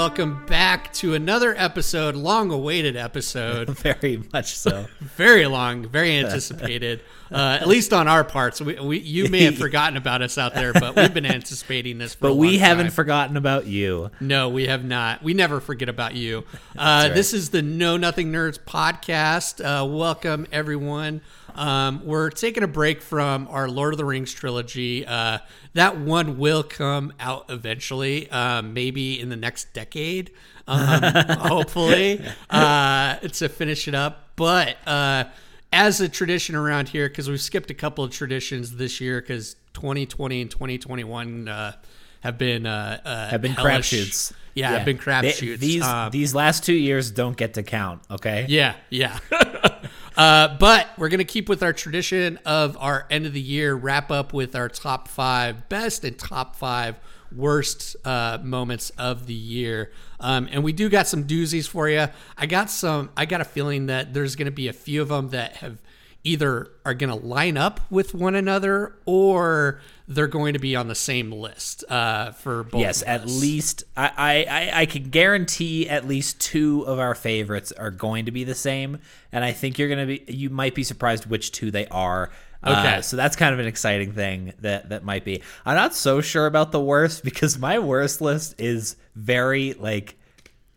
Welcome back to another episode, long awaited episode. Very much so. very long, very anticipated. Uh, at least on our parts. We, we, you may have forgotten about us out there, but we've been anticipating this for But we haven't time. forgotten about you. No, we have not. We never forget about you. Uh, This is the Know Nothing Nerds podcast. Uh, welcome, everyone. Um, we're taking a break from our Lord of the Rings trilogy. Uh, that one will come out eventually, uh, maybe in the next decade, um, hopefully, uh, to finish it up. But uh, as a tradition around here, because we've skipped a couple of traditions this year, because 2020 and 2021 uh, have been uh, Have been hellish. crapshoots. Yeah, have been crapshoots. These Um, these last two years don't get to count. Okay. yeah, yeah. uh, but we're gonna keep with our tradition of our end of the year wrap up with our top five best and top five worst uh, moments of the year. Um, and we do got some doozies for you. I got some. I got a feeling that there's gonna be a few of them that have either are going to line up with one another or they're going to be on the same list uh, for both. Yes, at least I, I, I, can guarantee at least two of our favorites are going to be the same, and I think you're gonna be you might be surprised which two they are. Okay. Uh, so that's kind of an exciting thing that that might be. I'm not so sure about the worst because my worst list is very like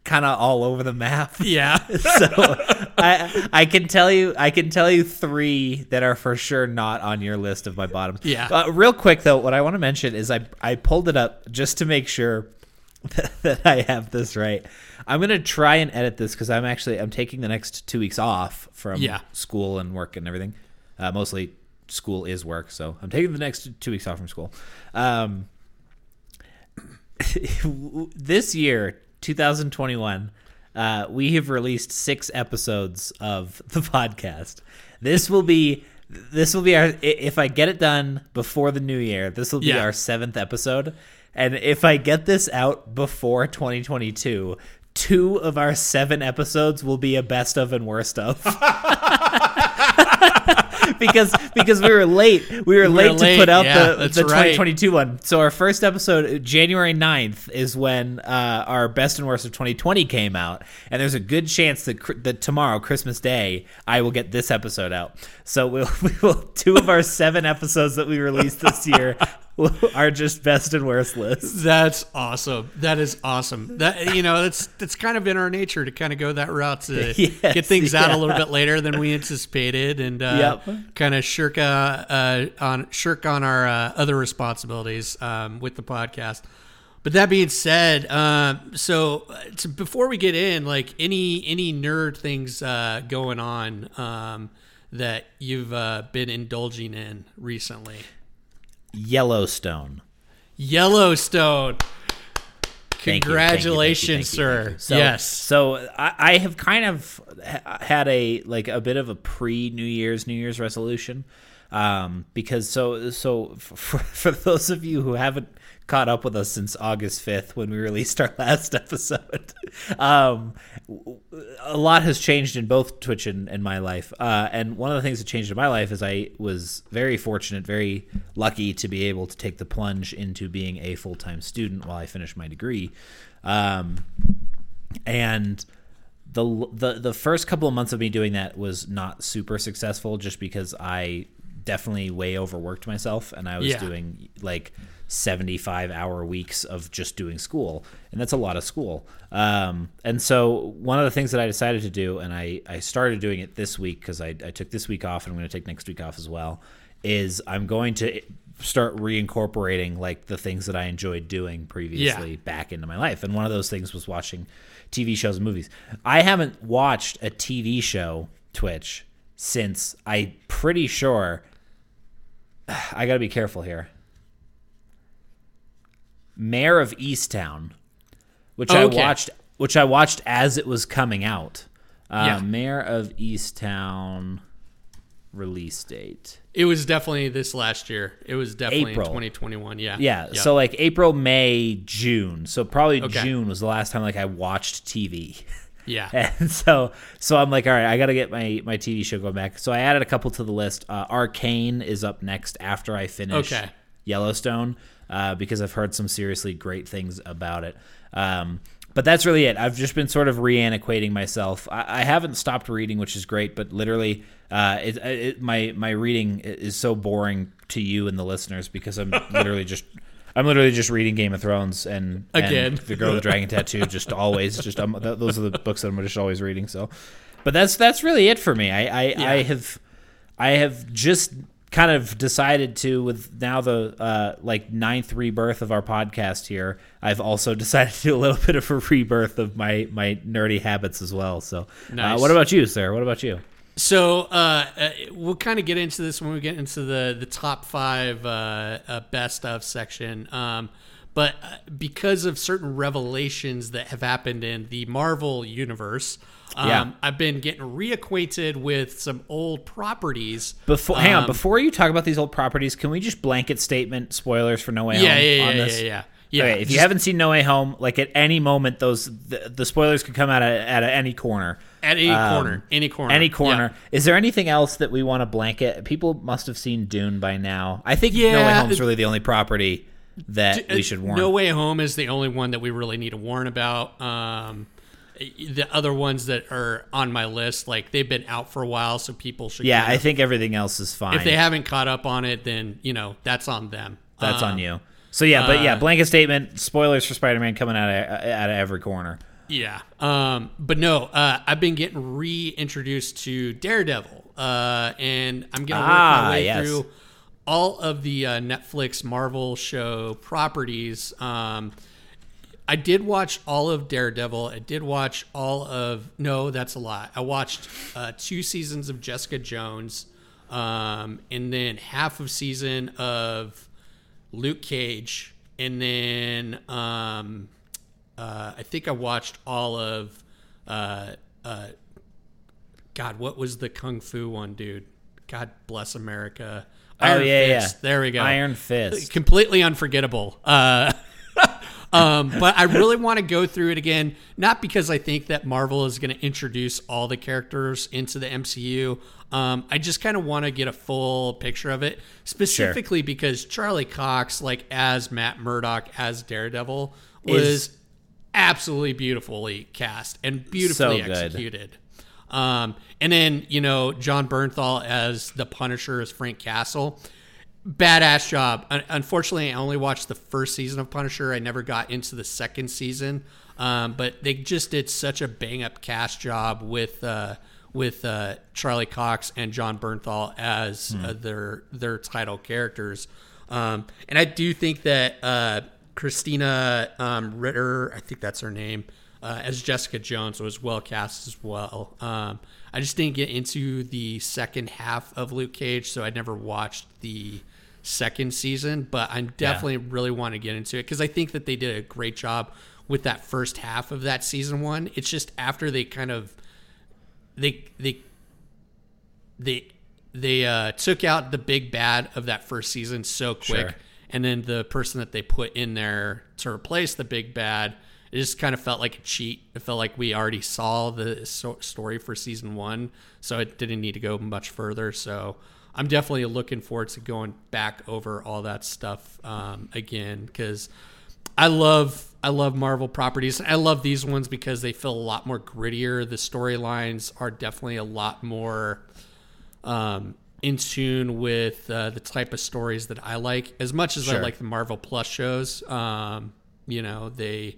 kind of all over the map. Yeah. so I I can tell you I can tell you three that are for sure not on your list of my bottoms. Yeah. Uh, real quick though, what I want to mention is I I pulled it up just to make sure that, that I have this right. I'm gonna try and edit this because I'm actually I'm taking the next two weeks off from Yeah. school and work and everything. Uh, mostly school is work, so I'm taking the next two weeks off from school. Um, this year, 2021, uh, we have released six episodes of the podcast. This will be this will be our if I get it done before the new year. This will be Yeah. our seventh episode, and if I get this out before 2022. Two of our seven episodes will be a best of and worst of. because because we were late. We were late, late, to put out yeah, the, the right. 2022 one. So our first episode, January 9th, is when uh, our best and worst of 2020 came out, and there's a good chance that that tomorrow, Christmas Day, I will get this episode out. So we'll, we will two of our seven episodes that we released this year are just best and worst lists. That's awesome. That is awesome. That you know, that's that's kind of in our nature to kind of go that route to Yes, get things out a little bit later than we anticipated, and uh, Yep. kind of shirk uh, uh, on shirk on our uh, other responsibilities um, with the podcast. But that being said, um, so, uh, so before we get in, like any any nerd things uh, going on um, that you've uh, been indulging in recently. Yellowstone. Yellowstone. Congratulations, thank you, thank sir. So, yes. So I, I have kind of had a like a bit of a pre New Year's New Year's resolution, um, because so so for, for those of you who haven't caught up with us since August fifth when we released our last episode, um, a lot has changed in both Twitch and, and my life. Uh, and one of the things that changed in my life is I was very fortunate, very lucky to be able to take the plunge into being a full time student while I finished my degree. Um, and the the the first couple of months of me doing that was not super successful just because I definitely way overworked myself and I was Yeah. doing like 75 hour weeks of just doing school and that's a lot of school. Um, and so one of the things that i decided to do and i, I started doing it this week because I, I took this week off and i'm going to take next week off as well is i'm going to start reincorporating like the things that i enjoyed doing previously back into my life. And one of those things was watching tv shows and movies. I haven't watched a tv show twitch since i pretty sure i gotta be careful here Mare of Easttown, which I Okay. watched, which I watched as it was coming out. Uh, Yeah. Mare of Easttown release date. It was definitely this last year. It was definitely April. 2021. Yeah. Yeah, Yep. so like April, May, June. So probably Okay. June was the last time like I watched TV. yeah. And so, so I'm like, all right, I got to get my my TV show going back. So I added a couple to the list. Uh, Arcane is up next after I finish Okay. Yellowstone uh, because I've heard some seriously great things about it. Um, but that's really it. I've just been sort of reantiquating myself. I, I haven't stopped reading, which is great, but literally, uh, it, it, my my reading is so boring to you and the listeners because I'm literally just. I'm literally just reading Game of Thrones and, Again. and The Girl with the Dragon Tattoo. Just always, just um, th- those are the books that I'm just always reading. So, but that's that's really it for me. I I, I have I have just kind of decided to with now the uh, like ninth rebirth of our podcast here. I've also decided to do a little bit of a rebirth of my my nerdy habits as well. So, Nice. uh, what about you, sir? What about you? So uh, uh, we'll kind of get into this when we get into the the top five uh, uh, best of section. Um, but uh, because of certain revelations that have happened in the Marvel universe, um, Yeah. I've been getting reacquainted with some old properties. Before, hang on. Um, Before you talk about these old properties, can we just blanket statement spoilers for No Way Yeah, Home yeah, yeah, on yeah, this? yeah, yeah. Yeah, okay, if you haven't seen No Way Home, like at any moment, those the, the spoilers could come out at, at any corner. at any um, corner, any corner, Any Yeah. corner. Is there anything else that we want to blanket? People must have seen Dune by now. I think No Way Yeah, Home's it- really the only property that we should warn. No Way Home is the only one that we really need to warn about. Um, the other ones that are on my list, like they've been out for a while, so people should. yeah, I think everything else is fine. if they haven't caught up on it, then you know that's on them. That's Um, on you. So yeah, but yeah, uh, blanket statement. Spoilers for Spider-Man coming out of out of every corner. Yeah. Um, but no, uh, I've been getting reintroduced to Daredevil, uh, and I'm gonna work Ah, my way yes. through all of the uh, Netflix Marvel show properties. Um, I did watch all of Daredevil. I did watch all of no, that's a lot. I watched uh, two seasons of Jessica Jones, um, and then half of season of Luke Cage, and then um, uh, I think I watched all of uh, uh, God. What was the kung fu one, dude? God bless America. oh yeah, Fist. yeah. There we go. Iron Fist. Completely unforgettable. Uh, um, but I really want to go through it again, not because I think that Marvel is going to introduce all the characters into the MCU. Um, I just kind of want to get a full picture of it, specifically because Charlie Cox, like as Matt Murdock as Daredevil, was Is- absolutely beautifully cast and beautifully So executed. Um, and then you know Jon Bernthal as the Punisher as Frank Castle, badass job. Unfortunately, I only watched the first season of Punisher. I never got into the second season, um, but they just did such a bang up cast job with uh, with uh, Charlie Cox and Jon Bernthal as uh, their their title characters. Um, and I do think that uh, Christina um, Ritter, I think that's her name, uh, as Jessica Jones was well cast as well. Um, I just didn't get into the second half of Luke Cage, so I never watched the second season. But I'm definitely really want to get into it because I think that they did a great job with that first half of that season one. It's just after they kind of they they they they uh, took out the big bad of that first season so quick, Sure. and then the person that they put in there to replace the big bad, it just kind of felt like a cheat. It felt like we already saw the so- story for season one, so it didn't need to go much further. So I'm definitely looking forward to going back over all that stuff um, again because I love I love Marvel properties. I love these ones because they feel a lot more grittier. The storylines are definitely a lot more um, in tune with uh, the type of stories that I like. As much as I like the Marvel Plus shows, um, you know they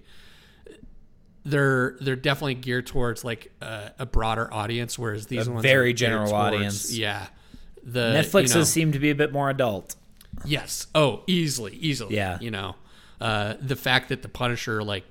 they're they're definitely geared towards like a, a broader audience, whereas these A ones very general towards- audience. Yeah, the Netflix you know, seemed to be a bit more adult. Yes. Oh, easily, easily. Yeah. You know, uh, the fact that the Punisher like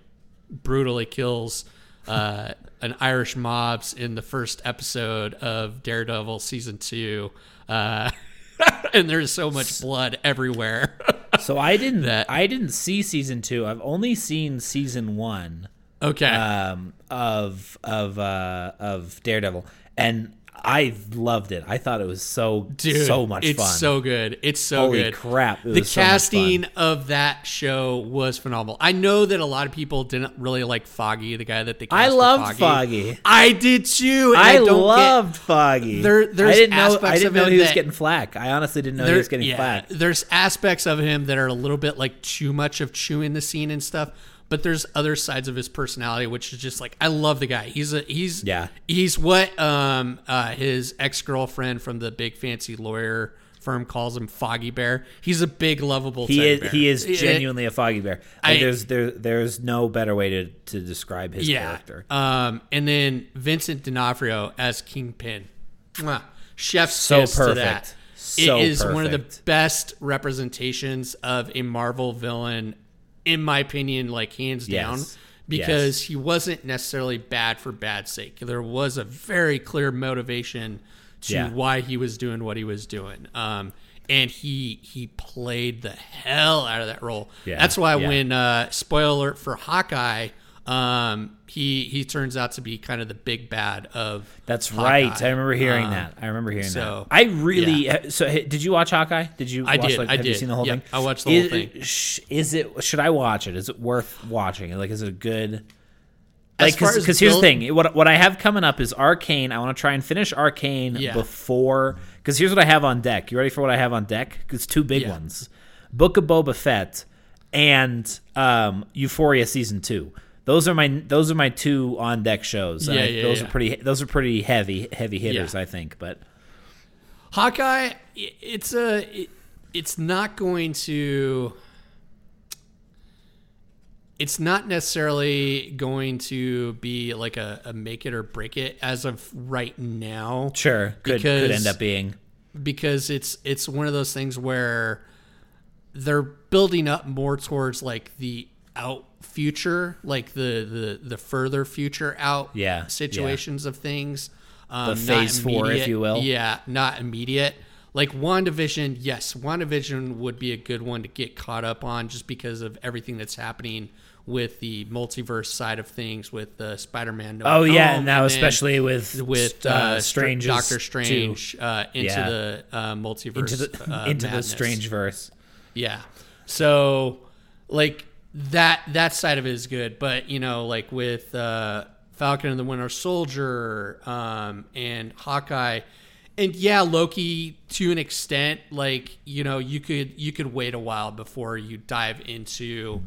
brutally kills uh, an Irish mobs in the first episode of Daredevil season two, uh, and there's so much blood everywhere. So I didn't That- I didn't see season two. I've only seen season one okay. um, of of uh, of Daredevil, and I loved it. I thought it was so Dude, so much it's fun. It's so good. It's so Holy good. crap! The was so casting of that show was phenomenal. I know that a lot of people didn't really like Foggy, the guy that they cast I loved Foggy. I did too. and I, don't get- loved Foggy. There- there's I didn't know. I didn't of know him he was that- getting flack. I honestly didn't know he was getting yeah, flack. There's aspects of him that are a little bit like too much of chewing the scene and stuff. But there's other sides of his personality, which is just like I love the guy. He's a he's Yeah. he's what um uh his ex girlfriend from the big fancy lawyer firm calls him Foggy Bear. He's a big lovable. He is. bear. He is It- genuinely a Foggy Bear. I- there's there there's no better way to to describe his yeah. character. Um, and then Vincent D'Onofrio as Kingpin. Mwah. Chef's So to that. perfect. So it is one of the best representations of a Marvel villain, in my opinion, like hands down. Yes. Because Yes. he wasn't necessarily bad for bad sake. There was a very clear motivation to Yeah. why he was doing what he was doing. Um, and he he played the hell out of that role. Yeah, That's why yeah. when uh, spoiler alert for Hawkeye, um, he he turns out to be kind of the big bad of. That's Hawkeye. right. I remember hearing Um, that. I remember hearing so, that. I really. So did you watch Hawkeye? Did you? I watch, did, Like, I have you seen the whole Yeah, thing? I watched the whole thing. sh- Is it? Should I watch it? Is it worth watching? Like, is it a good? Like, because here's the thing. What what I have coming up is Arcane. I want to try and finish Arcane Yeah. before. Because here's what I have on deck. You ready for what I have on deck? It's two big Yeah. ones: Book of Boba Fett and um, Euphoria season two. Those are my those are my two on deck shows. Yeah, I- yeah, those yeah. are pretty those are pretty heavy heavy hitters. Yeah. I think, but. Hawkeye, it's a, it, it's not going to, it's not necessarily going to be like a, a make it or break it as of right now. Sure, could could end up being because it's it's one of those things where they're building up more towards like the out future, like the the the further future out Yeah, yeah. situations of things. Um, not phase four, if you will. Yeah, not immediate. Like WandaVision, yes, WandaVision would be a good one to get caught up on just because of everything that's happening with the multiverse side of things with the Spider-Man. No Oh yeah, Home, now and especially with with uh, uh, Strange Doctor Strange uh, into Yeah. the uh, multiverse into the uh, into the madness. Strange verse. Yeah. So like that that side of it is good, but you know, like with uh, Falcon and the Winter Soldier um, and Hawkeye, and yeah, Loki to an extent, like you know, you could you could wait a while before you dive into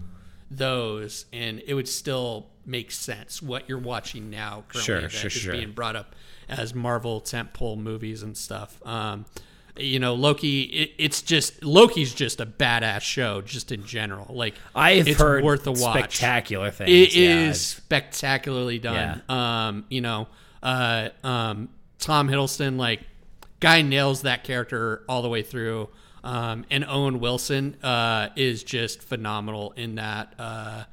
those, and it would still make sense what you're watching now. Currently Sure, that sure, is sure. being brought up as Marvel tentpole movies and stuff. Um, you know, Loki. It, it's just Loki's just a badass show, just in general. Like I've it's heard worth a watch. spectacular things. It yeah, is spectacularly done. Um, you know, uh, um, Tom Hiddleston, like, guy nails that character all the way through. Um, and Owen Wilson uh, is just phenomenal in that uh,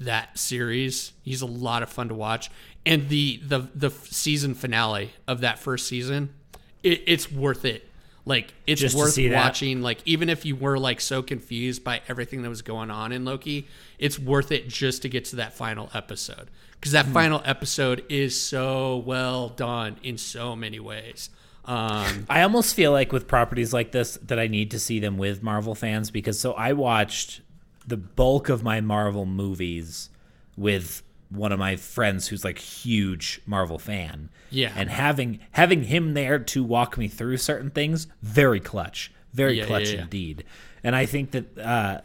that series. He's a lot of fun to watch. And the the the season finale of that first season, it, it's worth it. Like it's Just worth see that. watching. Like even if you were like so confused by everything that was going on in Loki, it's worth it just to get to that final episode because that final episode is so well done in so many ways. Um, I almost feel like with properties like this that I need to see them with Marvel fans because so I watched the bulk of my Marvel movies with one of my friends who's like huge Marvel fan. Yeah. And having having him there to walk me through certain things, very clutch. Very Yeah, clutch yeah, yeah. indeed. And I think that uh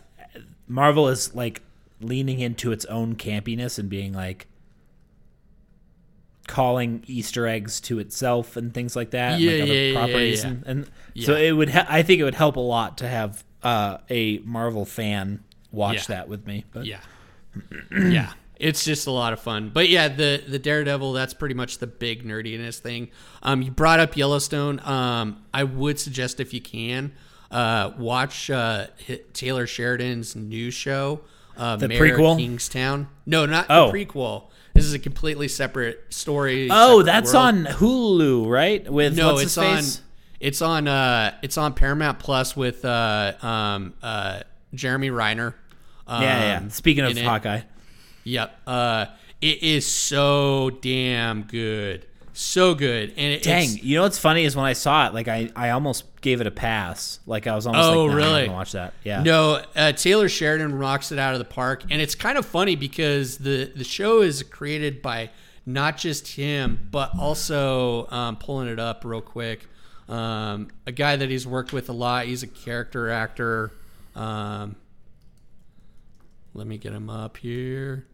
Marvel is like leaning into its own campiness and being like calling Easter eggs to itself and things like that. and, Yeah, like other yeah, yeah, properties yeah. and, and so it would. Ha- I think it would help a lot to have uh, a Marvel fan watch Yeah. that with me. But yeah, yeah, it's just a lot of fun. But yeah, the the Daredevil that's pretty much the big nerdiness thing. Um, you brought up Yellowstone. Um, I would suggest if you can uh, watch uh, Taylor Sheridan's new show, uh, The Mayor of prequel? Kingstown. No, not Oh. the prequel. This is a completely separate story. oh, separate that's world. on Hulu, right? With No, it's on. It's on. Uh, it's on Paramount Plus with uh, um, uh, Jeremy Renner. Um, Yeah, yeah. Speaking of Hawkeye. it. Yep. Uh, it is so damn good. so good. And it, Dang, it's, you know what's funny is when I saw it, like I, I almost gave it a pass. Like I was almost Oh, like, nah, really? watch that. Yeah. No, uh, Taylor Sheridan rocks it out of the park, and it's kind of funny because the the show is created by not just him, but also um, pulling it up real quick. Um, a guy that he's worked with a lot. He's a character actor. Um, let me get him up here.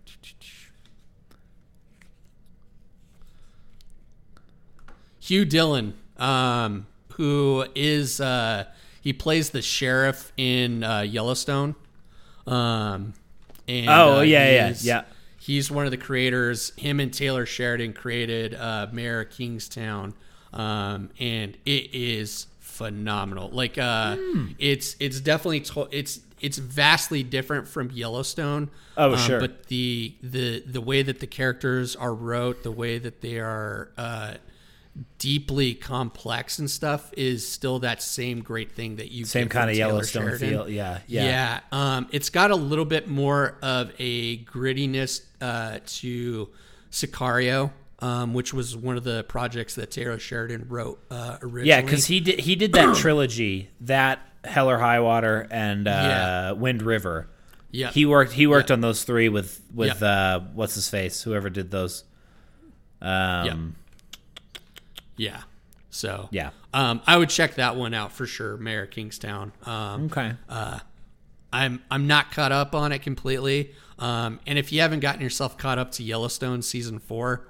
Hugh Dillon, um, who is uh, he plays the sheriff in uh, Yellowstone. Um, and, Oh, uh, yeah, yeah, he's- yeah. He's one of the creators. Him and Taylor Sheridan created uh, Mayor of Kingstown, um, and it is phenomenal. Like, uh, Hmm. it's it's definitely to- it's it's vastly different from Yellowstone. Oh, um, sure. But the the the way that the characters are wrote, the way that they are uh, deeply complex and stuff, is still that same great thing that you Same kind of Taylor Yellowstone Sheridan. feel. Yeah. Yeah. Yeah, um, it's got a little bit more of a grittiness uh, to Sicario, um, which was one of the projects that Taylor Sheridan wrote uh, originally. Yeah, because he did he did that trilogy, that Hell or High Water and uh, Yeah. Wind River. yeah, He worked he worked on those three with with Yeah. uh, what's his face, whoever did those. Um, yeah. So yeah. um, I would check that one out for sure. Mayor Kingstown. Um, Okay. I'm I'm not caught up on it completely. Um, and if you haven't gotten yourself caught up to Yellowstone season four,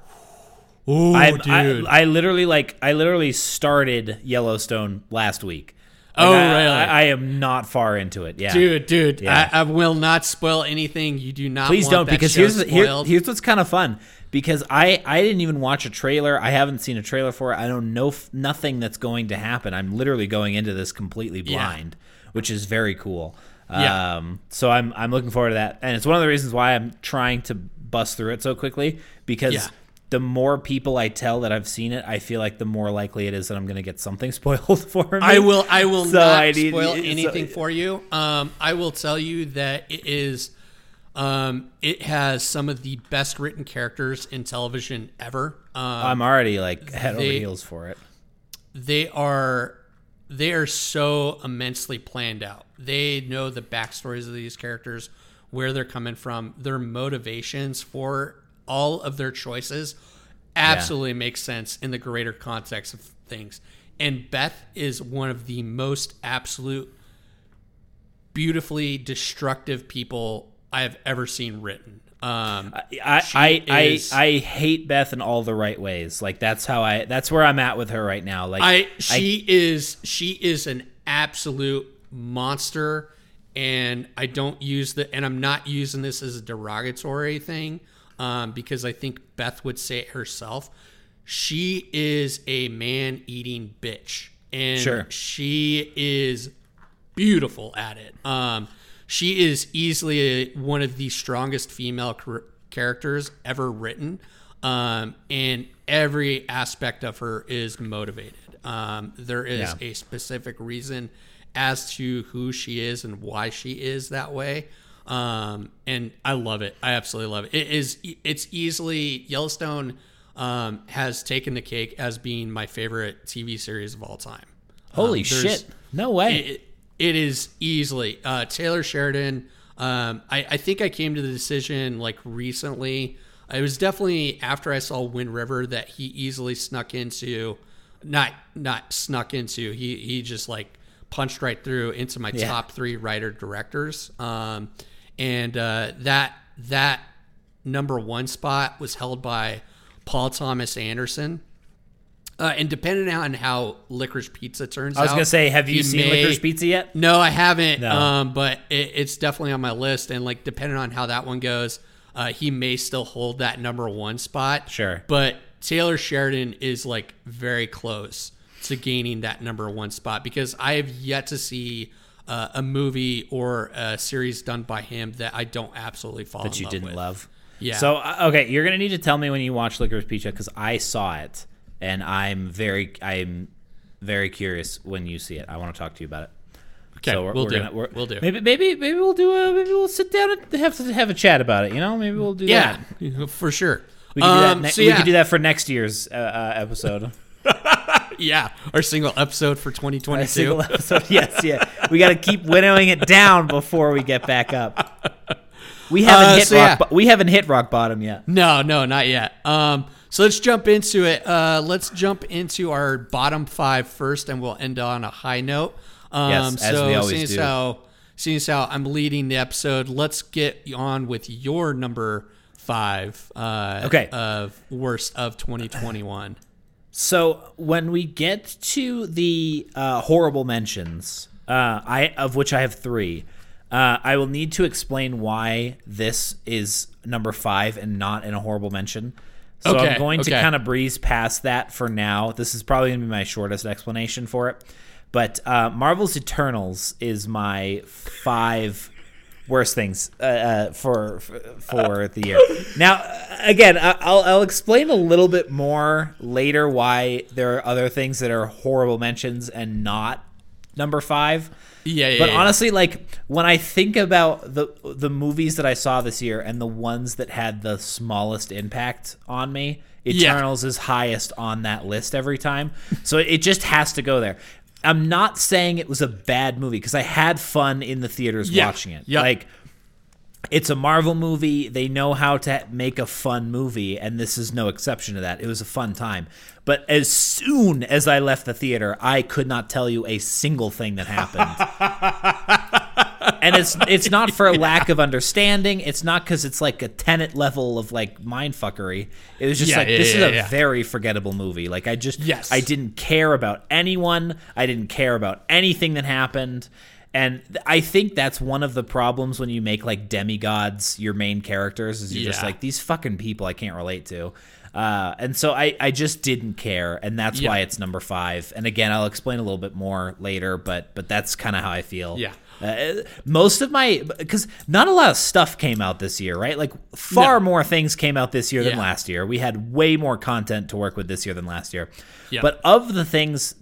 oh I, dude, I I literally like I literally started Yellowstone last week. Like, Oh, I, really? I, I am not far into it. Yeah. dude, dude, Yeah. I, I will not spoil anything. You do not. Please want don't because here's here, here's what's kind of fun because I I didn't even watch a trailer. I haven't seen a trailer for it. I don't know f- nothing that's going to happen. I'm literally going into this completely Yeah. blind, which is very cool. Yeah. Um so I'm I'm looking forward to that. And it's one of the reasons why I'm trying to bust through it so quickly because Yeah. The more people I tell that I've seen it, I feel like the more likely it is that I'm going to get something spoiled for me. I will. I will So not I need- spoil so- anything for you. Um, I will tell you that it is. Um, it has some of the best written characters in television ever. Um, I'm already like head over heels for it. they are they are so immensely planned out. They know the backstories of these characters, where they're coming from, their motivations for all of their choices absolutely makes sense in the greater context of things. And Beth is one of the most absolute beautifully destructive people I have ever seen written. Um, I I, I, is- I hate Beth in all the right ways. Like that's how I that's where I'm at with her right now. Like I she is she is an absolute monster and I don't use the and I'm not using this as a derogatory thing um, because I think Beth would say it herself. She is a man eating bitch and Sure. she is beautiful at it. Um, she is easily a, one of the strongest female char- characters ever written, um, and every aspect of her is motivated. Um, there is Yeah. a specific reason as to who she is and why she is that way. Um, and I love it. I absolutely love it. It is. It's easily Yellowstone um, has taken the cake as being my favorite TV series of all time. holy Um, shit. No way. it, it is easily uh, Taylor Sheridan. Um, I, I think I came to the decision like recently. It was definitely after I saw Wind River that he easily snuck into, not not snuck into. He he just like punched right through into my Yeah. top three writer directors. Um, and uh, that that number one spot was held by Paul Thomas Anderson. Uh, and depending on how Licorice Pizza turns out, I was gonna say, have you seen may- Licorice Pizza yet? No, I haven't. No. Um, but it, it's definitely on my list, and like depending on how that one goes, uh, he may still hold that number one spot. Sure. But Taylor Sheridan is like very close to gaining that number one spot because I have yet to see uh, a movie or a series done by him that I don't absolutely fall That you love didn't with. love. Yeah. So uh, okay, you're gonna need to tell me when you watch Licorice Pizza because I saw it and I'm very I'm very curious when you see it. I want to talk to you about it. Okay, we're, we'll we're do. Gonna, We'll do. Maybe maybe maybe we'll do a maybe we'll sit down and have to have a chat about it. You know, maybe we'll do Yeah, that. for sure. We can, do, Um, that ne- so we yeah. can do that for next year's uh, uh, episode. Yeah, our single episode for 2022. single episode. yes, yeah. We got to keep winnowing it down before we get back up. We haven't Uh, hit so rock. yeah. bo- we haven't hit rock bottom yet. No, no, not yet. Um, so let's jump into it. Uh, let's jump into our bottom five first, and we'll end on a high note. Um, Yes, as so we always seeing as do. how seeing as how I'm leading the episode, let's get on with your number five. Uh, Okay. Of worst of 2021. So when we get to the uh, horrible mentions, uh, I of which I have three, uh, I will need to explain why this is number five and not in a horrible mention. So Okay, I'm going to kind of breeze past that for now. This is probably going to be my shortest explanation for it. But uh, Marvel's Eternals is my five worst things uh, uh, for for, the year. Now, again, I'll I'll explain a little bit more later why there are other things that are horrible mentions and not number five. Yeah, yeah. But yeah. honestly, like when I think about the the movies that I saw this year and the ones that had the smallest impact on me, Yeah. Eternals is highest on that list every time. So it just has to go there. I'm not saying it was a bad movie because I had fun in the theaters Yeah. watching it. Yeah. Like it's a Marvel movie. They know how to make a fun movie, and this is no exception to that. It was a fun time. But as soon as I left the theater, I could not tell you a single thing that happened. and it's it's not for a lack of understanding. It's not because it's like a Tenet level of like mindfuckery. It was just Yeah, like yeah, this yeah, is a very forgettable movie. Like I just Yes. I didn't care about anyone. I didn't care about anything that happened. And I think that's one of the problems when you make like demigods your main characters is you're just like these fucking people I can't relate to. Uh, and so I, I just didn't care, and that's Yeah. why it's number five. And again, I'll explain a little bit more later, but but that's kind of how I feel. Yeah. Uh, most of my because not a lot of stuff came out this year, right? Like far No. more things came out this year than last year. We had way more content to work with this year than last year. Yeah. But of the things,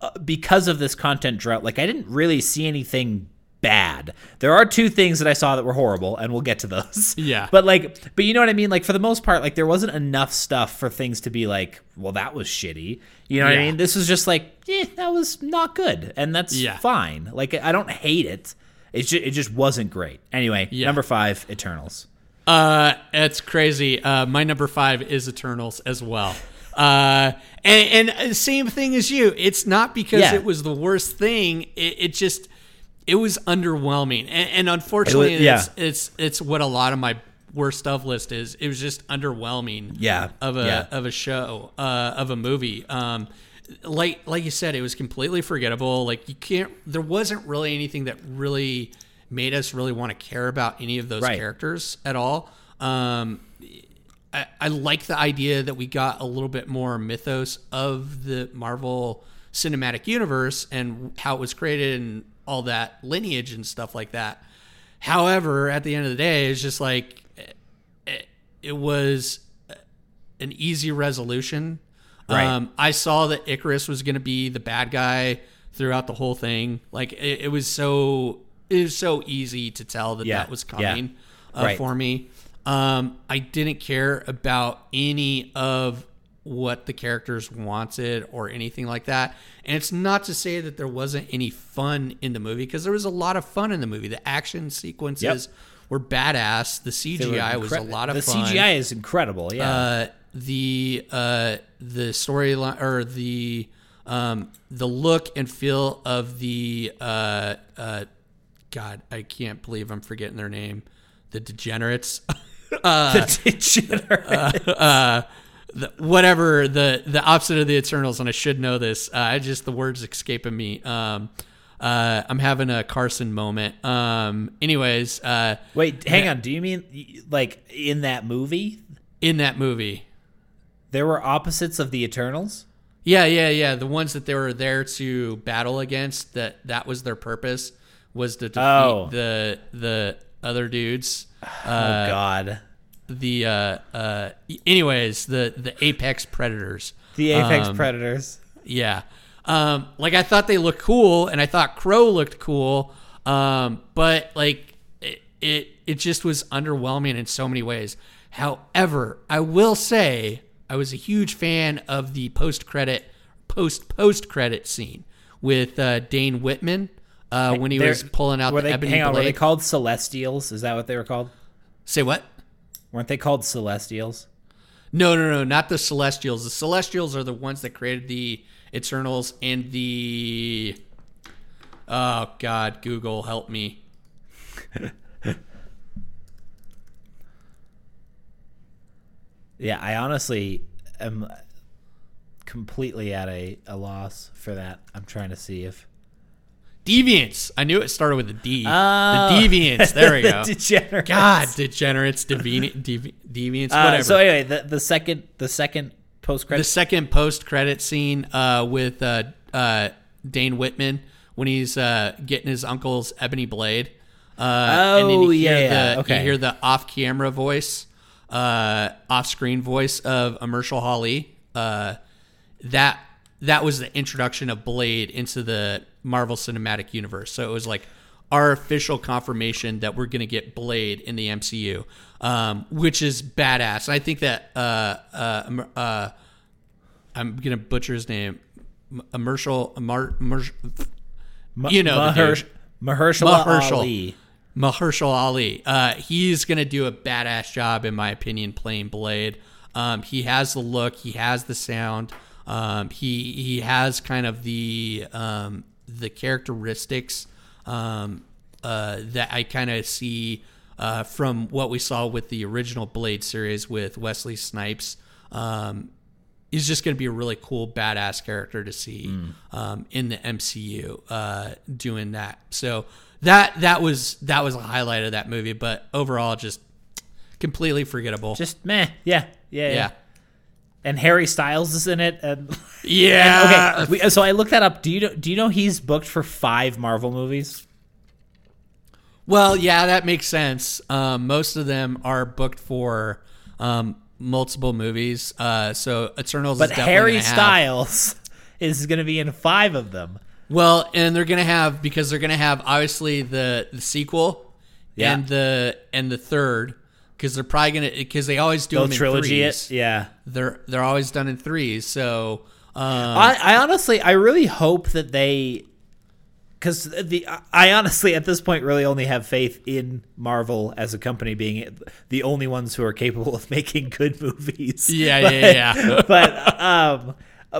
uh, because of this content drought, like I didn't really see anything bad. There are two things that I saw that were horrible, and we'll get to those. Yeah. But like, but you know what I mean? Like for the most part, like there wasn't enough stuff for things to be like, well, that was shitty. You know what I mean? This was just like, eh, that was not good, and that's Yeah. fine. Like I don't hate it. It just, it just wasn't great. Anyway, Yeah. number five, Eternals. Uh, it's crazy. Uh, my number five is Eternals as well. Uh, and, and uh, same thing as you. It's not because Yeah. it was the worst thing. It, it just it was underwhelming, and, and unfortunately, It was- yeah. it's, it's it's what a lot of my worst stuff list is. It was just underwhelming. Yeah. of a Yeah. of a show uh, of a movie. Um, like like you said, it was completely forgettable. Like you can't. There wasn't really anything that really made us really want to care about any of those Right. characters at all. Um, I, I like the idea that we got a little bit more mythos of the Marvel Cinematic Universe and how it was created and all that lineage and stuff like that. However, at the end of the day, it's just like it, it was an easy resolution. Right. Um, I saw that Ikaris was going to be the bad guy throughout the whole thing. Like it, it was so it was so easy to tell that Yeah, that was yeah. coming uh, Right. for me. Um, I didn't care about any of what the characters wanted or anything like that. And it's not to say that there wasn't any fun in the movie because there was a lot of fun in the movie. The action sequences were badass. The CGI was a lot of the fun CGI is incredible. Yeah. uh, the uh, the storyline or the um, the look and feel of the uh, uh, God, I can't believe I'm forgetting their name. The degenerates, the degenerate. uh, the, whatever the the opposite of the Eternals, and I should know this. Uh, I just the words escaping me. Um, uh, I'm having a Carson moment. Um, anyways, uh, Wait, hang on. Do you mean like in that movie in that movie, there were opposites of the Eternals? Yeah, yeah, yeah. The ones that they were there to battle against, that that was their purpose, was to defeat Oh. the the other dudes. oh God. The uh, uh, anyways, the the apex predators. The Apex Um, Predators. Yeah. Um, like I thought they looked cool, and I thought Kro looked cool. Um, but like it, it, it just was underwhelming in so many ways. However, I will say I was a huge fan of the post credit post post credit scene with uh, Dane Whitman uh, when he was pulling out the they, ebony hang on, were they called Celestials? Is that what they were called? Say what? Weren't they called Celestials? No, no, no, not the Celestials. The Celestials are the ones that created the Eternals and the. Oh God, Google, help me. Yeah, I honestly am completely at a, a loss for that. I'm trying to see if Deviants. I knew it started with a D. Oh. The Deviants. There we The go. degenerates. God, degenerates, deviant, devi- deviants, Uh, whatever. so anyway, the, the second the second post credit the credit second post-credit scene uh, with uh, uh, Dane Whitman when he's uh, getting his uncle's ebony blade. Uh, and then Oh, you hear yeah, the, okay. You hear the off-camera voice, uh, off-screen voice of Amershal Holly. Uh, that that was the introduction of Blade into the Marvel Cinematic Universe. So it was like our official confirmation that we're going to get Blade in the MCU, um, which is badass. And I think that uh, uh, uh, I'm going to butcher his name, M- Amershal, Amar, Amer- you know Mahersh. Mahershala Mahershala. Ali. Mahershala Ali. Uh, he's going to do a badass job, in my opinion, playing Blade. Um, he has the look, he has the sound, um, he he has kind of the um, the characteristics um, uh, that I kind of see uh, from what we saw with the original Blade series with Wesley Snipes. Um, he's just going to be a really cool, badass character to see um, in the MCU uh, doing that. So that that was that was a highlight of that movie, but overall, just completely forgettable. Just meh. Yeah, yeah, yeah. yeah, And Harry Styles is in it. And yeah. okay, we, so I looked that up. Do you know, do you know he's booked for five Marvel movies? Well, yeah, that makes sense. Um, most of them are booked for um, multiple movies. Uh, so Eternals, But is definitely Harry Styles is going to be in five of them. Well, and they're gonna have because they're gonna have obviously the the sequel Yeah. and the and the third because they're probably gonna because they always do The them in trilogy, threes. it, yeah. They're they're always done in threes. So um, I, I honestly, I really hope that they, because the, I honestly at this point really only have faith in Marvel as a company being the only ones who are capable of making good movies. Yeah, But- yeah, yeah. but um,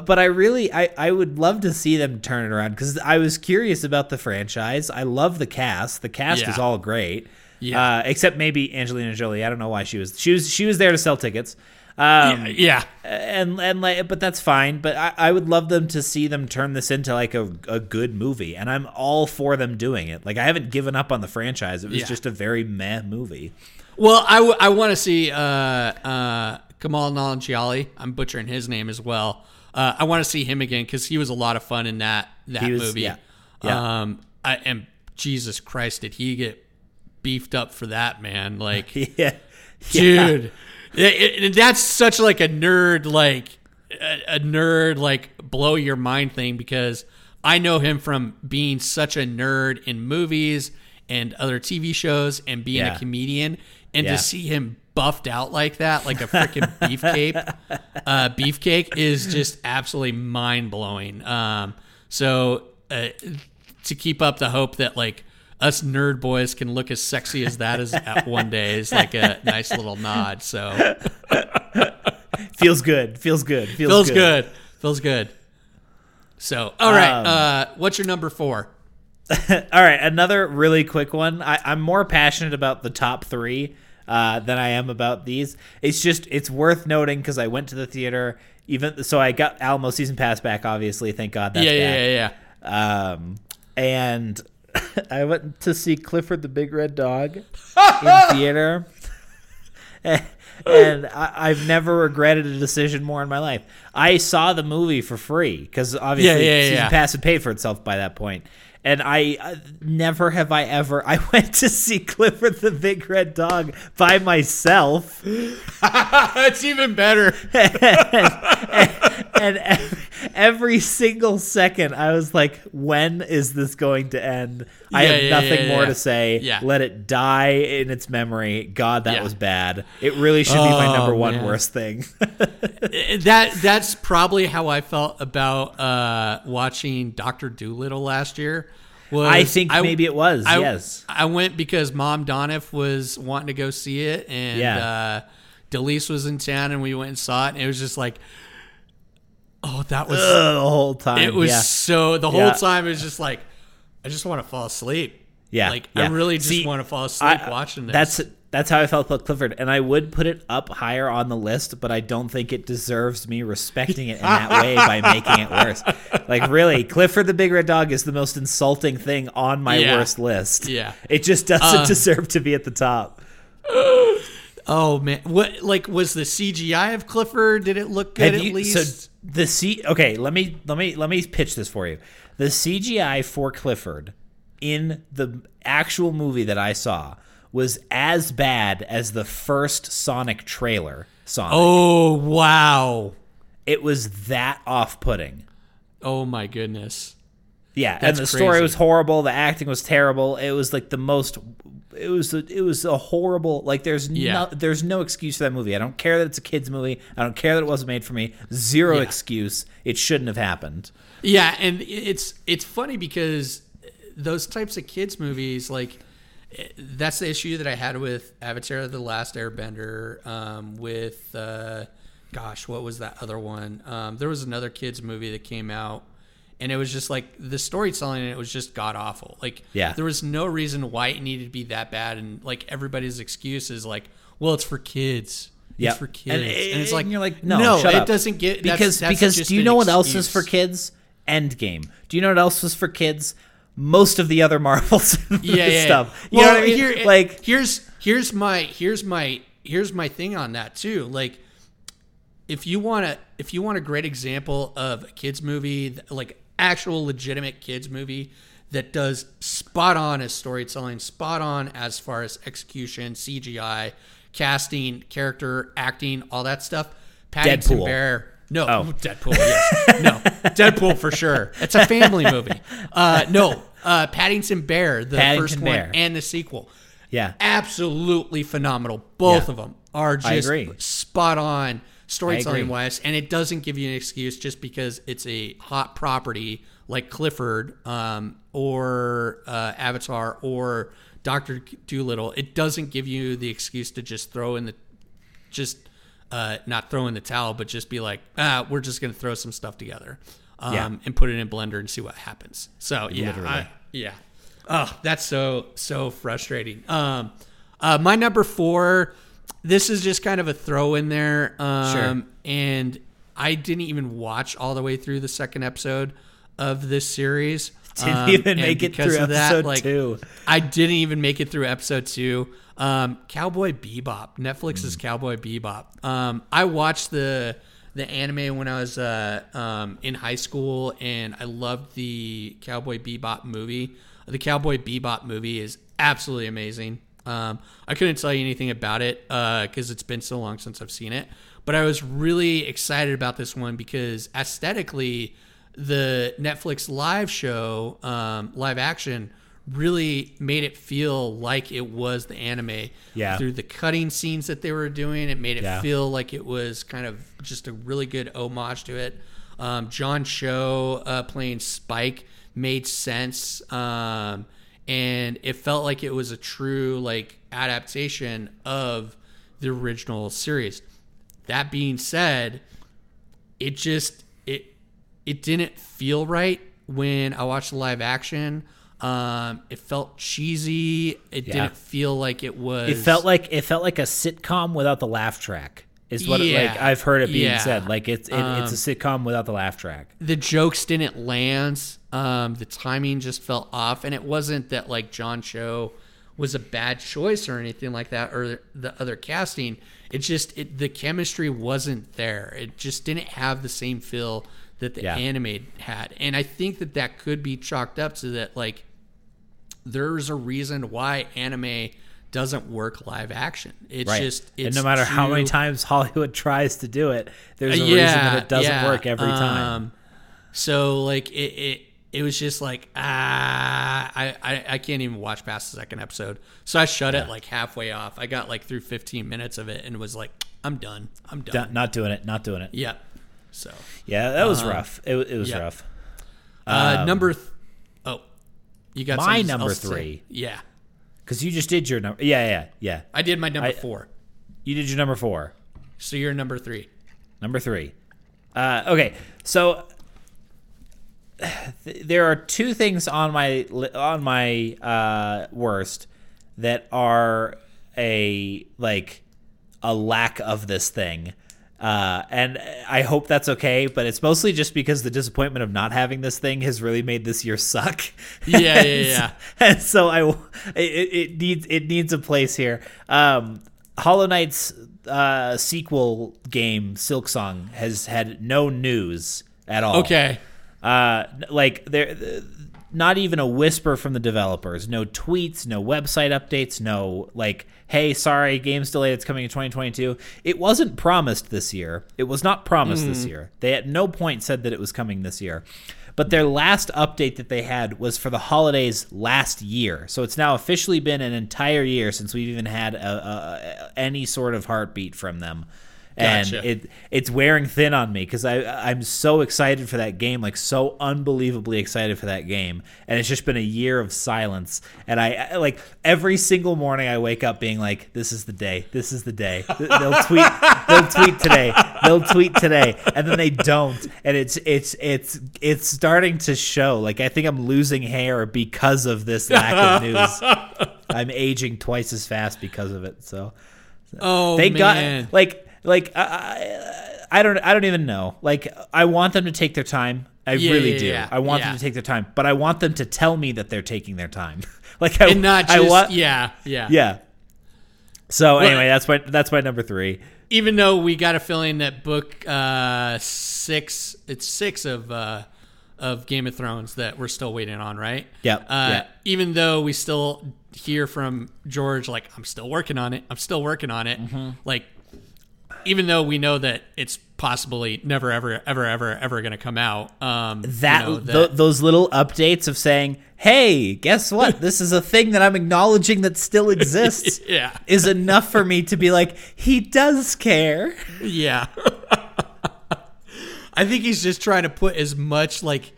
but I really, I, I would love to see them turn it around because I was curious about the franchise. I love the cast. The cast Yeah. is all great. Yeah. Uh, except maybe Angelina Jolie. I don't know why she was. She was. She was there to sell tickets. Um, yeah, and and like but that's fine but I, I would love them to see them turn this into like a, a good movie and i'm all for them doing it like i haven't given up on the franchise it was Yeah. just a very meh movie Well, I, w- I want to see uh, uh, Kamal Nanjiali. I'm butchering his name as well. Uh, I want to see him again because he was a lot of fun in that that was- movie. yeah. Yeah. Um, I, and Jesus Christ, did he get beefed up for that man? Like, yeah dude, it- it- that's such like a nerd like a, a nerd like blow your mind thing because I know him from being such a nerd in movies and other TV shows and being Yeah. a comedian and Yeah. to see him buffed out like that like a freaking beefcake uh, beefcake is just absolutely mind blowing um, so uh, to keep up the hope that like us nerd boys can look as sexy as that is at one day. Is like a nice little nod so. Feels good. Feels good. Feels, feels good. feels good. So all right Um, uh, what's your number four? All right another really quick one. I, i'm more passionate about the top three uh, than i am about these. It's just it's worth noting because i went to the theater even so i got alamo season pass back obviously thank god that's yeah, yeah back. yeah yeah. Um, and I went to see Clifford the Big Red Dog in theater. and I, I've never regretted a decision more in my life. I saw the movie for free because obviously Yeah, yeah, season yeah. pass had paid for itself by that point. And I uh, never have I ever. I went to see Clifford the Big Red Dog by myself. That's even better. and, and every, every single second, I was like, "When is this going to end?" I Yeah, have yeah, nothing yeah, more to say. Yeah. Let it die in its memory. God, that was bad. It really should be my Oh, number one man. worst thing. that that's probably how I felt about uh, watching Doctor Dolittle last year. Was I think maybe it was. I, yes. I went because Mom Donoff was wanting to go see it, and Yeah. uh, Delise was in town, and we went and saw it, and it was just like, oh, that was Ugh, the whole time. it was so the whole time it was just like, I just want to fall asleep. Yeah, like yeah. I really just See, want to fall asleep I- watching this. That's that's how I felt about Clifford, and I would put it up higher on the list, but I don't think it deserves me respecting it in that way by making it worse. Like really, Clifford the Big Red Dog is the most insulting thing on my Yeah. worst list. Yeah. it just doesn't Uh, deserve to be at the top. oh man, what like was the CGI of Clifford? Did it look good at least? So the C. Okay, let me let me let me pitch this for you. The CGI for Clifford in the actual movie that I saw was as bad as the first Sonic trailer. Sonic. oh wow. It was that off-putting. Oh my goodness. Yeah, and That's the story was horrible. The acting was terrible. It was like the most. It was a, it was a horrible. Like there's Yeah. no there's no excuse for that movie. I don't care that it's a kids movie. I don't care that it wasn't made for me. Zero Yeah. excuse. It shouldn't have happened. Yeah, and it's it's funny because those types of kids movies, like that's the issue that I had with Avatar: The Last Airbender. Um, with uh, gosh, what was that other one? Um, there was another kids movie that came out, and it was just like the storytelling in it was just god awful. Like, Yeah. there was no reason why it needed to be that bad, and like everybody's excuse is like, well, it's for kids. It's for kids, And, and, it's and like you're like, no, shut it up. doesn't get that's- because that's because do you know what else is for kids? Endgame. Do you know what else was for kids? Most of the other Marvels yeah, yeah, stuff. You Well, know what I mean? here, like here's here's my here's my here's my thing on that too. Like, if you want to if you want a great example of a kids movie, like actual legitimate kids movie that does spot on as storytelling, spot on as far as execution, CGI, casting, character, acting, all that stuff. Paddington Deadpool. Bear. No, Oh. Deadpool. Yes. no, Deadpool for sure. It's a family movie. Uh, no, uh, Paddington Bear, the Paddington first Bear. one and the sequel yeah. absolutely phenomenal. Both Yeah. of them are just spot on storytelling wise, and it doesn't give you an excuse just because it's a hot property like Clifford um, or uh, Avatar or Doctor Dolittle. It doesn't give you the excuse to just throw in the just uh, not throw in the towel, but just be like, ah, we're just going to throw some stuff together um, Yeah. and put it in Blender and see what happens. So yeah, I- yeah. Oh, that's so so frustrating. Um, uh, my number four. This is just kind of a throw in there. Um, Sure. And I didn't even watch all the way through the second episode of this series. Didn't Um, even make it through of that, episode like, two. I didn't even make it through episode two. Um, Cowboy Bebop, Netflix's Cowboy Bebop. Um, I watched the the anime when I was uh, um, in high school, and I loved the Cowboy Bebop movie. The Cowboy Bebop movie is absolutely amazing. Um, I couldn't tell you anything about it because it's been so long since I've seen it, but I was really excited about this one because aesthetically, the Netflix live show, um, live action, really made it feel like it was the anime. Yeah. Through the cutting scenes that they were doing, it made it Yeah. feel like it was kind of just a really good homage to it. Um, John Cho uh, playing Spike made sense, um, and it felt like it was a true like adaptation of the original series. That being said, it just it it didn't feel right when I watched the live action. Um, it felt cheesy. It Yeah. didn't feel like it was. It felt like it felt like a sitcom without the laugh track. Is what it, like I've heard it being Yeah. said. Like it's it, it's a sitcom without the laugh track. the jokes didn't land. Um, the timing just felt off, and it wasn't that like John Cho was a bad choice or anything like that, or the other casting. It just it, the chemistry wasn't there. It just didn't have the same feel that the Yeah. anime had, and I think that that could be chalked up to that like there's a reason why anime doesn't work live action. It's Right. just and no matter how many times Hollywood tries to do it, there's a reason that it doesn't yeah. work every time. Um, so like it, it it was just like ah I, I I can't even watch past the second episode. So I shut it like halfway off. I got like through 15 minutes of it and was like I'm done. I'm done. Not- doing it. Not doing it. Yeah. So Yeah, that was rough. It, it was yeah. rough. uh, number th- oh you got My number else to say? three. Yeah. Because you just did your number. Yeah, yeah, yeah. I did my number I- 4. You did your number four. So you're number 3. Number three. Uh, okay, so th- there are two things on my li- on my uh, worst that are a like a lack of this thing. Uh, and I hope that's okay, but it's mostly just because the disappointment of not having this thing has really made this year suck. Yeah, yeah, And yeah. and so I it, it needs it needs a place here. Um, Hollow Knight's uh, sequel game Silksong has had no news at all. Okay. Uh, like there, not even a whisper from the developers. No tweets, no website updates, no like, hey, sorry, game's delayed. It's coming in 2022. It wasn't promised this year. It was not promised this hmm. year. They at no point said that it was coming this year. But their last update that they had was for the holidays last year. So it's now officially been an entire year since we've even had a, a, a, any sort of heartbeat from them and Gotcha. it it's wearing thin on me because I I'm so excited for that game, like so unbelievably excited for that game, and it's just been a year of silence. And I I- like every single morning I wake up being like, "This is the day. This is the day." They'll tweet. They'll tweet today. They'll tweet today, and then they don't. And it's it's it's it's starting to show. Like I think I'm losing hair because of this lack of news. I'm aging twice as fast because of it. So Oh they man. got like like I, I I don't I don't even know. Like I want them to take their time. I Yeah, really yeah, do. yeah. I want Yeah. them to take their time, but I want them to tell me that they're taking their time. like I and not I just want yeah, yeah. yeah. So anyway, that's my that's my number three. even though we got a feeling that book uh, six, it's six of uh, of Game of Thrones that we're still waiting on, right? Yep, Uh, yeah. Even though we still hear from George, like I'm still working on it. I'm still working on it. Mm-hmm. Like, even though we know that it's possibly never, ever, ever, ever, ever going to come out. Um, you That, know, tho- those little updates of saying, "Hey, guess what? this is a thing that I'm acknowledging that still exists." yeah, Is enough for me to be like, he does care. Yeah. I think he's just trying to put as much like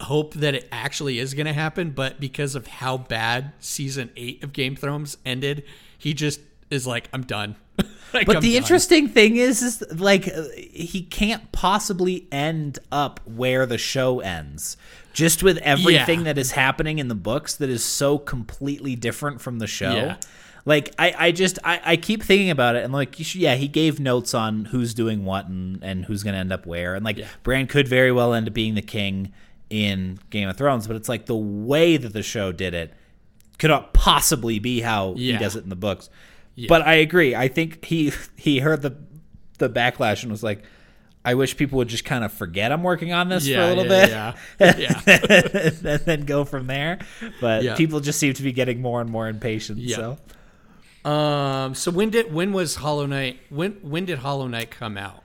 hope that it actually is going to happen, but because of how bad season 8 of Game of Thrones ended, he just is like I'm done. Like, But I'm the done. interesting thing is, is like uh, he can't possibly end up where the show ends. Just with everything Yeah. that is happening in the books that is so completely different from the show. Yeah. Like I, I just I, I keep thinking about it and like should- yeah he gave notes on who's doing what and, and who's gonna end up where and like Bran could very well end up being the king in Game of Thrones but it's like the way that the show did it could not possibly be how Yeah. he does it in the books. But I agree. I think he he heard the the backlash and was like, I wish people would just kind of forget I'm working on this for a little yeah, bit, yeah. Yeah. and then go from there. But Yeah. people just seem to be getting more and more impatient. Yeah. So Um so when did when was Hollow Knight when when did Hollow Knight come out?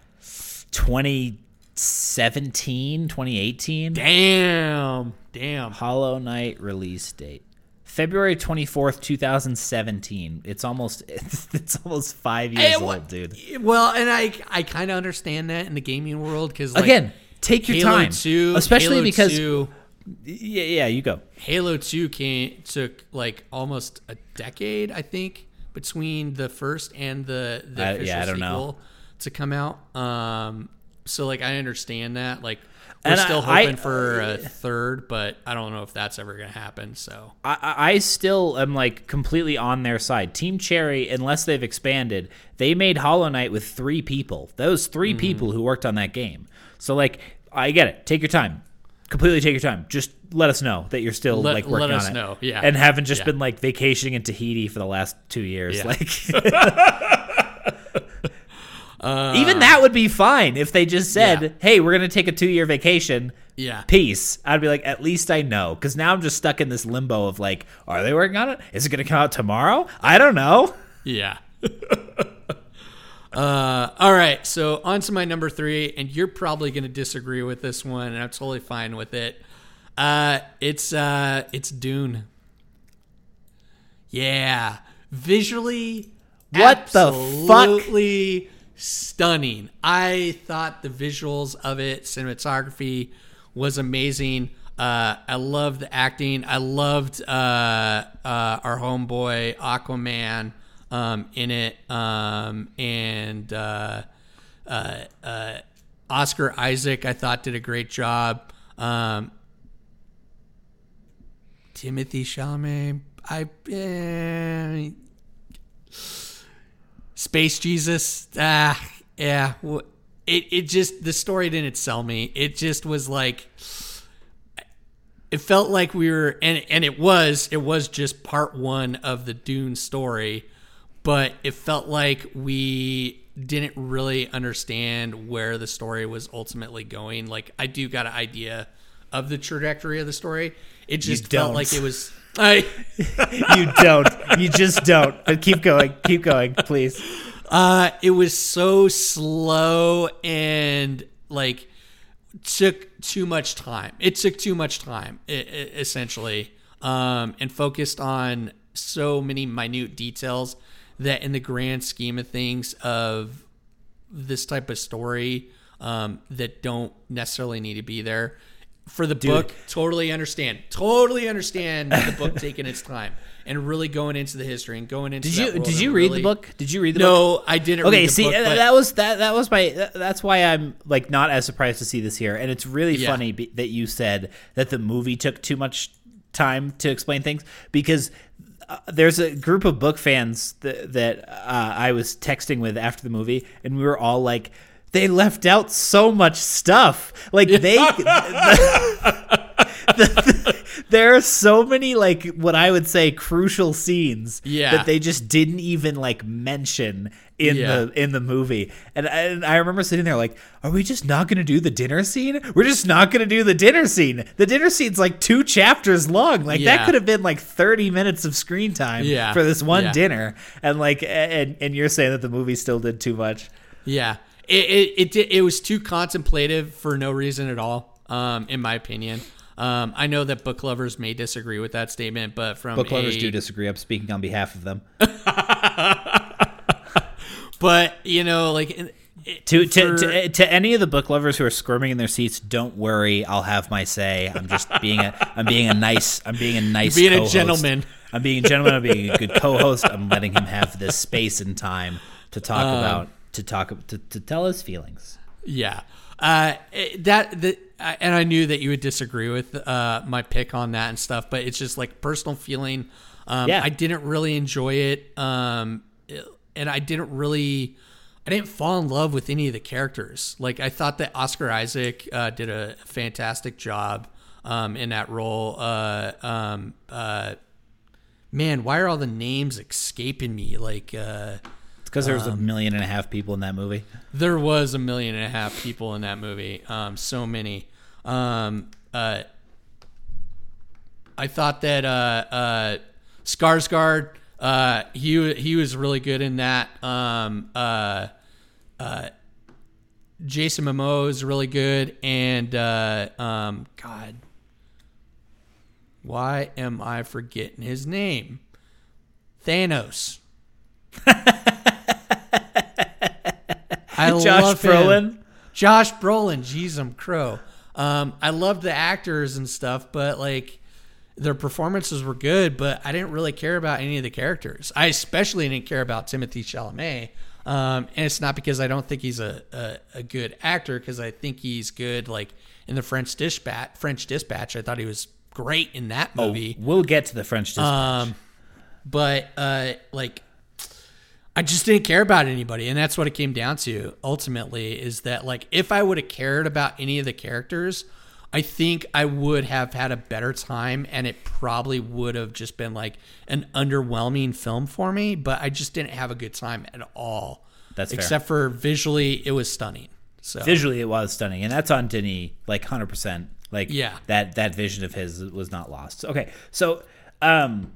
2017, 2018, Damn. Damn. Hollow Knight release date. February 24th, 2017. It's almost it's, almost 5 years Hey, old, dude. Well, and I I kind of understand that in the gaming world cuz like Again, take your Halo time. 2, especially Halo because 2, yeah, yeah, you go. Halo 2 came took like almost a decade, I think, between the first and the, the yeah, I don't know. to come out. Um so like I understand that. Like we're And I- still I- hoping for a third, but I don't know if that's ever going to happen. So I, I I still am like completely on their side. Team Cherry, unless they've expanded, they made Hollow Knight with three people. Those 3 Mm-hmm. people who worked on that game. So like, I get it. Take your time. Completely take your time. Just let us know that you're still Let- like working let us on it. know, yeah. and haven't just Yeah. been like vacationing in Tahiti for the last two years. Yeah. Like, Uh, Even that would be fine if they just said, Yeah. "Hey, we're gonna take a two year vacation." Yeah. Peace. I'd be like, at least I know, because now I'm just stuck in this limbo of like, are they working on it? Is it gonna come out tomorrow? I don't know. Yeah. uh, all right. So on to my number three, and you're probably going to disagree with this one, and I'm totally fine with it. Uh, it's uh, it's Dune. Yeah, visually, What the fuck? Stunning. I thought the visuals of it, cinematography, was amazing. Uh, I loved the acting. I loved uh, uh, our homeboy Aquaman um, in it, um, and uh, uh, uh, Oscar Isaac. I thought did a great job. Um, Timothée Chalamet. I eh, Space Jesus. Ah, yeah. It it just the story didn't sell me. It just was like it felt like we were and and it was it was just part 1 of the Dune story, but it felt like we didn't really understand where the story was ultimately going. Like I do got an idea of the trajectory of the story. It just felt like it was I you don't. You just don't. But keep going. Keep going, please. Uh, it was so slow and like took too much time. It took too much time, essentially, um, and focused on so many minute details that, in the grand scheme of things, of this type of story, um, that don't necessarily need to be there. For the book, totally understand. Totally understand the book taking its time and really going into the history and going into. Did you did you read really- the book? Did you read the book? No, I didn't. Okay, read the see book, uh, that was that that was my that- that's why I'm like not as surprised to see this here, and it's really Yeah. funny be, that you said that the movie took too much time to explain things because. Uh, there's a group of book fans that, that uh, I was texting with after the movie, and we were all like, "They left out so much stuff. Like they, there are so many like what I would say crucial scenes Yeah. that they just didn't even like mention in Yeah. the in the movie. And, and I remember sitting there like, are we just not going to do the dinner scene? We're just not going to do the dinner scene. The dinner scene's like two chapters long. Like Yeah. that could have been like 30 minutes of screen time Yeah. for this one dinner. And like and and you're saying that the movie still did too much. Yeah, it it it, it was too contemplative for no reason at all, um, in my opinion. Um, I know that book lovers may disagree with that statement, but from Book lovers a- do disagree. I'm speaking on behalf of them. But you know, like it- it- To, to, for- to, to any of the book lovers who are squirming in their seats, don't worry. I'll have my say. I'm just being a I'm being a nice I'm being a nice Being a co-host. gentleman. I'm being a gentleman. I'm being a good co-host. I'm letting him have this space and time to talk Um, about to talk to, to tell his feelings. Yeah. Uh, that uh, and I knew that you would disagree with uh, my pick on that and stuff, but it's just like personal feeling. Um, Yeah. I didn't really enjoy it, um, and I didn't really, I didn't fall in love with any of the characters. Like I thought that Oscar Isaac uh, did a fantastic job um, in that role. Uh, um, uh, man, why are all the names escaping me? Like. Because there was Um, a million and a half people in that movie. there was a million and a half people in that movie. Um, so many. Um, uh, I thought that uh, uh, Skarsgård, uh, he he was really good in that. Um, uh, uh, Jason Momoa is really good, and uh, um, God, why am I forgetting his name? Thanos. I Josh love him. Brolin. Josh Brolin, I'm crow. Um, I loved the actors and stuff, but like their performances were good, but I didn't really care about any of the characters. I especially didn't care about Timothée Chalamet. Um, and it's not because I don't think he's a, a, a good actor, because I think he's good. Like in the French Dispatch, French Dispatch, I thought he was great in that movie. We'll get to the French Dispatch. Um, but uh, like, I just didn't care about anybody, and that's what it came down to. Ultimately, is that like if I would have cared about any of the characters, I think I would have had a better time, and it probably would have just been like an underwhelming film for me. But I just didn't have a good time at all. That's fair. except for visually, it was stunning. So visually it was stunning and that's on Denis like 100% like Yeah. that that vision of his was not lost okay so um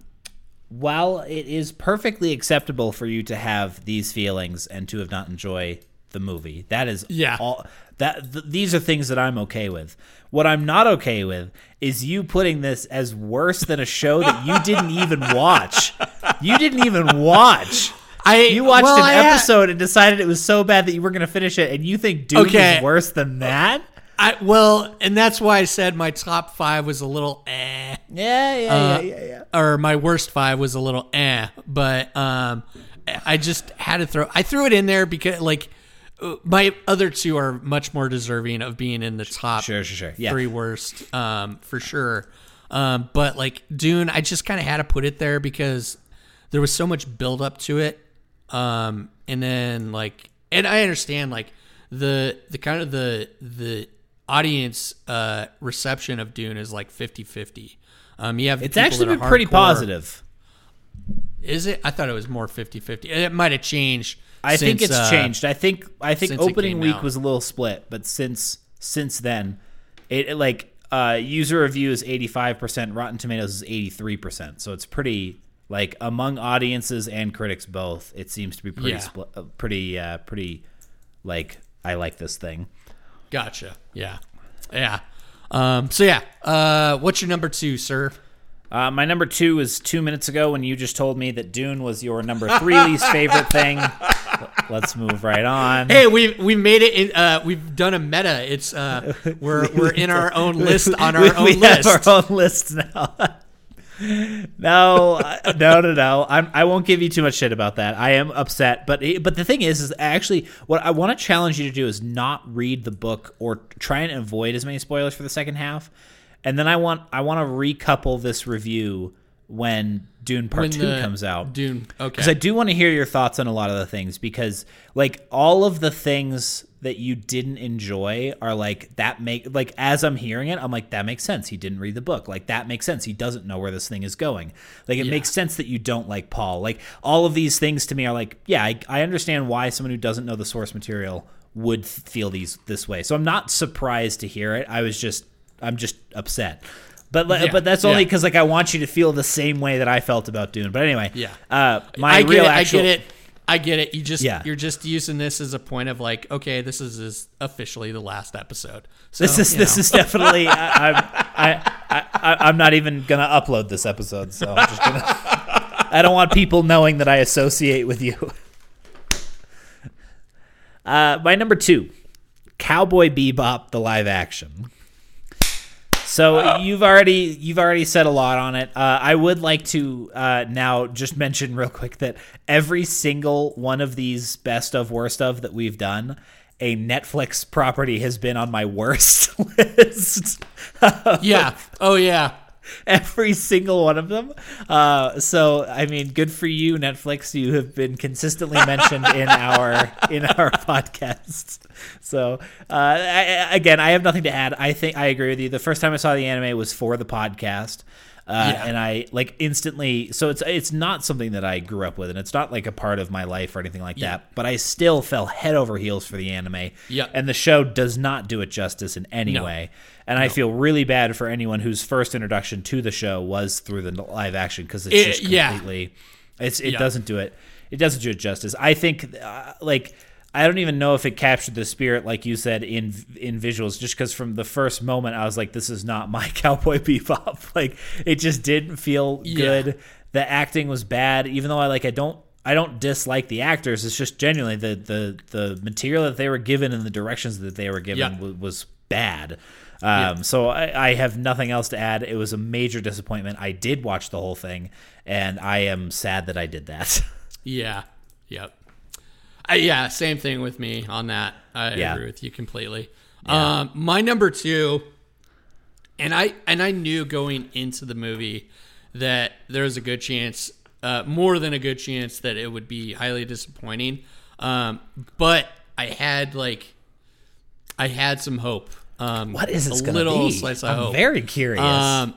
while it is perfectly acceptable for you to have these feelings and to have not enjoy the movie that is Yeah. all that th- these are things that I'm okay with what I'm not okay with is you putting this as worse than a show that you didn't even watch you didn't even watch I you watched well, an I episode and decided it was so bad that you were going to finish it, and you think Dune Okay. is worse than that? I well, and that's why I said my top five was a little eh, Yeah, yeah, Uh, yeah, yeah, yeah. or my worst five was a little eh. But um, I just had to throw. I threw it in there because like my other two are much more deserving of being in the top Sure, sure, sure. Yeah. three worst, um, for sure. Um, but like Dune, I just kind of had to put it there because there was so much build up to it. Um, and then like, and I understand like the the kind of the the audience uh reception of Dune is like 50-50. Um, you have It's actually been pretty positive. Is it? I thought it was more 50-50. It might have changed. I think it's uh, changed. I think I think opening week out. was a little split, but since since then, it, it, like uh, user review is eighty five percent, Rotten Tomatoes is eighty three percent. So it's pretty like among audiences and critics both. It seems to be pretty Yeah. split, uh, pretty uh, pretty like I like this thing. Gotcha. Yeah. Yeah. Um, so yeah, uh, what's your number two, sir? Uh, my number two is two minutes ago when you just told me that Dune was your number three least favorite thing. Let's move right on. Hey, we we made it. In, uh, we've done a meta. It's uh, we're we're in our own list on our we, own we list. have our own list now. no, no, no, no. I'm, I won't give you too much shit about that. I am upset, but eh, but the thing is, is actually what I want to challenge you to do is not read the book or try and avoid as many spoilers for the second half. And then I want I want to recouple this review when Dune Part When Two comes out. Dune. Okay. Because I do want to hear your thoughts on a lot of the things because like all of the things that you didn't enjoy are like that make like as I'm hearing it, I'm like that makes sense. He didn't read the book. Like that makes sense. He doesn't know where this thing is going. Like it Yeah. makes sense that you don't like Paul. Like all of these things to me are like, yeah, I, I understand why someone who doesn't know the source material would feel these this way. So I'm not surprised to hear it. I was just I'm just upset. But Yeah, but that's only yeah. because like I want you to feel the same way that I felt about Dune. But anyway, Yeah. uh, my I get real it. actual, I get it. I get it. You just Yeah. you're just using this as a point of like, okay, this is, is officially the last episode. So, This is this know. is definitely. I, I'm I, I I'm not even gonna upload this episode, so I'm just gonna. I don't want people knowing that I associate with you. Uh, my number two, Cowboy Bebop, the live action. So you've already you've already said a lot on it. Uh, I would like to uh, now just mention real quick that every single one of these best of worst of that we've done, a Netflix property has been on my worst list. yeah. Oh yeah. every single one of them. Uh, so I mean, good for you, Netflix. You have been consistently mentioned in our in our podcast. So uh, I, again, I have nothing to add. I think I agree with you. The first time I saw the anime was for the podcast. Uh, Yeah. And I like instantly. So it's it's not something that I grew up with, and it's not like a part of my life or anything like Yeah. that. But I still fell head over heels for the anime. Yeah. And the show does not do it justice in any No. way. And I feel really bad for anyone whose first introduction to the show was through the live action because it's It- just yeah. completely, it's it Yeah. doesn't do it. It doesn't do it justice. I think uh, like I don't even know if it captured the spirit like you said in in visuals. Just because from the first moment I was like, this is not my Cowboy Bebop. Like it just didn't feel Yeah. good. The acting was bad, even though I like I don't. I don't dislike the actors. It's just genuinely the the the material that they were given and the directions that they were given Yeah. was, was bad. Um, So I, I have nothing else to add. It was a major disappointment. I did watch the whole thing, and I am sad that I did that. Yeah. Yep. I, yeah. Same thing with me on that. I Yeah. agree with you completely. Um, my number two, and I and I knew going into the movie that there was a good chance, uh, more than a good chance, that it would be highly disappointing. Um, but I had like, I had some hope. Um, what is this a going to little be? slice of I'm hope. very curious. Um,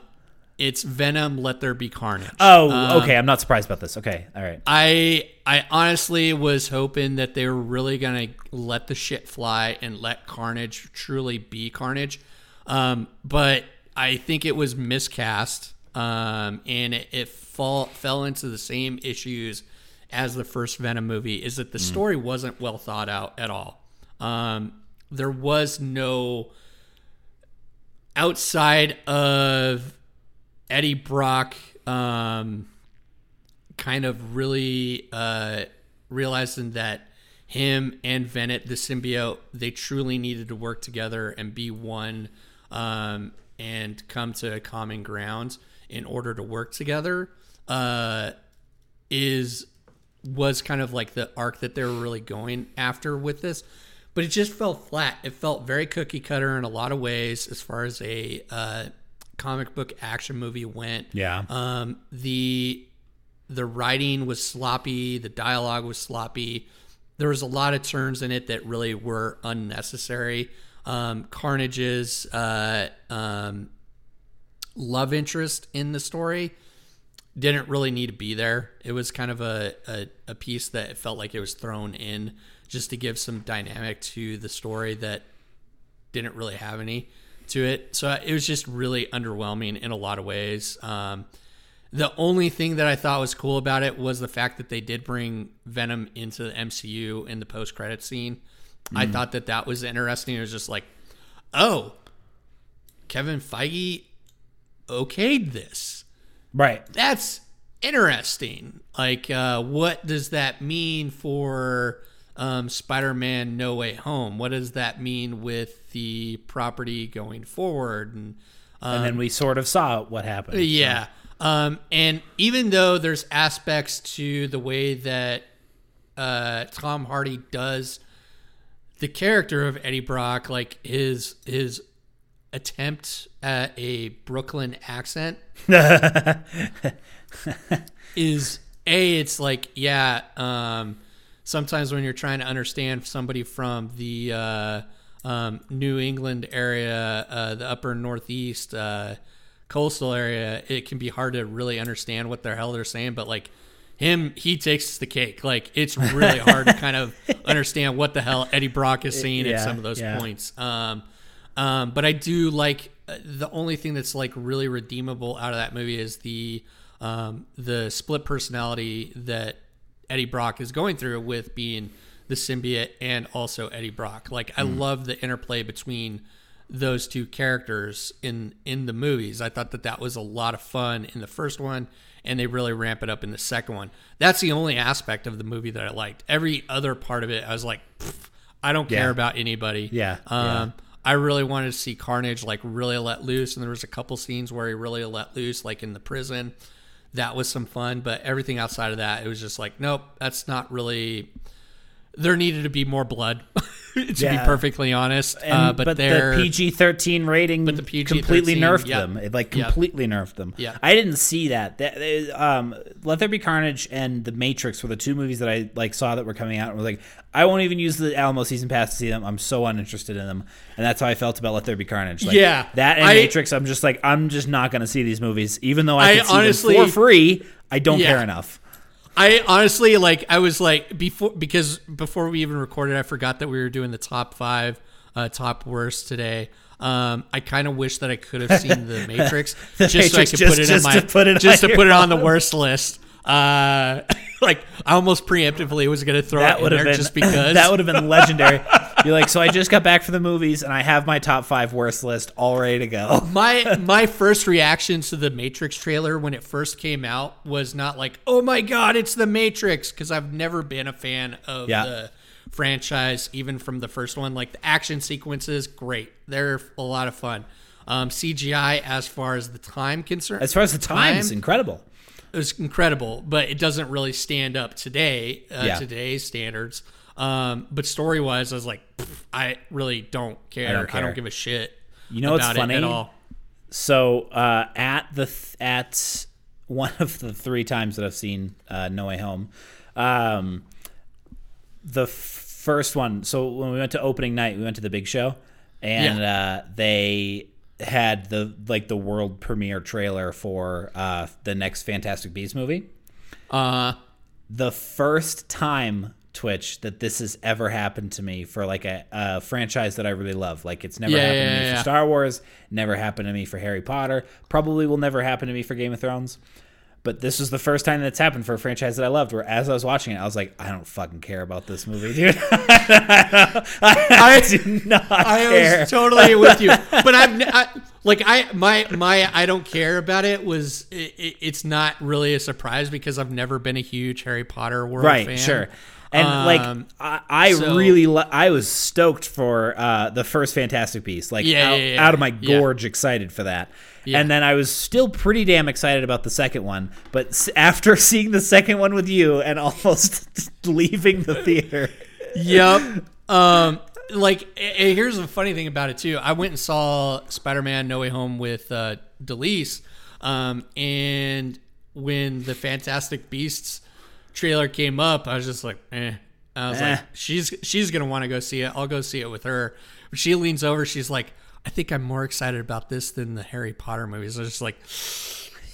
it's Venom. Let there be carnage. Oh, Um, okay. I'm not surprised about this. Okay, all right. I I honestly was hoping that they were really gonna let the shit fly and let Carnage truly be Carnage, um, but I think it was miscast, um, and it, it fall, fell into the same issues as the first Venom movie. Is that the story wasn't well thought out at all. Um, there was no outside of Eddie Brock. Um, kind of really uh, realizing that him and Venet, the symbiote, they truly needed to work together and be one um, and come to a common ground in order to work together. Uh, is was kind of like the arc that they were really going after with this, but it just felt flat. It felt very cookie cutter in a lot of ways as far as a uh, comic book action movie went. Yeah. Um, the the writing was sloppy, the dialogue was sloppy. There was a lot of turns in it that really were unnecessary. Um, Carnage's uh, um, love interest in the story didn't really need to be there. It was kind of a, a, a piece that felt like it was thrown in just to give some dynamic to the story that didn't really have any to it. So it was just really underwhelming in a lot of ways. Um, the only thing that I thought was cool about it was the fact that they did bring Venom into the MCU in the post credit scene. I thought that that was interesting. It was just like, oh, Kevin Feige okayed this Right. that's interesting. Like, uh, what does that mean for um, Spider-Man: No Way Home? What does that mean with the property going forward? And and then we sort of saw what happened. yeah, um, and even though there's aspects to the way that uh, Tom Hardy does the character of Eddie Brock, like his his attempt at a Brooklyn accent is a it's like yeah um sometimes when you're trying to understand somebody from the uh um new england area uh the upper northeast uh coastal area it can be hard to really understand what the hell they're saying but like him he takes the cake like it's really hard to kind of understand what the hell eddie brock is saying Yeah, at some of those yeah. points um um, but I do like uh, the only thing that's like really redeemable out of that movie is the um, the split personality that Eddie Brock is going through with being the symbiote and also Eddie Brock. Like I love the interplay between those two characters in in the movies. I thought that that was a lot of fun in the first one and they really ramp it up in the second one. That's the only aspect of the movie that I liked. Every other part of it I was like I don't care Yeah. about anybody. Yeah, Um yeah. I really wanted to see Carnage like really let loose, and there was a couple scenes where he really let loose, like in the prison. That was some fun, but everything outside of that, it was just like, nope, that's not really. There needed to be more blood, to Yeah. be perfectly honest. And, uh, but, but the PG-13 rating But the PG-13, completely nerfed yep. them. It like Yep. completely nerfed them. Yeah. I didn't see that. That uh, um, Let There Be Carnage and The Matrix were the two movies that I like saw that were coming out and was like, I won't even use the Alamo season pass to see them. I'm so uninterested in them, and that's how I felt about Let There Be Carnage. Like, Yeah. that and I- Matrix. I'm just like, I'm just not going to see these movies, even though I, I honestly- for free. I don't Yeah. care enough. I honestly like I was like before because before we even recorded, I forgot that we were doing the top five, uh, top worst today. Um, I kind of wish that I could have seen the Matrix The just Matrix, so I could just- put it in my put it just to put it on the worst list. Uh, like I almost preemptively was going to throw That it in would have there been just because that would have been legendary. You're like, so I just got back from the movies and I have my top five worst list all ready to go. my my first reaction to the Matrix trailer when it first came out was not like, "Oh my god, it's the Matrix," because I've never been a fan of Yeah. the franchise, even from the first one. Like the action sequences, great, they're a lot of fun. Um, CGI, as far as the time concerned, As far as the time, Time? incredible. It was incredible, but it doesn't really stand up today, uh, Yeah. today's standards. Um, but story wise, I was like, I really don't care. I don't, care. give a shit. You know what's funny? At all. So uh, at the th- at one of the three times that I've seen uh, No Way Home, um, the f- first one. So when we went to opening night, we went to the big show, and uh, they had the like the world premiere trailer for uh, the next Fantastic Beasts movie. Uh, The first time Twitch that this has ever happened to me for like a, a franchise that I really love. Like it's never Yeah, happened yeah, to me yeah, for. Star Wars, never happened to me for Harry Potter, probably will never happen to me for Game of Thrones. But this was the first time that's happened for a franchise that I loved. Where as I was watching it, I was like, I don't fucking care about this movie, dude. I, do not I care. was totally with you, but I'm I, like I my my I don't care about it was it, it's not really a surprise because I've never been a huge Harry Potter world right fan. sure and Um, like i, I so- really li- i was stoked for uh the first fantastic beast like Yeah, out, yeah, yeah, out of my gorge excited for that. And then i was still pretty damn excited about the second one but s- after seeing the second one with you and almost leaving the theater. Yep. Um, like here's the funny thing about it too. I went and saw Spider-Man: No Way Home with uh, Delise, um, and when the Fantastic Beasts trailer came up, I was just like, eh. I was Eh. like, she's she's gonna want to go see it. I'll go see it with her. But she leans over. She's like, I think I'm more excited about this than the Harry Potter movies. I was just like,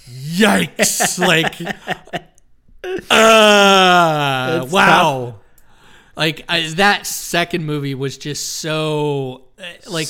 yikes! like, uh, wow. Like I, that second movie was just so uh, like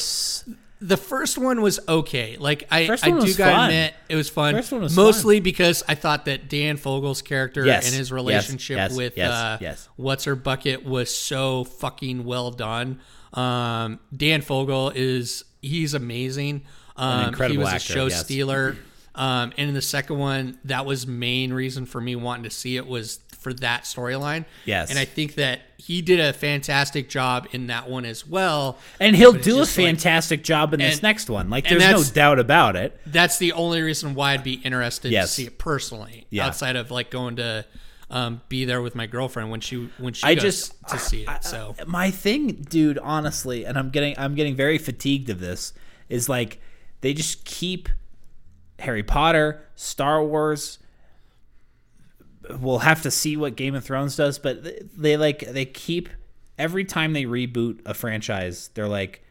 the first one was okay. Like I, I do gotta fun. admit it was fun. First one was mostly because I thought that Dan Fogler's character Yes, and his relationship yes, with yes, uh, yes. what's her bucket was so fucking well done. Um, Dan Fogler is he's amazing. Um, he incredible was a actor, show yes. stealer. Um, and in the second one, that was main reason for me wanting to see it was for that storyline. Yes. and I think that he did a fantastic job in that one as well. and he'll do a just like- fantastic job in this next one like there's no doubt about it That's the only reason why I'd be interested Yes. to see it personally, Yeah. outside of like going to um, be there with my girlfriend when she when she I goes just- to see it. So my thing dude honestly and i'm getting i'm getting very fatigued of this is like they just keep harry potter star wars we'll have to see what game of thrones does but they, they like they keep every time they reboot a franchise they're like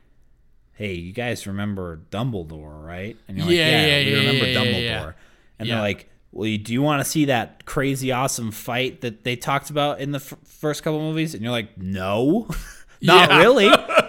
hey you guys remember dumbledore right? And you're like Yeah, yeah, yeah, we remember yeah, dumbledore. And they're like well, you- do you want to see that crazy awesome fight that they talked about in the f- first couple movies? And you're like, no, not really.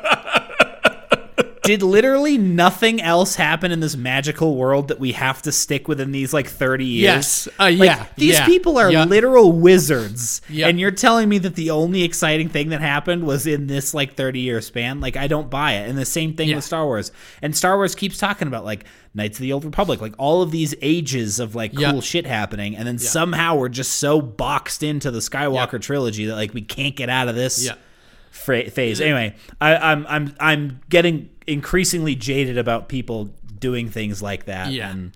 Did literally nothing else happen in this magical world that we have to stick within these like 30 years? Yes. Uh, Like, yeah. These yeah, people are yeah. literal wizards. Yeah. And you're telling me that the only exciting thing that happened was in this like 30 year span? Like, I don't buy it. And the same thing Yeah. with Star Wars. And Star Wars keeps talking about like Knights of the Old Republic, like all of these ages of like cool shit happening. And then somehow we're just so boxed into the Skywalker trilogy that like we can't get out of this phase. Anyway, I, I'm I'm I'm getting increasingly jaded about people doing things like that. Yeah. And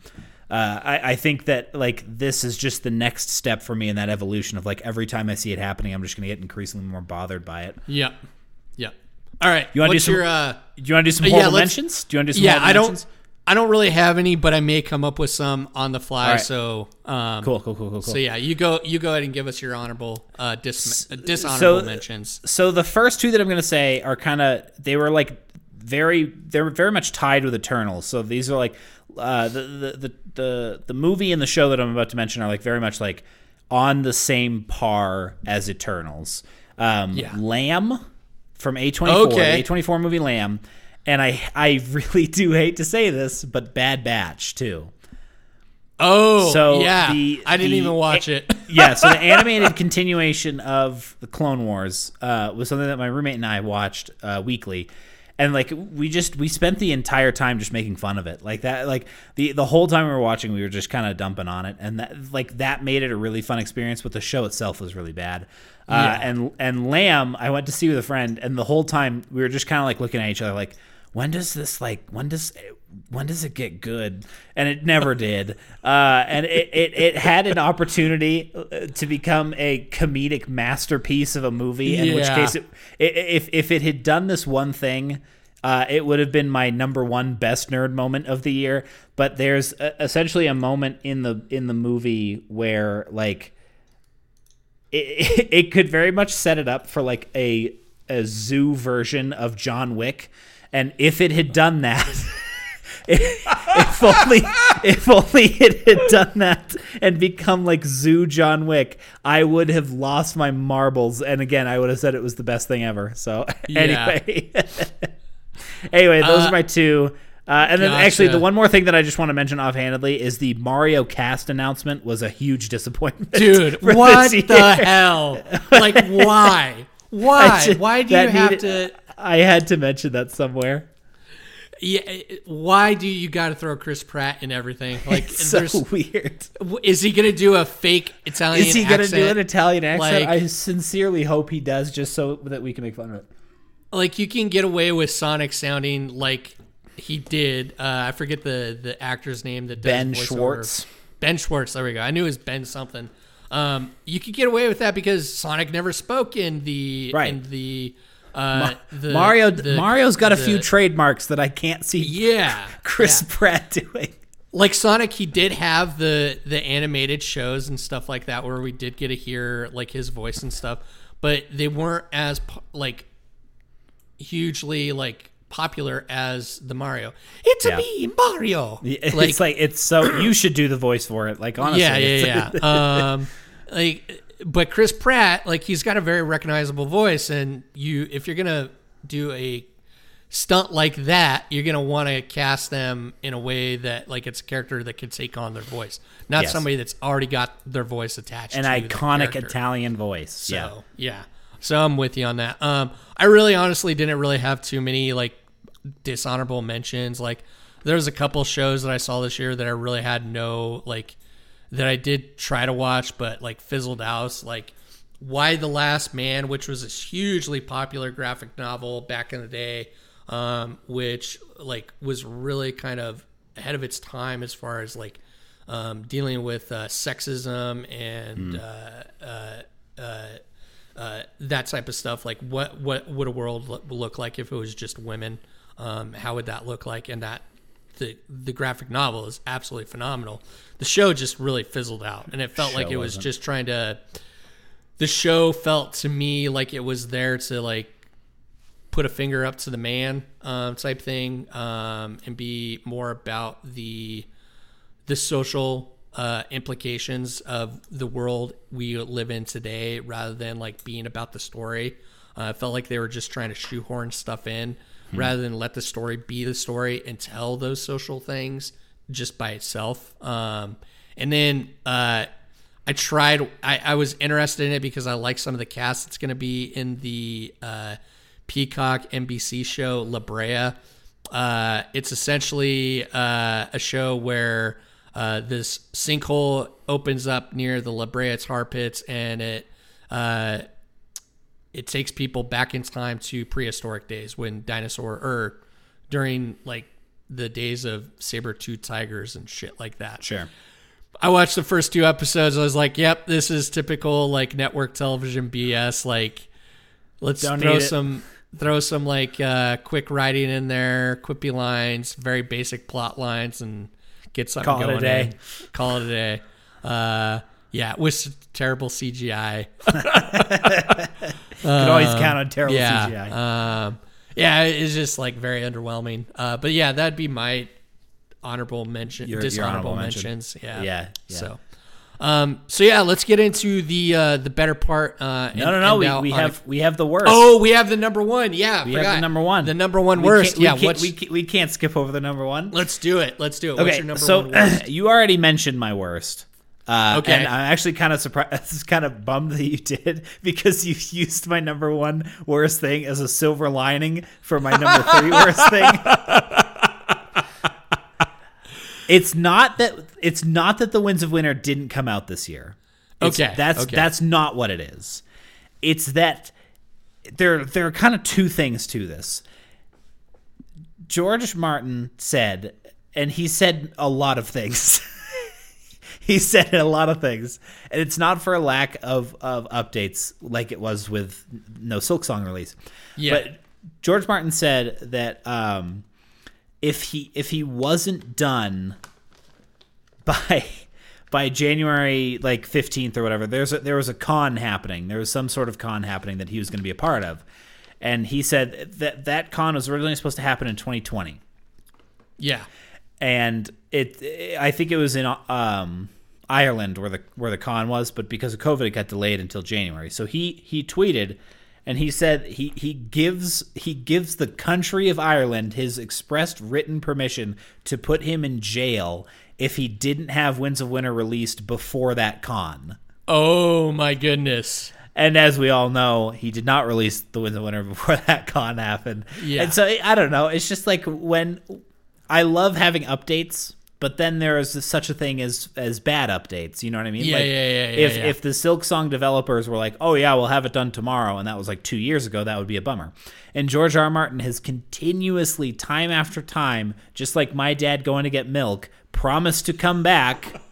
uh, I, I think that like this is just the next step for me in that evolution of like every time I see it happening, I'm just gonna get increasingly more bothered by it. Yep. Yep. All right. You wanna do some- your uh, Do you want to do some Uh, yeah, mentions? Do you want to do some yeah, I don't. I don't really have any, but I may come up with some on the fly. Right. So, um, Cool, cool, cool, cool. So yeah, you go. You go ahead and give us your honorable, uh, dis- dishonorable so- mentions. so the first two that I'm going to say are kind of they were like very they're very much tied with Eternals. So these are like uh, the, the the the the movie and the show that I'm about to mention are like very much like on the same par as Eternals. Um, Yeah. Lamb from A24, Okay. the A24 movie Lamb, and I I really do hate to say this, but Bad Batch too. Oh, So yeah. the- I didn't the- even watch it. yeah, so the animated continuation of the Clone Wars uh, was something that my roommate and I watched uh, weekly, and like we just we spent the entire time just making fun of it, like that, like the the whole time we were watching, we were just kind of dumping on it, and that like that made it a really fun experience. But the show itself was really bad. Uh, And and Lamb, I went to see with a friend, and the whole time we were just kind of like looking at each other, like when does this like when does when does it get good? And it never did. Uh, and it, it, it had an opportunity uh, to become a comedic masterpiece of a movie in which case it, if, if it had done this one thing uh, it would have been my number one best nerd moment of the year. But there's uh essentially a moment in the in the movie where like it, it could very much set it up for like a a zoo version of John Wick, and if it had done that, if only if only it had done that and become like Zoo John Wick, I would have lost my marbles. And again, I would have said it was the best thing ever. So Yeah. anyway, anyway, those Uh, are my two. Uh, and then actually, the one more thing that I just want to mention offhandedly is the Mario cast announcement was a huge disappointment, Dude, what the hell? Like, why? Why? ju- Why do you have needed- to? I had to mention that somewhere. Yeah, why do you got to throw Chris Pratt in everything? Like, It's so weird. is he gonna do a fake Italian? Is he going to accent? do an Italian accent? Like- I sincerely hope he does, just so that we can make fun of it. like you can get away with Sonic sounding like he did. Uh, I forget the the actor's name that Ben. Schwartz. Ben Schwartz. There we go. I knew it was Ben something. Um, you could get away with that because Sonic never spoke in the Right. in the uh the, Mario the- Mario's got a few trademarks that I can't see yeah Chris yeah. Pratt doing. like Sonic, he did have the the animated shows and stuff like that where we did get to hear like his voice and stuff, but they weren't as like hugely like popular as the Mario. It's Yeah. a me, Mario. It's Like, like, it's so you should do the voice for it. Like honestly, yeah, yeah, yeah. um, like, but Chris Pratt, like, he's got a very recognizable voice, and you, if you're gonna do a stunt like that, you're gonna want to cast them in a way that, like, it's a character that can take on their voice, not Yes. somebody that's already got their voice attached. an iconic. Italian voice. So yeah. yeah. So I'm with you on that. Um, I really honestly didn't really have too many like dishonorable mentions. Like there's a couple shows that I saw this year that I really had no like that I did try to watch, but like fizzled out. Like Y: The Last Man, which was this hugely popular graphic novel back in the day, um, which like was really kind of ahead of its time as far as like um, dealing with uh, sexism and uh, uh, uh, uh, that type of stuff. Like, what what would a world lo- look like if it was just women? Um, how would that look like? And that the the graphic novel is absolutely phenomenal. The show just really fizzled out, and it felt like it was wasn't. just trying to. The show felt to me like it was there to like put a finger up to the man um, type thing um, and be more about the the social uh, implications of the world we live in today rather than like being about the story. Uh, I felt like they were just trying to shoehorn stuff in rather than let the story be the story and tell those social things just by itself. Um, and then uh, I tried, I, I was interested in it because I like some of the cast that's going to be in the uh, Peacock NBC show La Brea. Uh, it's essentially uh, a show where uh, this sinkhole opens up near the La Brea tar pits, and it uh, it takes people back in time to prehistoric days when dinosaur or during like the days of saber tooth tigers and shit like that. Sure. I watched the first two episodes. I was like, "Yep, this is typical like network television BS." Like, let's Don't throw need it. some throw some like uh, quick writing in there, quippy lines, very basic plot lines, and get something Call it a day. in. Call it a day. Uh, yeah, it was terrible CGI. Could always count on terrible yeah, CGI. Um, yeah, it's just like very underwhelming. Uh, but yeah, that'd be my honorable mention, Your- your dishonorable honorable mention. mentions. Yeah, Yeah, yeah. So, um, so yeah, let's get into the uh, the better part. Uh, no, no, no. We, we have we have the worst. Oh, we have the number one. Yeah, we have the number one. The number one We worst. we yeah, can't- we can't, we can't skip over the number one. let's do it. Let's do it. What's Okay, your number so one worst? you already mentioned my worst. Uh, Okay. and I'm actually kind of surprised, kind of bummed that you did because you used my number one worst thing as a silver lining for my number three worst thing. it's not that it's not that the Winds of Winter didn't come out this year. It's- Okay, that's okay. that's not what it is. It's that there there are kind of two things to this. George Martin said, and he said a lot of things. he said a lot of things, and it's not for a lack of of updates like it was with no Silksong release. Yeah. But George Martin said that um, if he if he wasn't done by by January like 15th or whatever there's a, there was a con happening. There was some sort of con happening that he was going to be a part of. And he said that that con was originally supposed to happen in 2020 yeah, and it, I think it was in um, Ireland where the where the con was, but because of COVID, it got delayed until January. So he he tweeted, and he said he he gives he gives the country of Ireland his expressed written permission to put him in jail if he didn't have Winds of Winter released before that con. Oh my goodness. And as we all know, he did not release the Winds of Winter before that con happened. Yeah. And so I don't know. It's just like when I love having updates, but then there is such a thing as as bad updates. You know what I mean? Yeah, like, yeah, yeah, yeah, If yeah. if the Silksong developers were like, "Oh yeah, we'll have it done tomorrow," and that was like two years ago, that would be a bummer. And George R. R. Martin has continuously, time after time, just like my dad going to get milk, promised to come back.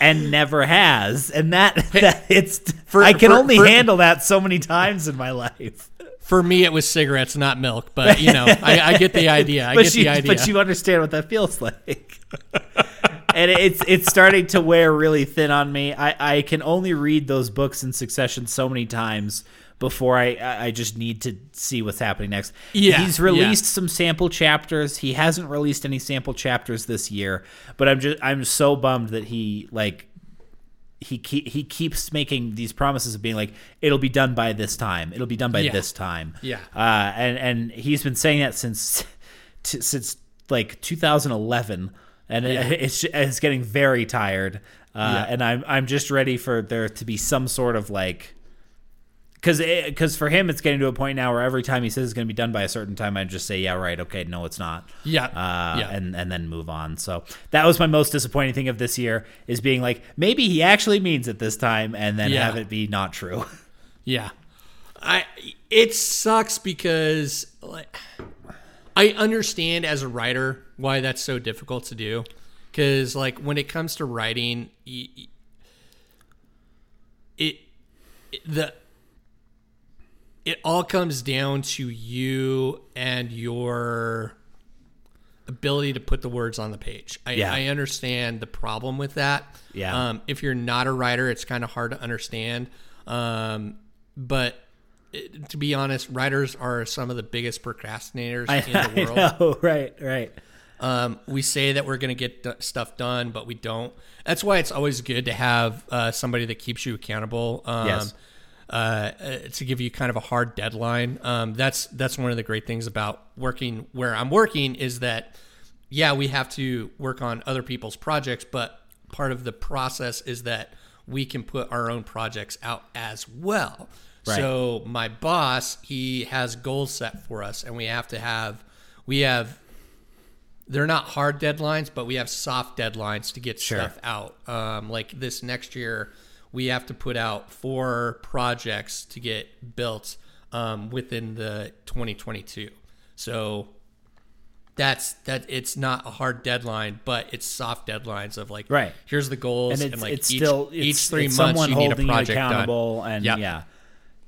and never has and that, that it's For- i can for- only for- handle that so many times in my life For me, it was cigarettes, not milk. But you know, I, I get the idea. I get you, the idea. but you understand what that feels like. and it's it's starting to wear really thin on me. I, I can only read those books in succession so many times before I I just need to see what's happening next. Yeah, he's released some sample chapters. He hasn't released any sample chapters this year, but I'm just I'm so bummed that he like he keep, he keeps making these promises of being like it'll be done by this time. It'll be done by Yeah. this time. Yeah. Uh, and and he's been saying that since t- since like 2011, and it, it's it's getting very tired. Uh, Yeah. And I'm I'm just ready for there to be some sort of like. Because because for him, it's getting to a point now where every time he says it's going to be done by a certain time, I just say, yeah, right, okay, no, it's not yeah, uh, yeah. and and then move on. So that was my most disappointing thing of this year is being like maybe he actually means it this time, and then Yeah. have it be not true. Yeah. I it sucks because like I understand as a writer why that's so difficult to do cuz like when it comes to writing y- y- it, it the it all comes down to you and your ability to put the words on the page. I, Yeah. I understand the problem with that. Yeah. Um, if you're not a writer, it's kind of hard to understand. Um, but it- to be honest, writers are some of the biggest procrastinators I, in the world. know, right, right. Um, we say that we're going to get d- stuff done, but we don't. That's why it's always good to have uh, somebody that keeps you accountable. Um, Yes. Uh, uh, to give you kind of a hard deadline. Um, that's that's one of the great things about working where I'm working is that yeah, we have to work on other people's projects, but part of the process is that we can put our own projects out as well. Right. So my boss, he has goals set for us, and we have to have we have they're not hard deadlines, but we have soft deadlines to get Sure. stuff out. Um, like this next year, we have to put out four projects to get built um, within the 2022. So that's that. It's not a hard deadline, but it's soft deadlines of like, Right. Here's the goals, And and, it's like it's each, still each it's, three it's months you need a project done. and Yep. yeah.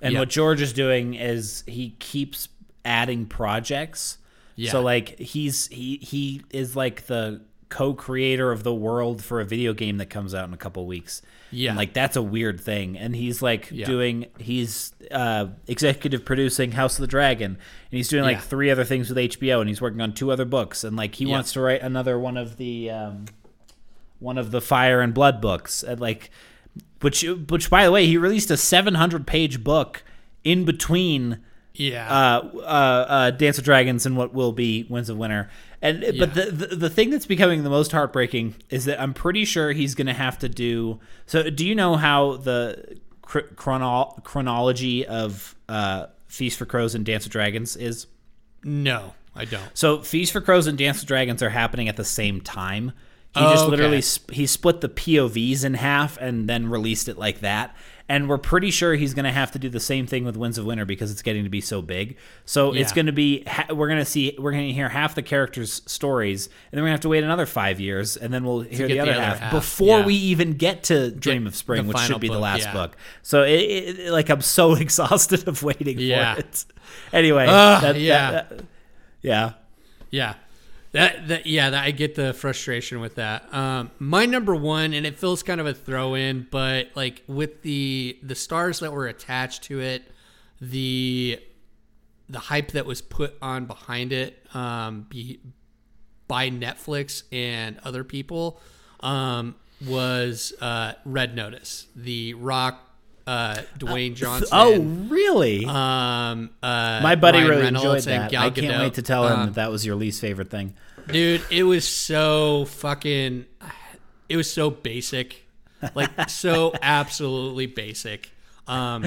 And Yep. what George is doing is he keeps adding projects. Yeah. So like he's he he is like the co-creator of the world for a video game that comes out in a couple weeks. Yeah. And like that's a weird thing. And he's like Yeah. doing he's uh executive producing House of the Dragon and he's doing like Yeah. three other things with HBO and he's working on two other books and like he Yeah. wants to write another one of the um one of the Fire and Blood books and like which which by the way he released a 700 page book in between Yeah, uh, uh, uh, Dance of Dragons and what will be Winds of Winter. And Yeah. but the, the the thing that's becoming the most heartbreaking is that I'm pretty sure he's going to have to do. So do you know how the chrono- chronology of uh, Feast for Crows and Dance of Dragons is? no, I don't. So Feast for Crows and Dance of Dragons are happening at the same time. He Oh, just okay. literally sp- he split the POVs in half and then released it like that. And we're pretty sure he's going to have to do the same thing with Winds of Winter because it's getting to be so big. So it's going to be we're going to see we're going to hear half the characters' stories, and then we're going to have to wait another five years, and then we'll hear the other, the other half, half, before yeah. we even get to Dream of Spring, which should be the last yeah. book. So it, it, like I'm so exhausted of waiting Yeah. for it. Anyway, Ugh, that- that- yeah. that- yeah. Yeah. That, that yeah, that, I get the frustration with that. Um, my number one, and it feels kind of a throw in, but like with the the stars that were attached to it, the the hype that was put on behind it um, be, by Netflix and other people um, was uh, Red Notice, The Rock, uh, Dwayne Johnson. Oh, really? um, uh, My buddy Ryan really Reynolds enjoyed that. I can't wait to tell him Um, that that was your least favorite thing. dude it was so fucking it was so basic like so absolutely basic um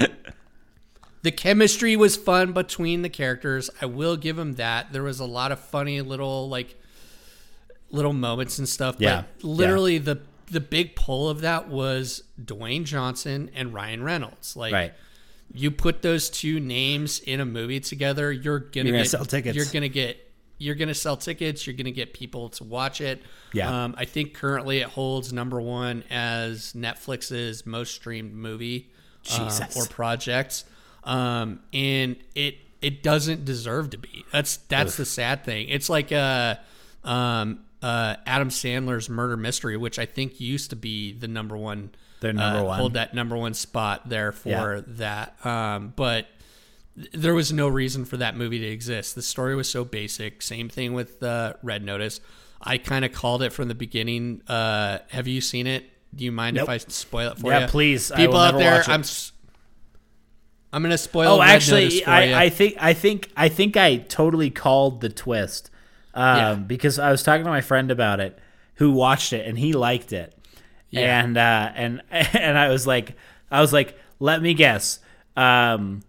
the chemistry was fun between the characters i will give him that there was a lot of funny little like little moments and stuff Yeah, but literally the the big pull of that was Dwayne Johnson and Ryan Reynolds like Right. you put those two names in a movie together, you're gonna, You're gonna get, sell tickets. You're gonna get you're gonna sell tickets. You're gonna get people to watch it. Yeah. Um, I think currently it holds number one as Netflix's most streamed movie Jesus. or project, um, and it it doesn't deserve to be. That's that's the sad thing. It's like uh, um, uh, Adam Sandler's Murder Mystery, which I think used to be the number one Their number uh, one. hold that number one spot there for Yeah. that. Um, but there was no reason for that movie to exist. The story was so basic. Same thing with uh, Red Notice. I kind of called it from the beginning. Uh, have you seen it? Do you mind Nope. if I spoil it for Yeah, you? Yeah, please. I People out there. I'm. I'm gonna spoil. Oh, Red actually, for you. I, I think I think I think I totally called the twist um, Yeah. because I was talking to my friend about it, who watched it and he liked it, Yeah. and uh, and and I was like, I was like, let me guess, um,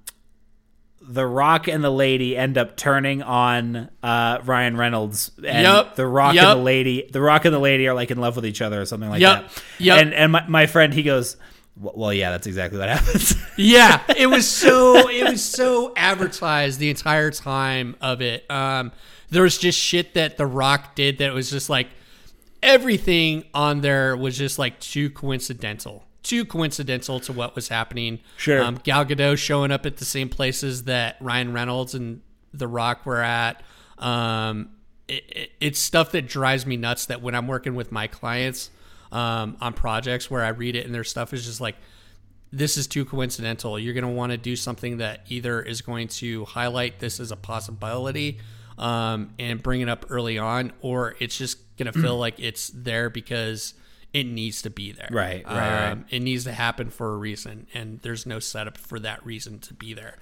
the Rock and the lady end up turning on uh, Ryan Reynolds, and Yup. the Rock Yup. and the lady, the Rock and the lady are like in love with each other or something like Yup. that. Yup. And and my, my friend he goes. "Well- Well, yeah, that's exactly what happens. yeah, it was so it was so advertised the entire time of it. Um, there was just shit that The Rock did that was just like everything on there was just like too coincidental, too coincidental to what was happening. Sure. um, Gal Gadot showing up at the same places that Ryan Reynolds and The Rock were at. Um, it, it, it's stuff that drives me nuts. That when I'm working with my clients um, on projects where I read it and their stuff is just like this is too coincidental. You're going to want to do something that either is going to highlight this as a possibility um, and bring it up early on, or it's just going to feel like it's there because it needs to be there. Right, right, right. Um, It needs to happen for a reason, and there's no setup for that reason to be there.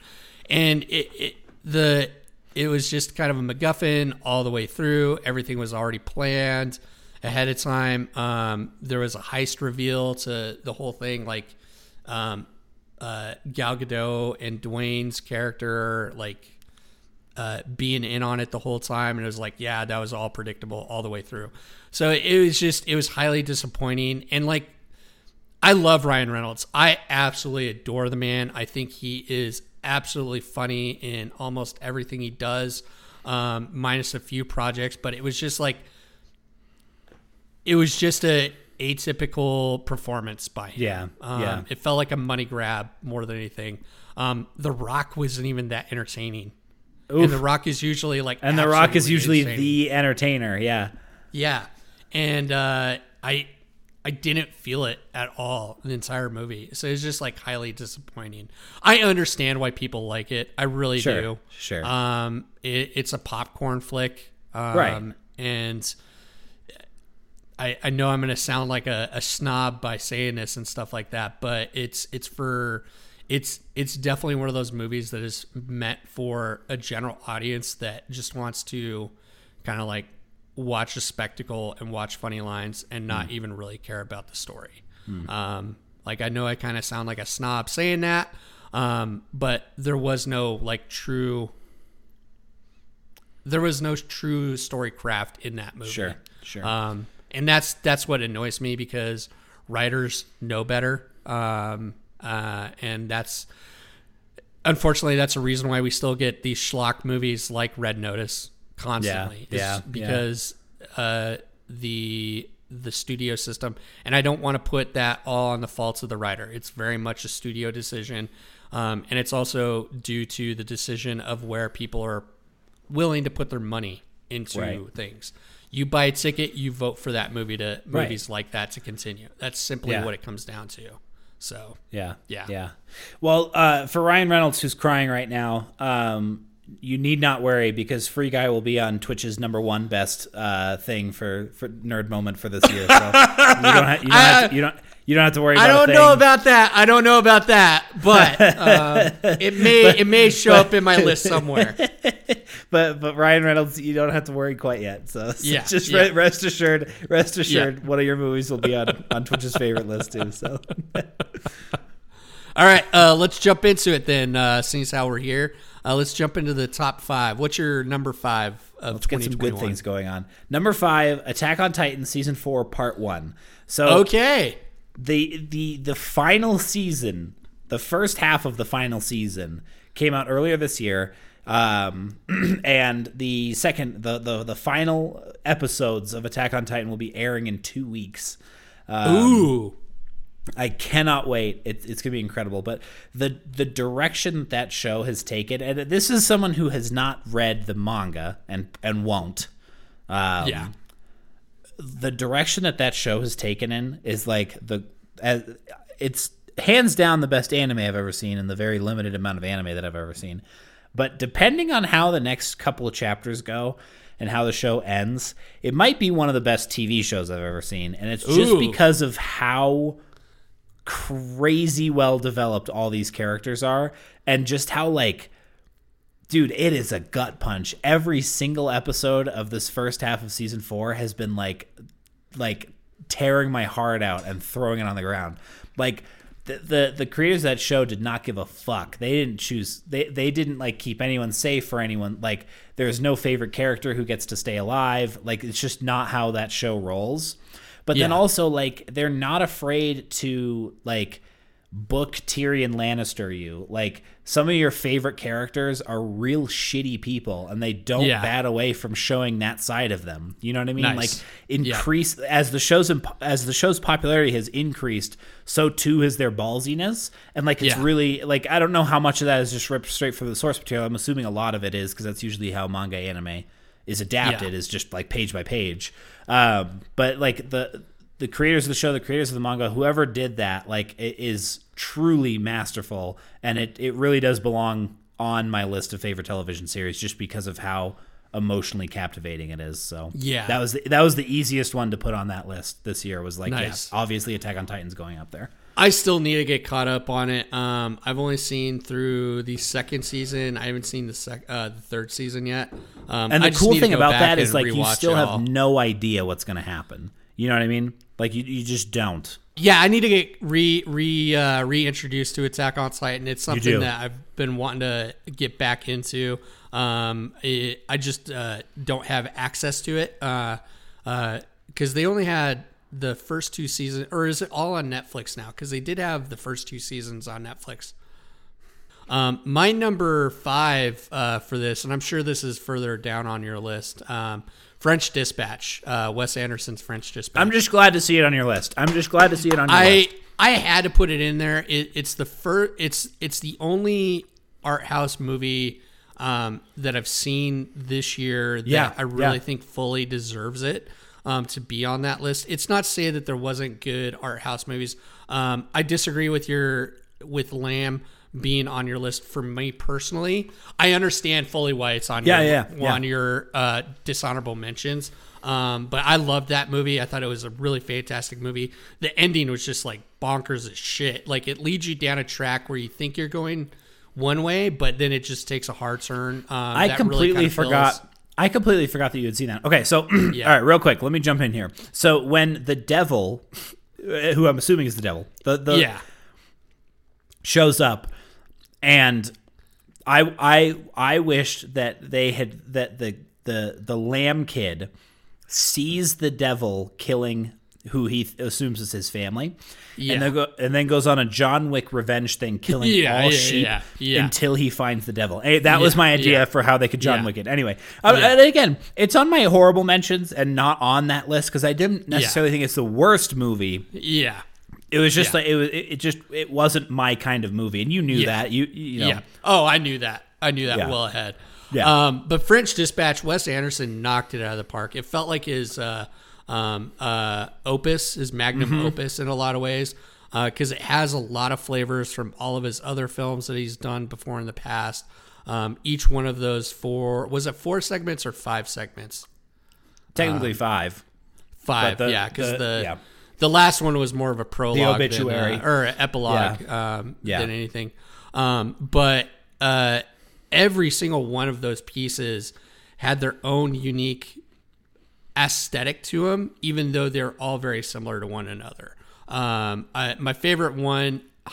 And it, it the it was just kind of a MacGuffin all the way through. Everything was already planned ahead of time. Um, there was a heist reveal to the whole thing, like um, uh, Gal Gadot and Dwayne's character, like uh, being in on it the whole time, and it was like, yeah, that was all predictable all the way through. So it was just, it was highly disappointing, and like. I love Ryan Reynolds. I absolutely adore the man. I think he is absolutely funny in almost everything he does, um, minus a few projects. But it was just like, it was just a atypical performance by him. Yeah, um, yeah. It felt like a money grab more than anything. Um, the Rock wasn't even that entertaining, and The Rock is usually like, And The Rock is usually entertaining. the entertainer. Yeah. Yeah, and uh, I I didn't feel it at all the entire movie. So it's just like highly disappointing. I understand why people like it. I really Sure, do. sure. Um, it, it's a popcorn flick. Um, Right. And I I know I'm gonna sound like a, a snob by saying this and stuff like that, but it's it's for it's it's definitely one of those movies that is meant for a general audience that just wants to kind of like watch a spectacle and watch funny lines and not Hmm. even really care about the story. Um, like I know I kind of sound like a snob saying that, um, but there was no like true. There was no true story craft in that movie. Sure, sure. Um, and that's that's what annoys me because writers know better, um, uh, and that's unfortunately that's a reason why we still get these schlock movies like Red Notice constantly. Yeah, yeah, because uh, the the studio system, and I don't want to put that all on the faults of the writer. It's very much a studio decision, um, and it's also due to the decision of where people are willing to put their money into Right. things. You buy a ticket, you vote for that movie to Right. movies like that to continue. That's simply Yeah. what it comes down to. So Yeah. Yeah. Yeah. Well, uh, for Ryan Reynolds, who's crying right now, um, you need not worry because Free Guy will be on Twitch's number one best uh, thing for, for nerd moment for this year. So you don't, ha- you, don't have to, you don't you don't have to worry. I don't know about that. I don't know about that, but uh, it may it may show up in my list somewhere. but but Ryan Reynolds, you don't have to worry quite yet. So, so Yeah, just yeah. re- rest assured, rest assured, one of your movies will be on on Twitch's favorite list too. So All right, uh, let's jump into it then. Uh, seeing as how we're here, uh, let's jump into the top five. What's your number five of let's get some good things going on. Number five, Attack on Titan season four, part one. So Okay. The the the final season, the first half of the final season came out earlier this year. Um, and the second, the, the the final episodes of Attack on Titan will be airing in two weeks. Um, Ooh. I cannot wait. It, it's gonna be incredible. But the the direction that show has taken, and this is someone who has not read the manga and and won't. Um, yeah. The direction that that show has taken in is like the as, it's hands down the best anime I've ever seen in the very limited amount of anime that I've ever seen. But depending on how the next couple of chapters go and how the show ends, it might be one of the best TV shows I've ever seen. And it's just Ooh. because of how crazy well developed all these characters are and just how like dude it is a gut punch every single episode of this first half of season 4 has been like like tearing my heart out and throwing it on the ground. Like the, the the creators of that show did not give a fuck. They didn't choose they they didn't like keep anyone safe for anyone. Like there's no favorite character who gets to stay alive. Like it's just not how that show rolls. But then also like they're not afraid to like book Tyrion Lannister you. Like some of your favorite characters are real shitty people and they don't Yeah. bat away from showing that side of them. You know what I mean? Nice. Like Yeah. increase as the show's imp- as the show's popularity has increased, so too has their ballsiness. And like it's Yeah. really like I don't know how much of that is just ripped straight from the source material. I'm assuming a lot of it is because that's usually how manga anime is adapted Yeah. is just like page by page. Um, but like the the creators of the show, the creators of the manga, whoever did that, like it is truly masterful, and it it really does belong on my list of favorite television series just because of how emotionally captivating it is. So Yeah. that was the, that was the easiest one to put on that list this year. Was like, Nice. yeah, obviously Attack on Titan's going up there. I still need to get caught up on it. Um, I've only seen through the second season. I haven't seen the sec- uh, the third season yet. Um, And the cool thing about that is like you still have all. no idea what's going to happen. You know what I mean? Like you you just don't. Yeah, I need to get re re uh, reintroduced to Attack on Titan. It's something that I've been wanting to get back into. Um, it, I just uh, don't have access to it because they only had the first two seasons, or is it all on Netflix now? Because they did have the first two seasons on Netflix. Um, my number five uh, for this, and I'm sure this is further down on your list. Um, French Dispatch, uh, Wes Anderson's French Dispatch. I'm just glad to see it on your list. I'm just glad to see it on your I list. I had to put it in there. It, it's the first. It's it's the only art house movie um, that I've seen this year that Yeah, I really yeah. think fully deserves it um, to be on that list. It's not to say that there wasn't good art house movies. Um, I disagree with your with Lamb being on your list for me personally. I understand fully why it's on Yeah, your, yeah, yeah. on your uh, dishonorable mentions. Um, but I loved that movie. I thought it was a really fantastic movie. The ending was just like bonkers as shit. Like it leads you down a track where you think you're going one way, but then it just takes a hard turn. Um, I really completely kinda forgot. I completely forgot that you had seen that. Okay, so all right, real quick, let me jump in here. So when the devil, who I'm assuming is the devil, the the yeah, shows up, and I I I wished that they had that the the the lamb kid sees the devil killing who he th- assumes is his family, Yeah. and then go and then goes on a John Wick revenge thing, killing Yeah, all yeah, sheep until he finds the devil. Eh, that was my idea for how they could John. Wick it. Anyway, uh, and again, it's on my horrible mentions and not on that list because I didn't necessarily think it's the worst movie. yeah, It was just Yeah. like it was. It, just it wasn't my kind of movie, and you knew Yeah. that. You you know. yeah. Oh, I knew that. I knew that Yeah. well ahead. Yeah. Um, but French Dispatch, Wes Anderson knocked it out of the park. It felt like his uh, um, uh, opus, his magnum Mm-hmm. opus, in a lot of ways, because it has a lot of flavors from all of his other films that he's done before in the past. Um, each one of those four was it four segments or five segments? Technically five. Five, the- yeah, because the- the yeah. The last one was more of a prologue, than, obituary. uh, or epilogue um, Yeah. than anything. Um, but uh, every single one of those pieces had their own unique aesthetic to them, even though they're all very similar to one another. Um, I, my favorite one,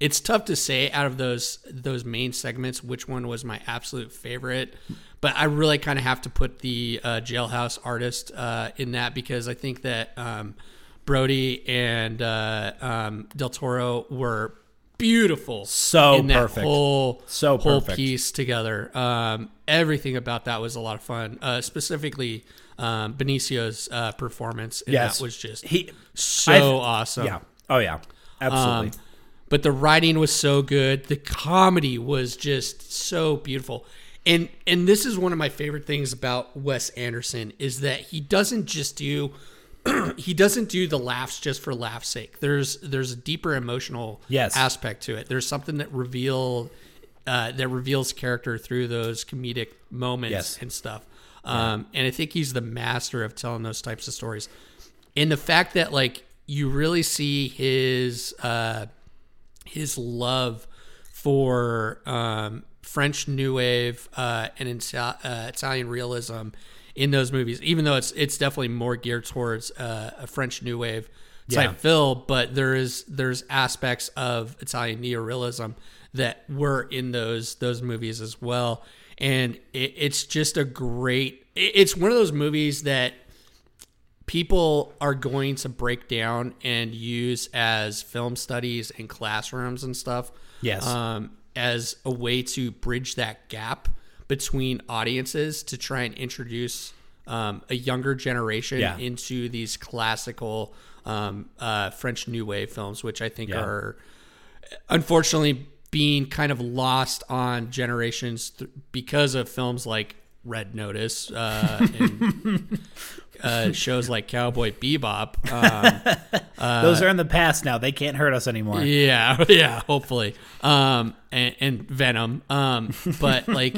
it's tough to say out of those those main segments which one was my absolute favorite, but I really kind of have to put the uh, Jailhouse Artist uh, in that because I think that um, Brody and uh, um, Del Toro were beautiful, So perfect. whole So whole piece together. Um, everything about that was a lot of fun. Uh, specifically, um, Benicio's uh, performance in Yes. that was just He so I've- awesome. Yeah. Oh yeah. Absolutely. Um, but the writing was so good. The comedy was just so beautiful. And and this is one of my favorite things about Wes Anderson is that he doesn't just do he doesn't do the laughs just for laugh's sake. There's there's a deeper emotional Yes. aspect to it. There's something that reveal uh, that reveals character through those comedic moments Yes. and stuff. Um, and I think he's the master of telling those types of stories. And the fact that like you really see his uh, his love for um, French New Wave uh, and Ita- uh, Italian realism in those movies, even though it's it's definitely more geared towards uh, a French New Wave type Yeah. film, but there is there's aspects of Italian neorealism that were in those those movies as well, and it, it's just a great. it- It's one of those movies that people are going to break down and use as film studies in classrooms and stuff. Yes. Um, as a way to bridge that gap between audiences to try and introduce um, a younger generation Yeah. into these classical um, uh, French New Wave films, which I think Yeah. are unfortunately being kind of lost on generations th- because of films like Red Notice uh, and uh, shows like Cowboy Bebop. Um, Those are in the past now. They can't hurt us anymore. yeah, yeah, hopefully. Um, and, and Venom. Um, but like,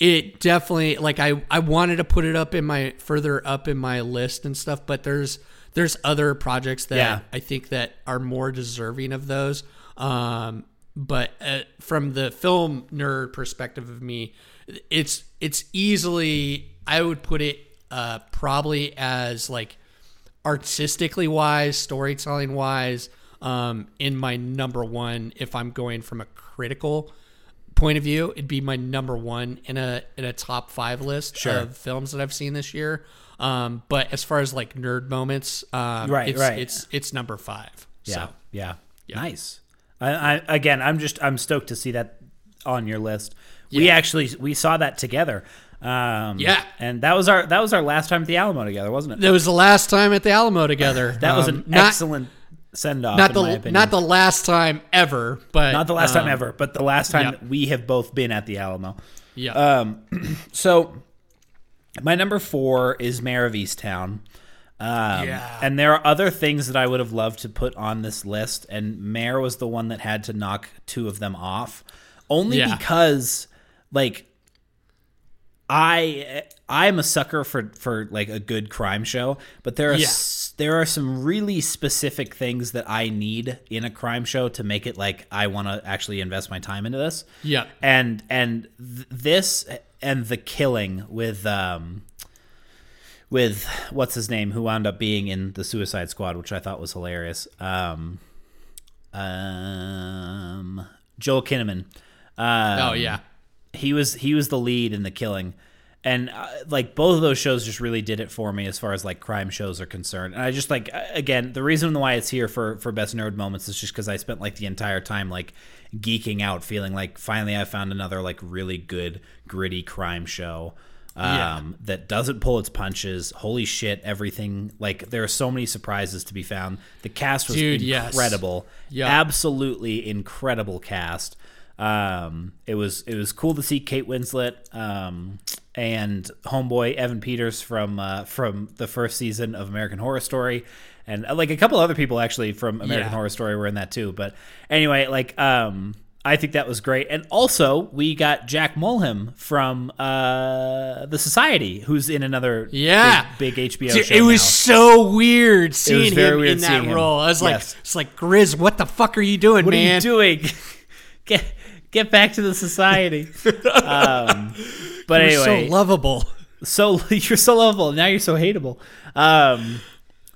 it definitely like I I wanted to put it up in my further up in my list and stuff, but there's there's other projects that Yeah. I think that are more deserving of those. Um, but uh, from the film nerd perspective of me, it's it's easily I would put it uh, probably as like artistically wise, storytelling wise, um, in my number one. If I'm going from a critical point of view, it'd be my number one in a in a top five list Sure. of films that I've seen this year. Um, but as far as like nerd moments, um, Right, it's, right. it's it's number five. Yeah, So, yeah, nice. I, I again, I'm just I'm stoked to see that on your list. We actually we saw that together. Um, Yeah. and that was our that was our last time at the Alamo together, wasn't it? that was the last time at the Alamo together. That was Um, an not, excellent send off. not the opinion. not the last time ever, but not the last time um, ever, but the last time yeah. that we have both been at the Alamo. Yeah, Um, so my number four is Mare of Easttown. Um, Yeah. And there are other things that I would have loved to put on this list, and Mare was the one that had to knock two of them off, only Yeah. because, like, I I'm a sucker for for like a good crime show, but there are Yeah. There are some really specific things that I need in a crime show to make it like I want to actually invest my time into this yeah, and and th- this and the killing with um with what's his name who wound up being in the Suicide Squad, which I thought was hilarious. Um, um, Joel Kinnaman. Um, oh yeah, he was he was the lead in the killing and uh, like both of those shows just really did it for me as far as like crime shows are concerned and i just like again the reason why it's here for for best nerd moments is just because i spent like the entire time like geeking out feeling like finally i found another like really good gritty crime show um Yeah. that doesn't pull its punches holy shit everything like there are so many surprises to be found the cast was Dude, yes. incredible Yeah. absolutely incredible cast um, it was it was cool to see Kate Winslet um, and homeboy Evan Peters from uh, from the first season of American Horror Story, and uh, like a couple other people actually from American Yeah. Horror Story were in that too. But anyway, like um, I think that was great. And also, we got Jack Mulhern from uh, the Society, who's in another Yeah. big, big HBO Dude, show. it was now. so weird seeing him weird in that seeing him. role. I was like, it's like Grizz, what the fuck are you doing, What man? are you doing? get get back to the Society. um, but You're anyway, so lovable. so you're so lovable now you're so hateable um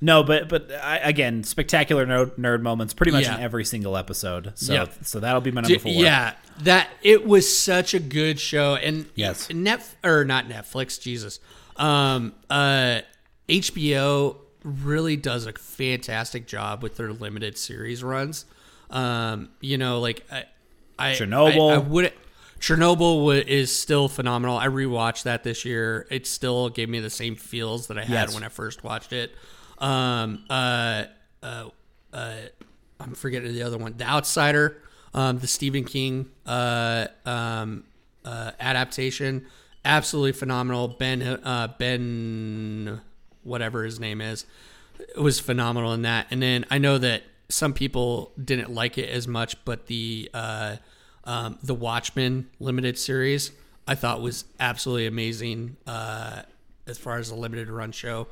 no but but I, again spectacular nerd, nerd moments pretty much Yeah. in every single episode so Yeah. so that'll be my number four Yeah, that it was such a good show, and Yes. net or not Netflix, Jesus, um, uh, HBO really does a fantastic job with their limited series runs. Um, you know, like I, I Chernobyl. I, I would. Chernobyl is still phenomenal. I rewatched that this year. It still gave me the same feels that I had Yes. when I first watched it. Um, uh, uh, uh, I'm forgetting the other one, The Outsider, um, the Stephen King uh, um, uh, adaptation, absolutely phenomenal. Ben uh, Ben, whatever his name is, it was phenomenal in that. And then I know that some people didn't like it as much, but the uh, um, the Watchmen limited series I thought was absolutely amazing uh, as far as a limited run show.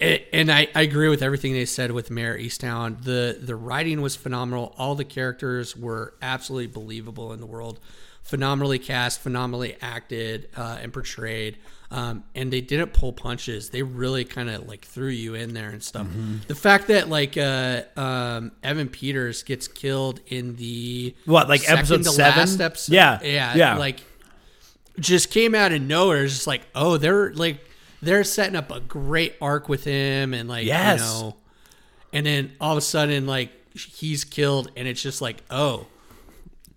And I, I agree with everything they said with Mare Easttown. The the writing was phenomenal. All the characters were absolutely believable in the world. Phenomenally cast, phenomenally acted uh, and portrayed. Um, and they didn't pull punches. They really kind of like threw you in there and stuff. The fact that like uh, um, Evan Peters gets killed in the What, like episode seven? last episode, Yeah, yeah, yeah. like just came out of nowhere. It's just like, oh, they're like they're setting up a great arc with him, and like Yes. you know, and then all of a sudden, like he's killed, and it's just like, oh,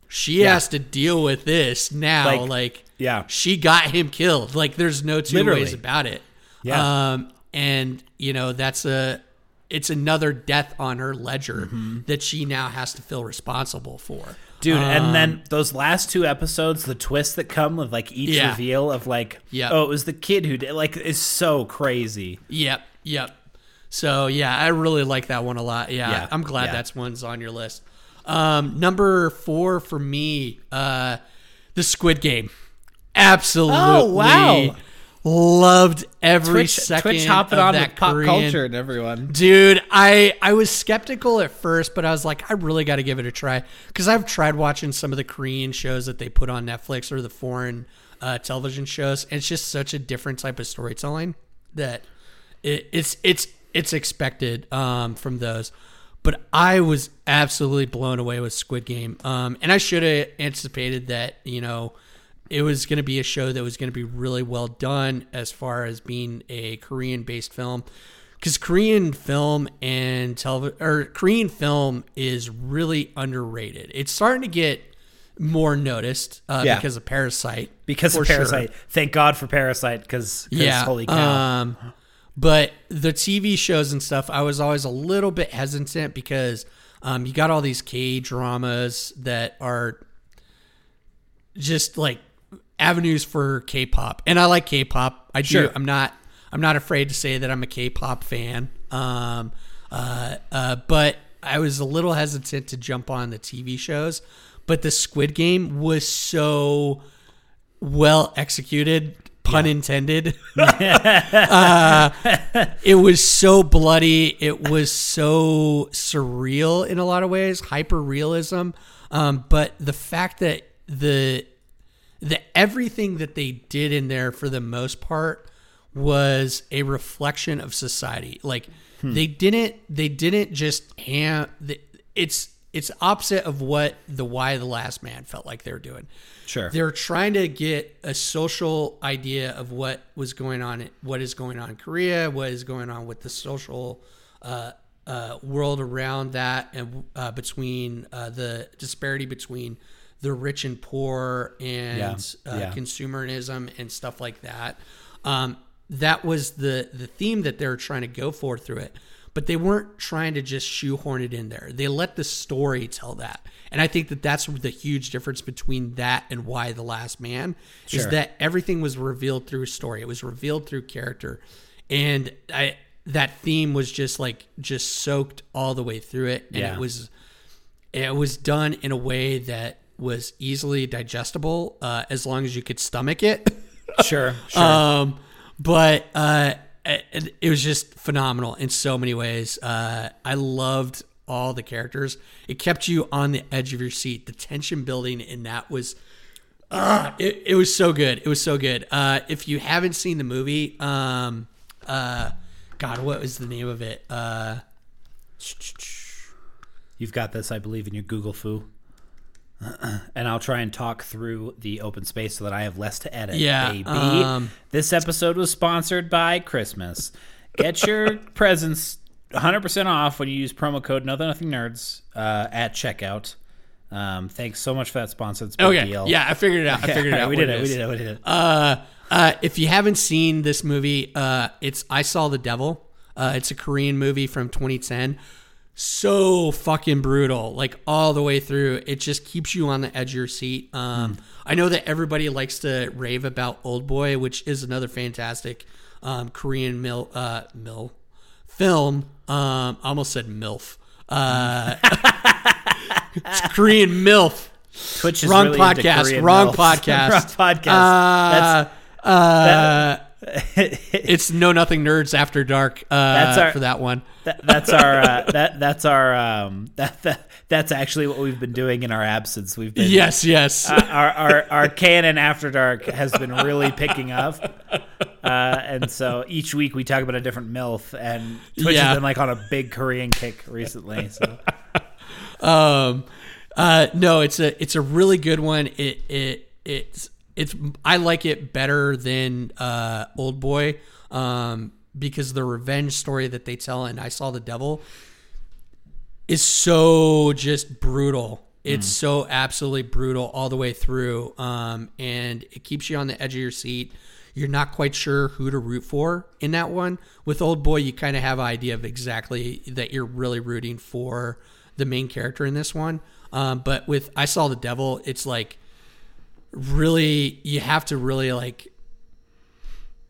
she Yeah. has to deal with this now. Like, Like, yeah. she got him killed. Like, there's no two Literally. ways about it. Yeah. Um, and you know, that's a it's another death on her ledger Mm-hmm. that she now has to feel responsible for. Dude Um, and then those last two episodes the twists that come with like each Yeah. reveal of like Yep. oh it was the kid who did like is so crazy Yep, yep. So yeah, I really like that one a lot. Yeah, Yeah, I'm glad yeah. that's one's on your list. Um, number four for me, uh, the Squid Game. Absolutely. Oh, wow. Loved every twitch, second twitch hopping of on that pop Korean- culture and everyone Dude, I I was skeptical at first, but I was like, I really got to give it a try because I've tried watching some of the Korean shows that they put on Netflix or the foreign uh, television shows. And it's just such a different type of storytelling that it, it's it's it's expected um, from those. But I was absolutely blown away with Squid Game, um, and I should have anticipated that. You know, it was going to be a show that was going to be really well done as far as being a Korean based film because Korean film and television or Korean film is really underrated. It's starting to get more noticed uh, Yeah. because of Parasite. because of sure. Parasite. Thank God for Parasite because Yeah. holy cow. Um, but the TV shows and stuff, I was always a little bit hesitant because um, you got all these K dramas that are just like avenues for K-pop, and I like K-pop. I do. Sure. I'm not. I'm not afraid to say that I'm a K-pop fan. Um, uh, uh, but I was a little hesitant to jump on the TV shows. But the Squid Game was so well executed, pun intended. uh, it was so bloody. It was so surreal in a lot of ways, hyper realism. Um, but the fact that the the everything that they did in there for the most part was a reflection of society. Like they didn't they didn't just ham. The, it's it's opposite of what the Y: The Last Man felt like they were doing. Sure. They're trying to get a social idea of what was going on, what is going on in Korea, what is going on with the social uh, uh, world around that, and uh, between uh, the disparity between the rich and poor and Yeah, uh, yeah. consumerism and stuff like that. Um, that was the the theme that they were trying to go for through it, but they weren't trying to just shoehorn it in there. They let the story tell that, and I think that that's the huge difference between that and Y: The Last Man is that everything was revealed through story. It was revealed through character, and I that theme was just like just soaked all the way through it, and Yeah. it was it was done in a way that was easily digestible uh, as long as you could stomach it. Sure, sure. Um, but uh, it, it was just phenomenal in so many ways. Uh, I loved all the characters. It kept you on the edge of your seat. The tension building in that was, uh, it, it was so good. It was so good. Uh, if you haven't seen the movie, um, uh, God, what was the name of it? Uh, You've got this, I believe, in your Google foo. and I'll try and talk through the open space so that I have less to edit. Yeah, baby. um, this episode was sponsored by Christmas. Get your presents 100% off when you use promo code No Nothing Nerds uh, at checkout. Um, thanks so much for that sponsor. It's a okay, deal. yeah, I figured it out. I figured it out. we did it. We did it. We did it. Uh, uh, if you haven't seen this movie, uh, it's I Saw the Devil. Uh, it's a Korean movie from 2010. So fucking brutal, like all the way through. It just keeps you on the edge of your seat. Um, I know that everybody likes to rave about Old Boy, which is another fantastic um, Korean mil uh, mil film. Um, I almost said milf. Uh, it's Korean milf. Twitch is Wrong really podcast. Wrong milfs. podcast. Wrong podcast. Uh, uh, That's it's no nothing nerds after dark. Uh, That's our- for that one. that, that's our uh, that that's our um that, that that's actually what we've been doing in our absence. We've been Yes, yes. uh, our, our our canon after dark has been really picking up, uh, and so each week we talk about a different milf, and Twitch Yeah. has been like on a big Korean kick recently. So um, uh, no, it's a it's a really good one. It it it's it's I like it better than uh, Old Boy um, because the revenge story that they tell and I saw the devil is so just brutal. It's so absolutely brutal all the way through, um, and it keeps you on the edge of your seat. You're not quite sure who to root for in that one. With Old Boy, you kind of have an idea of exactly that you're really rooting for the main character in this one. Um, but with I Saw the Devil, it's like really you have to really like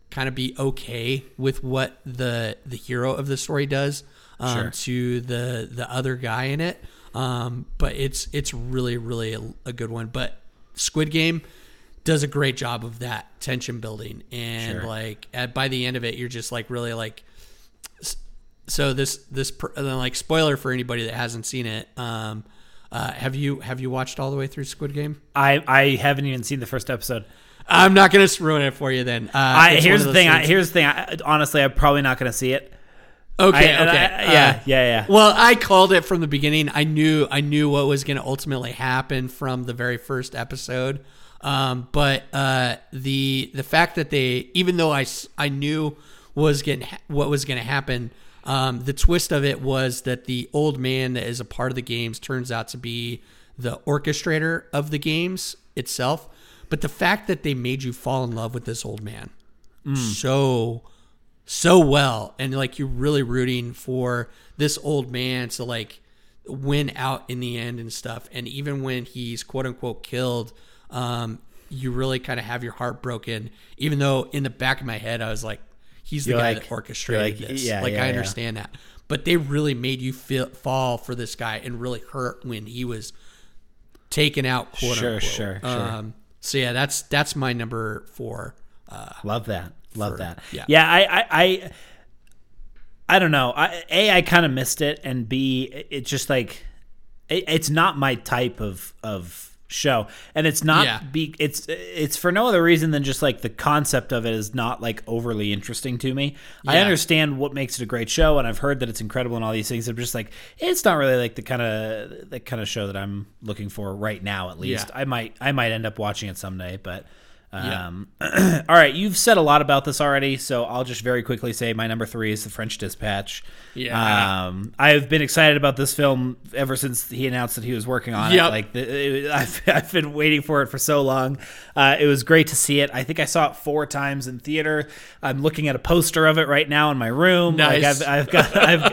kind of be okay with what the the hero of the story does um, Sure. to the the other guy in it. Um, but it's it's really really a, a good one. But Squid Game does a great job of that tension building, and Sure. like at, by the end of it, you're just like really like. So this this then, like spoiler for anybody that hasn't seen it. Um, uh, have you have you watched all the way through Squid Game? I I haven't even seen the first episode. I'm not gonna ruin it for you then. Uh, I here's the thing. I, things- here's the thing. Honestly, I'm probably not going to see it. okay, I- okay, I- yeah, Uh, yeah, yeah. Well, I called it from the beginning. I knew I knew what was going to ultimately happen from the very first episode. Um, but uh, the the fact that they, even though I I knew was getting what was going to happen, um, the twist of it was that the old man that is a part of the games turns out to be the orchestrator of the games itself. But the fact that they made you fall in love with this old man so so well and like you're really rooting for this old man to like win out in the end and stuff. And even when he's quote unquote killed um you really kind of have your heart broken. Even though in the back of my head i was like he's the You're guy like- that orchestrated like, this yeah, like yeah, i yeah. understand that but they really made you feel fall for this guy and really hurt when he was taken out quote Sure, unquote sure, sure. um so yeah that's that's my number four uh Love that. Love For- that. yeah. Yeah. I. I. I, I don't know. I, a. I kind of missed it, and B. It, it just like, it, it's not my type of of show, and it's not. Yeah. Be. It's it's for no other reason than just like the concept of it is not like overly interesting to me. I understand what makes it a great show, and I've heard that it's incredible and all these things. I'm just like, it's not really like the kind of the kind of show that I'm looking for right now. At least Yeah. I might I might end up watching it someday, but. Yeah. Um, all right, you've said a lot about this already, so I'll just very quickly say my number three is The French Dispatch. Yeah. Um, I've been excited about this film ever since he announced that he was working on Yep. it. Like, the, it, I've, I've been waiting for it for so long. Uh, it was great to see it. I think I saw it four times in theater. I'm looking at a poster of it right now in my room. Nice. Like I've, I've got, I've,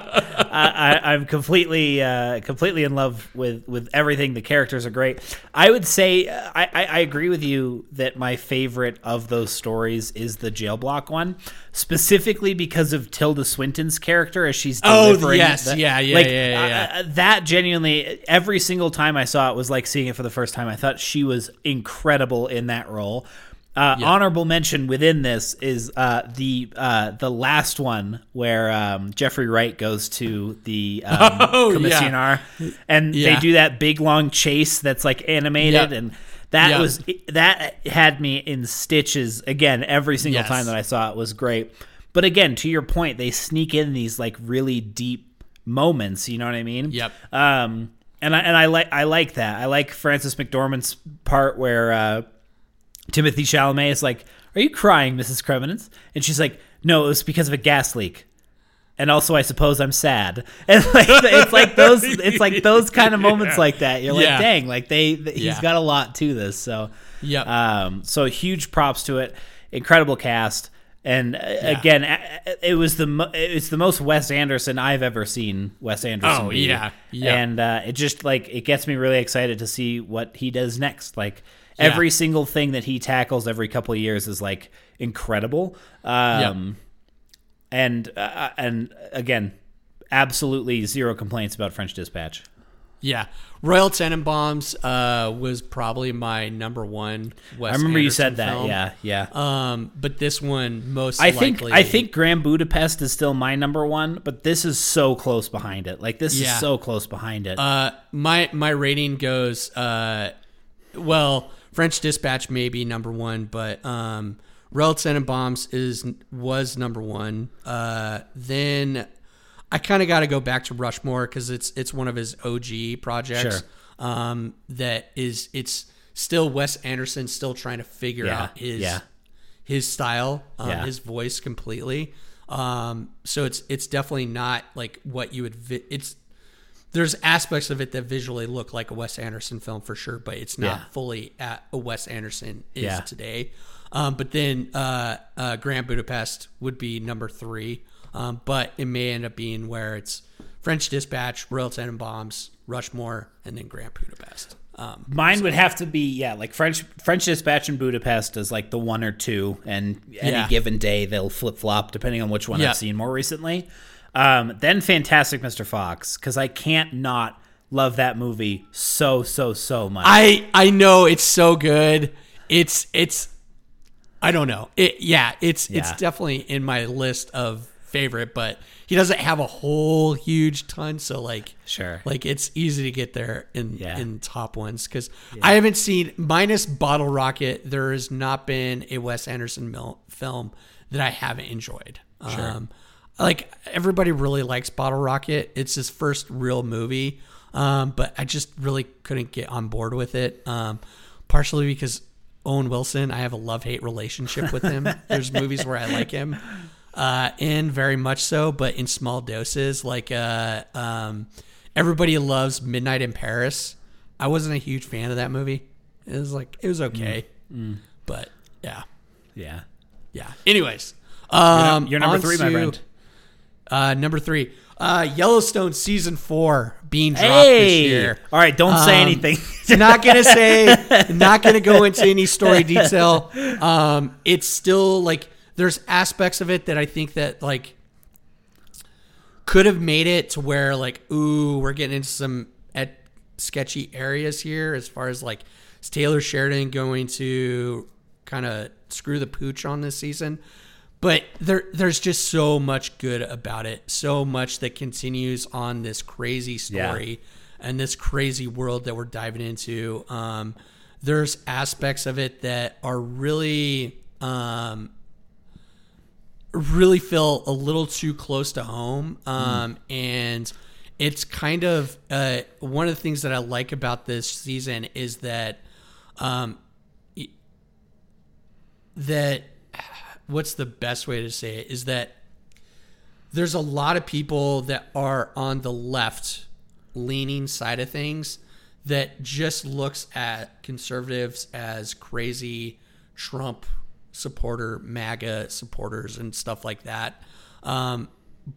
I, I'm completely, uh, completely in love with with everything. The characters are great. I would say uh, I, I, I agree with you that my favorite of those stories is the jail block one, specifically because of Tilda Swinton's character as she's Oh, yes. the- Yeah, yeah, like, yeah, yeah, yeah. uh, that genuinely, every single time I saw it was like seeing it for the first time. I thought she was incredible in that role. Uh, Honorable mention within this is uh, the uh, the last one where um, Jeffrey Wright goes to the um, Oh, yeah. commissioner, and Yeah. they do that big long chase that's like animated, and that Yep. was that had me in stitches again every single Yes. time that I saw it was great. But again, to your point, they sneak in these like really deep moments. You know what I mean? Yep. Um, and I and I like I like that. I like Frances McDormand's part where uh, Timothée Chalamet is like, "Are you crying, Mrs. Krementz?" And she's like, "No, it was because of a gas leak." And also, I suppose I'm sad. And like, it's like those, it's like those kind of moments like that. You're like, Yeah. dang, like they, th- he's Yeah. got a lot to this. So, yeah, um, so huge props to it. Incredible cast. And uh, again, it was the it's the most Wes Anderson I've ever seen Wes Anderson. Oh, be. yeah. Yeah. And uh, it just like it gets me really excited to see what he does next. Like Yeah. every single thing that he tackles every couple of years is like incredible. Um, and uh, and again, absolutely zero complaints about French Dispatch. Yeah, Royal Tenenbaums uh, was probably my number one. Wes I remember you said that. film. Yeah, yeah. Um, but this one most I think likely, I think Grand Budapest is still my number one, but this is so close behind it. Like this Yeah. is so close behind it. uh, my my rating goes uh, well. French Dispatch may be number one, but um, Royal Tenenbaums is was number one. Uh, then I kind of got to go back to Rushmore because it's it's one of his OG projects. Sure. Um, that is it's still Wes Anderson still trying to figure Yeah, out his yeah. his style, um, Yeah. his voice completely. Um, so it's it's definitely not like what you would. Vi- it's there's aspects of it that visually look like a Wes Anderson film for sure, but it's not fully at a Wes Anderson is today. Um, but then uh, uh, Grand Budapest would be number three, um, but it may end up being where it's French Dispatch, Royal Tenenbaums, Rushmore, and then Grand Budapest. Um, Mine would have to be yeah, like French French Dispatch in Budapest is like the one or two, and any Yeah. given day they'll flip flop depending on which one Yeah. I've seen more recently. Um, then Fantastic Mr. Fox because I can't not love that movie so so so much. I I know it's so good. It's it's I don't know. It yeah, it's it's definitely in my list of favorite, but he doesn't have a whole huge ton, so like Sure. Like it's easy to get there in Yeah. in top ones cuz I haven't seen minus Bottle Rocket, there has not been a Wes Anderson mil- film that I haven't enjoyed. Um like everybody really likes Bottle Rocket. It's his first real movie. Um, but I just really couldn't get on board with it. Um, partially because Owen Wilson, I have a love hate relationship with him. There's movies where I like him, uh, and very much so, but in small doses. Like uh, um, everybody loves Midnight in Paris. I wasn't a huge fan of that movie. It was like it was okay, but yeah, yeah. yeah. Anyways, um, You're number three, my friend. Uh, number three, uh, Yellowstone season four being dropped Hey, this year. all right, don't say Um, anything. not gonna say, not gonna go into any story detail. Um, it's still like there's aspects of it that I think that like could have made it to where like ooh we're getting into some at sketchy areas here as far as like is Taylor Sheridan going to kind of screw the pooch on this season. But there, there's just so much good about it. So much that continues on this crazy story and this crazy world that we're diving into. Um, there's aspects of it that are really, um, really feel a little too close to home. Um, And it's kind of uh, one of the things that I like about this season is that um, that what's the best way to say it is that there's a lot of people that are on the left leaning side of things that just looks at conservatives as crazy Trump supporter, MAGA supporters, and stuff like that. Um,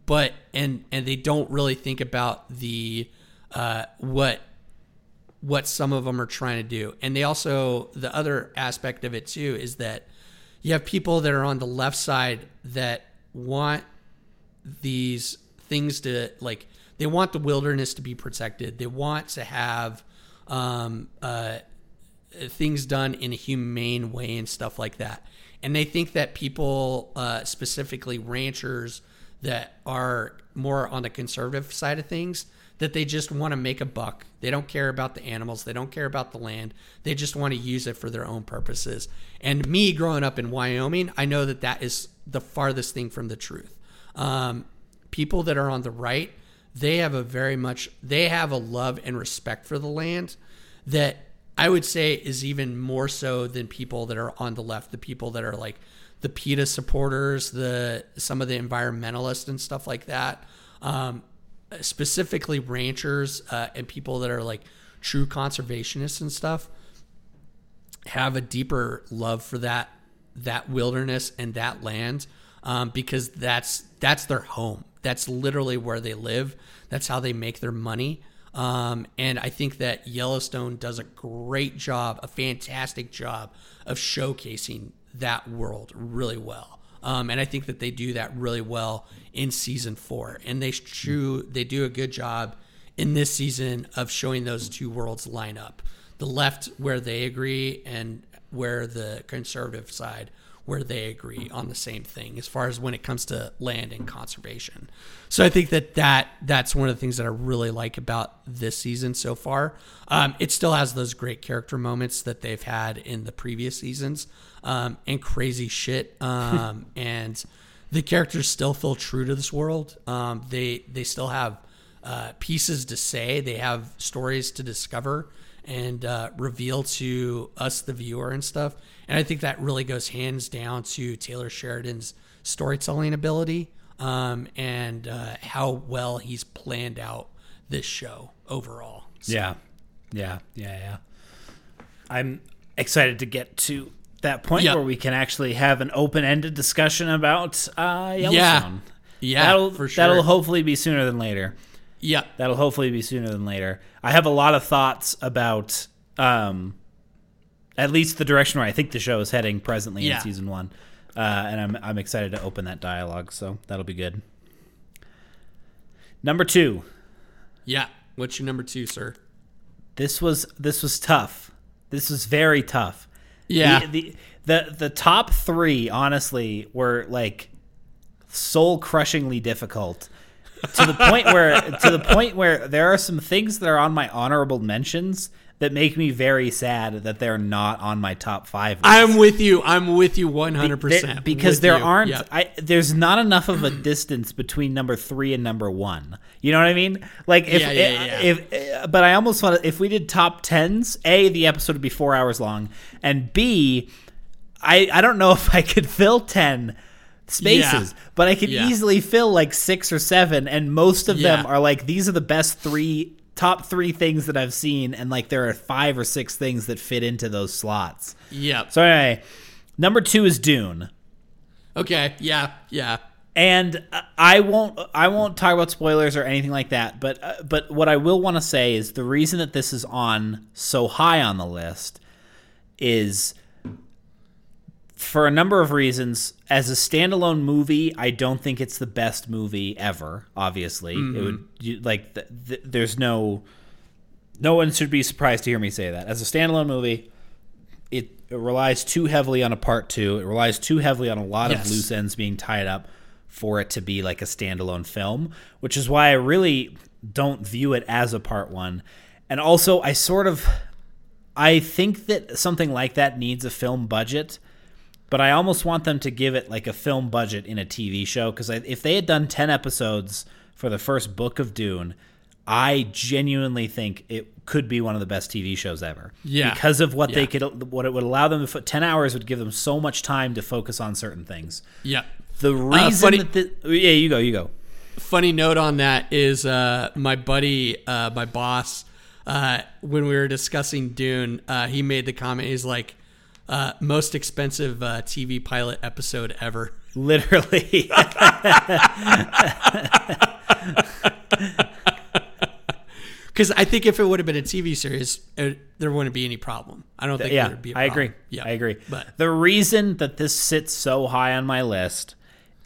but and and they don't really think about the uh, what what some of them are trying to do. And they also, the other aspect of it too is that you have people that are on the left side that want these things to, like, they want the wilderness to be protected. They want to have um, uh, things done in a humane way and stuff like that. And they think that people, uh, specifically ranchers that are more on the conservative side of things, that they just want to make a buck. They don't care about the animals. They don't care about the land. They just want to use it for their own purposes. And me growing up in Wyoming, I know that that is the farthest thing from the truth. Um, people that are on the right, they have a very much, they have a love and respect for the land that I would say is even more so than people that are on the left, the people that are like the PETA supporters, the some of the environmentalists and stuff like that. Um, specifically ranchers uh, and people that are like true conservationists and stuff have a deeper love for that that wilderness and that land um, because that's that's their home. That's literally where they live. That's how they make their money. Um, and I think that Yellowstone does a great job, a fantastic job of showcasing that world really well. Um, and I think that they do that really well in season four. And they true they do a good job in this season of showing those two worlds line up. The left where they agree and where the conservative side where they agree on the same thing as far as when it comes to land and conservation. So I think that, that that's one of the things that I really like about this season so far. Um, it still has those great character moments that they've had in the previous seasons um, and crazy shit. Um, and the characters still feel true to this world. Um, they they still have uh, pieces to say. They have stories to discover and uh, reveal to us, the viewer, and stuff. And I think that really goes hands down to Taylor Sheridan's storytelling ability um, and uh, how well he's planned out this show overall. So. Yeah, yeah, yeah, yeah. I'm excited to get to that point yep. where we can actually have an open-ended discussion about uh, Yellowstone. Yeah, yeah, that'll, for sure. That'll hopefully be sooner than later. Yeah, that'll hopefully be sooner than later. I have a lot of thoughts about um, at least the direction where I think the show is heading presently yeah. in season one, uh, and I'm I'm excited to open that dialogue. So that'll be good. Number two. Yeah, what's your number two, sir? This was this was tough. This was very tough. Yeah. The the the, the top three, honestly, were like soul crushingly difficult to the point where to the point where there are some things that are on my honorable mentions that make me very sad that they're not on my top five. List. I'm with you. I'm with you 100 percent because there you. aren't. Yep. I, there's not enough of a distance between number three and number one. You know what I mean? Like if yeah, yeah, yeah. if, but I almost want if we did top tens, a the episode would be four hours long, and b I I don't know if I could fill ten spaces, but I could easily fill like six or seven, and most of them are like these are the best three top three things that I've seen, and like there are five or six things that fit into those slots. Yep. So anyway, number two is Dune. Okay. Yeah. Yeah. And I won't I won't talk about spoilers or anything like that, but uh, but what I will want to say is the reason that this is on so high on the list is for a number of reasons. As a standalone movie, I don't think it's the best movie ever. Obviously, mm-hmm. it would you, like th- th- there's no no one should be surprised to hear me say that. As a standalone movie, it, it relies too heavily on a part two. It relies too heavily on a lot yes. of loose ends being tied up for it to be like a standalone film, which is why I really don't view it as a part one. And also, I sort of I think that something like that needs a film budget but I almost want them to give it like a film budget in a TV show because if they had done 10 episodes for the first book of Dune, I genuinely think it could be one of the best TV shows ever. Yeah. Because of what yeah. they could, what it would allow them to, 10 hours would give them so much time to focus on certain things. Yeah. The uh, reason uh, funny, that, the, yeah, you go, you go. Funny note on that is uh, my buddy, uh, my boss, uh, when we were discussing Dune, uh, he made the comment, he's like, uh, most expensive uh, TV pilot episode ever. Literally. because I think if it would have been a TV series, it, there wouldn't be any problem. I don't think yeah, there would be. a problem. I agree. Yeah, I agree. But the reason that this sits so high on my list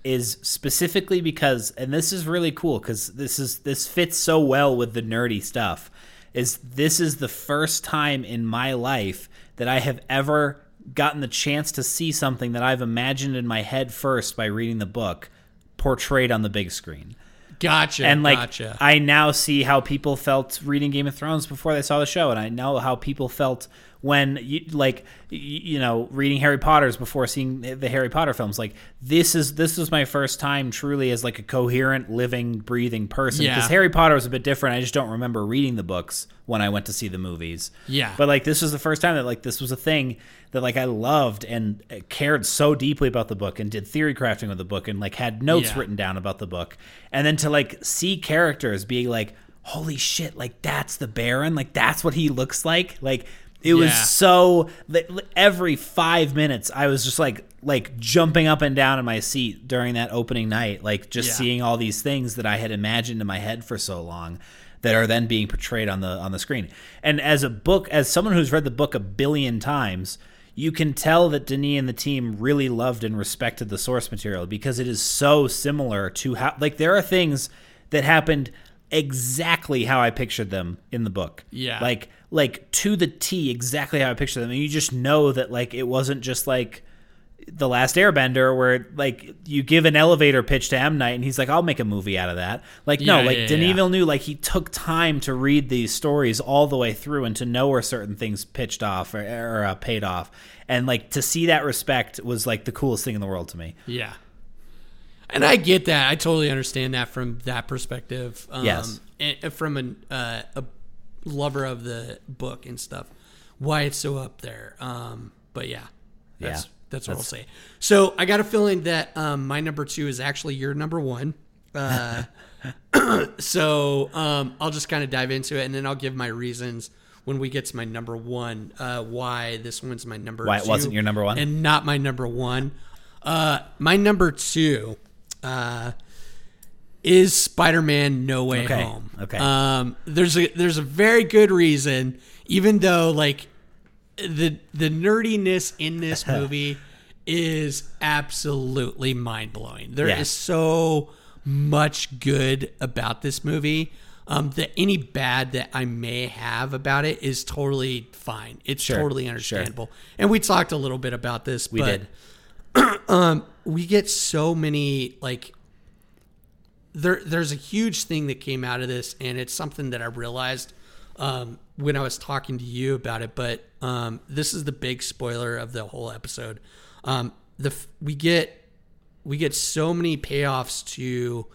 is specifically because, and this is really cool because this is this fits so well with the nerdy stuff. Is this is the first time in my life that I have ever gotten the chance to see something that I've imagined in my head first by reading the book portrayed on the big screen gotcha. and like gotcha. I now see how people felt reading Game of Thrones before they saw the show, and I know how people felt when you like you know reading Harry Potter's before seeing the Harry Potter films. Like this is this was my first time truly as like a coherent, living, breathing person. Yeah. Because Harry Potter was a bit different. I just don't remember reading the books when I went to see the movies. Yeah. but like this was the first time that like this was a thing that like I loved and uh, cared so deeply about the book and did theory crafting with the book and like had notes Yeah. written down about the book and then to like see characters being like holy shit like that's the baron like that's what he looks like like it was Yeah. so every 5 minutes I was just like like jumping up and down in my seat during that opening night like just Yeah. seeing all these things that I had imagined in my head for so long that are then being portrayed on the on the screen. And as a book as someone who's read the book a billion times, you can tell that Denis and the team really loved and respected the source material because it is so similar to how like there are things that happened exactly how I pictured them in the book. Yeah. Like like to the T exactly how I pictured them. And you just know that like it wasn't just like the last airbender where like you give an elevator pitch to M Night and he's like, I'll make a movie out of that. Like no, Yeah, like yeah, Denis yeah. Villeneuve, like he took time to read these stories all the way through and to know where certain things pitched off or, or uh, paid off. And like to see that respect was like the coolest thing in the world to me. Yeah. And I get that. I totally understand that from that perspective. Um, Yes. and from an, uh, a lover of the book and stuff, why it's so up there. Um, but yeah, that's, Yeah. that's what I'll say. So I got a feeling that um, my number two is actually your number one. Uh, so um, I'll just kind of dive into it and then I'll give my reasons when we get to my number one, uh, why this one's my number Why it two wasn't your number one? and not my number one. Uh, my number two uh, is Spider-Man: No Way Okay, Home. okay. Um, there's a there's a very good reason, even though like the the nerdiness in this movie is absolutely mind blowing. There is Yeah. so much good about this movie. Um, that any bad that I may have about it is totally fine. It's Sure, totally sure. understandable. And we talked a little bit about this. We but did. we get so many like there there's a huge thing that came out of this and it's something that I realized um, when I was talking to you about it but um, this is the big spoiler of the whole episode. Um, the we get we get so many payoffs to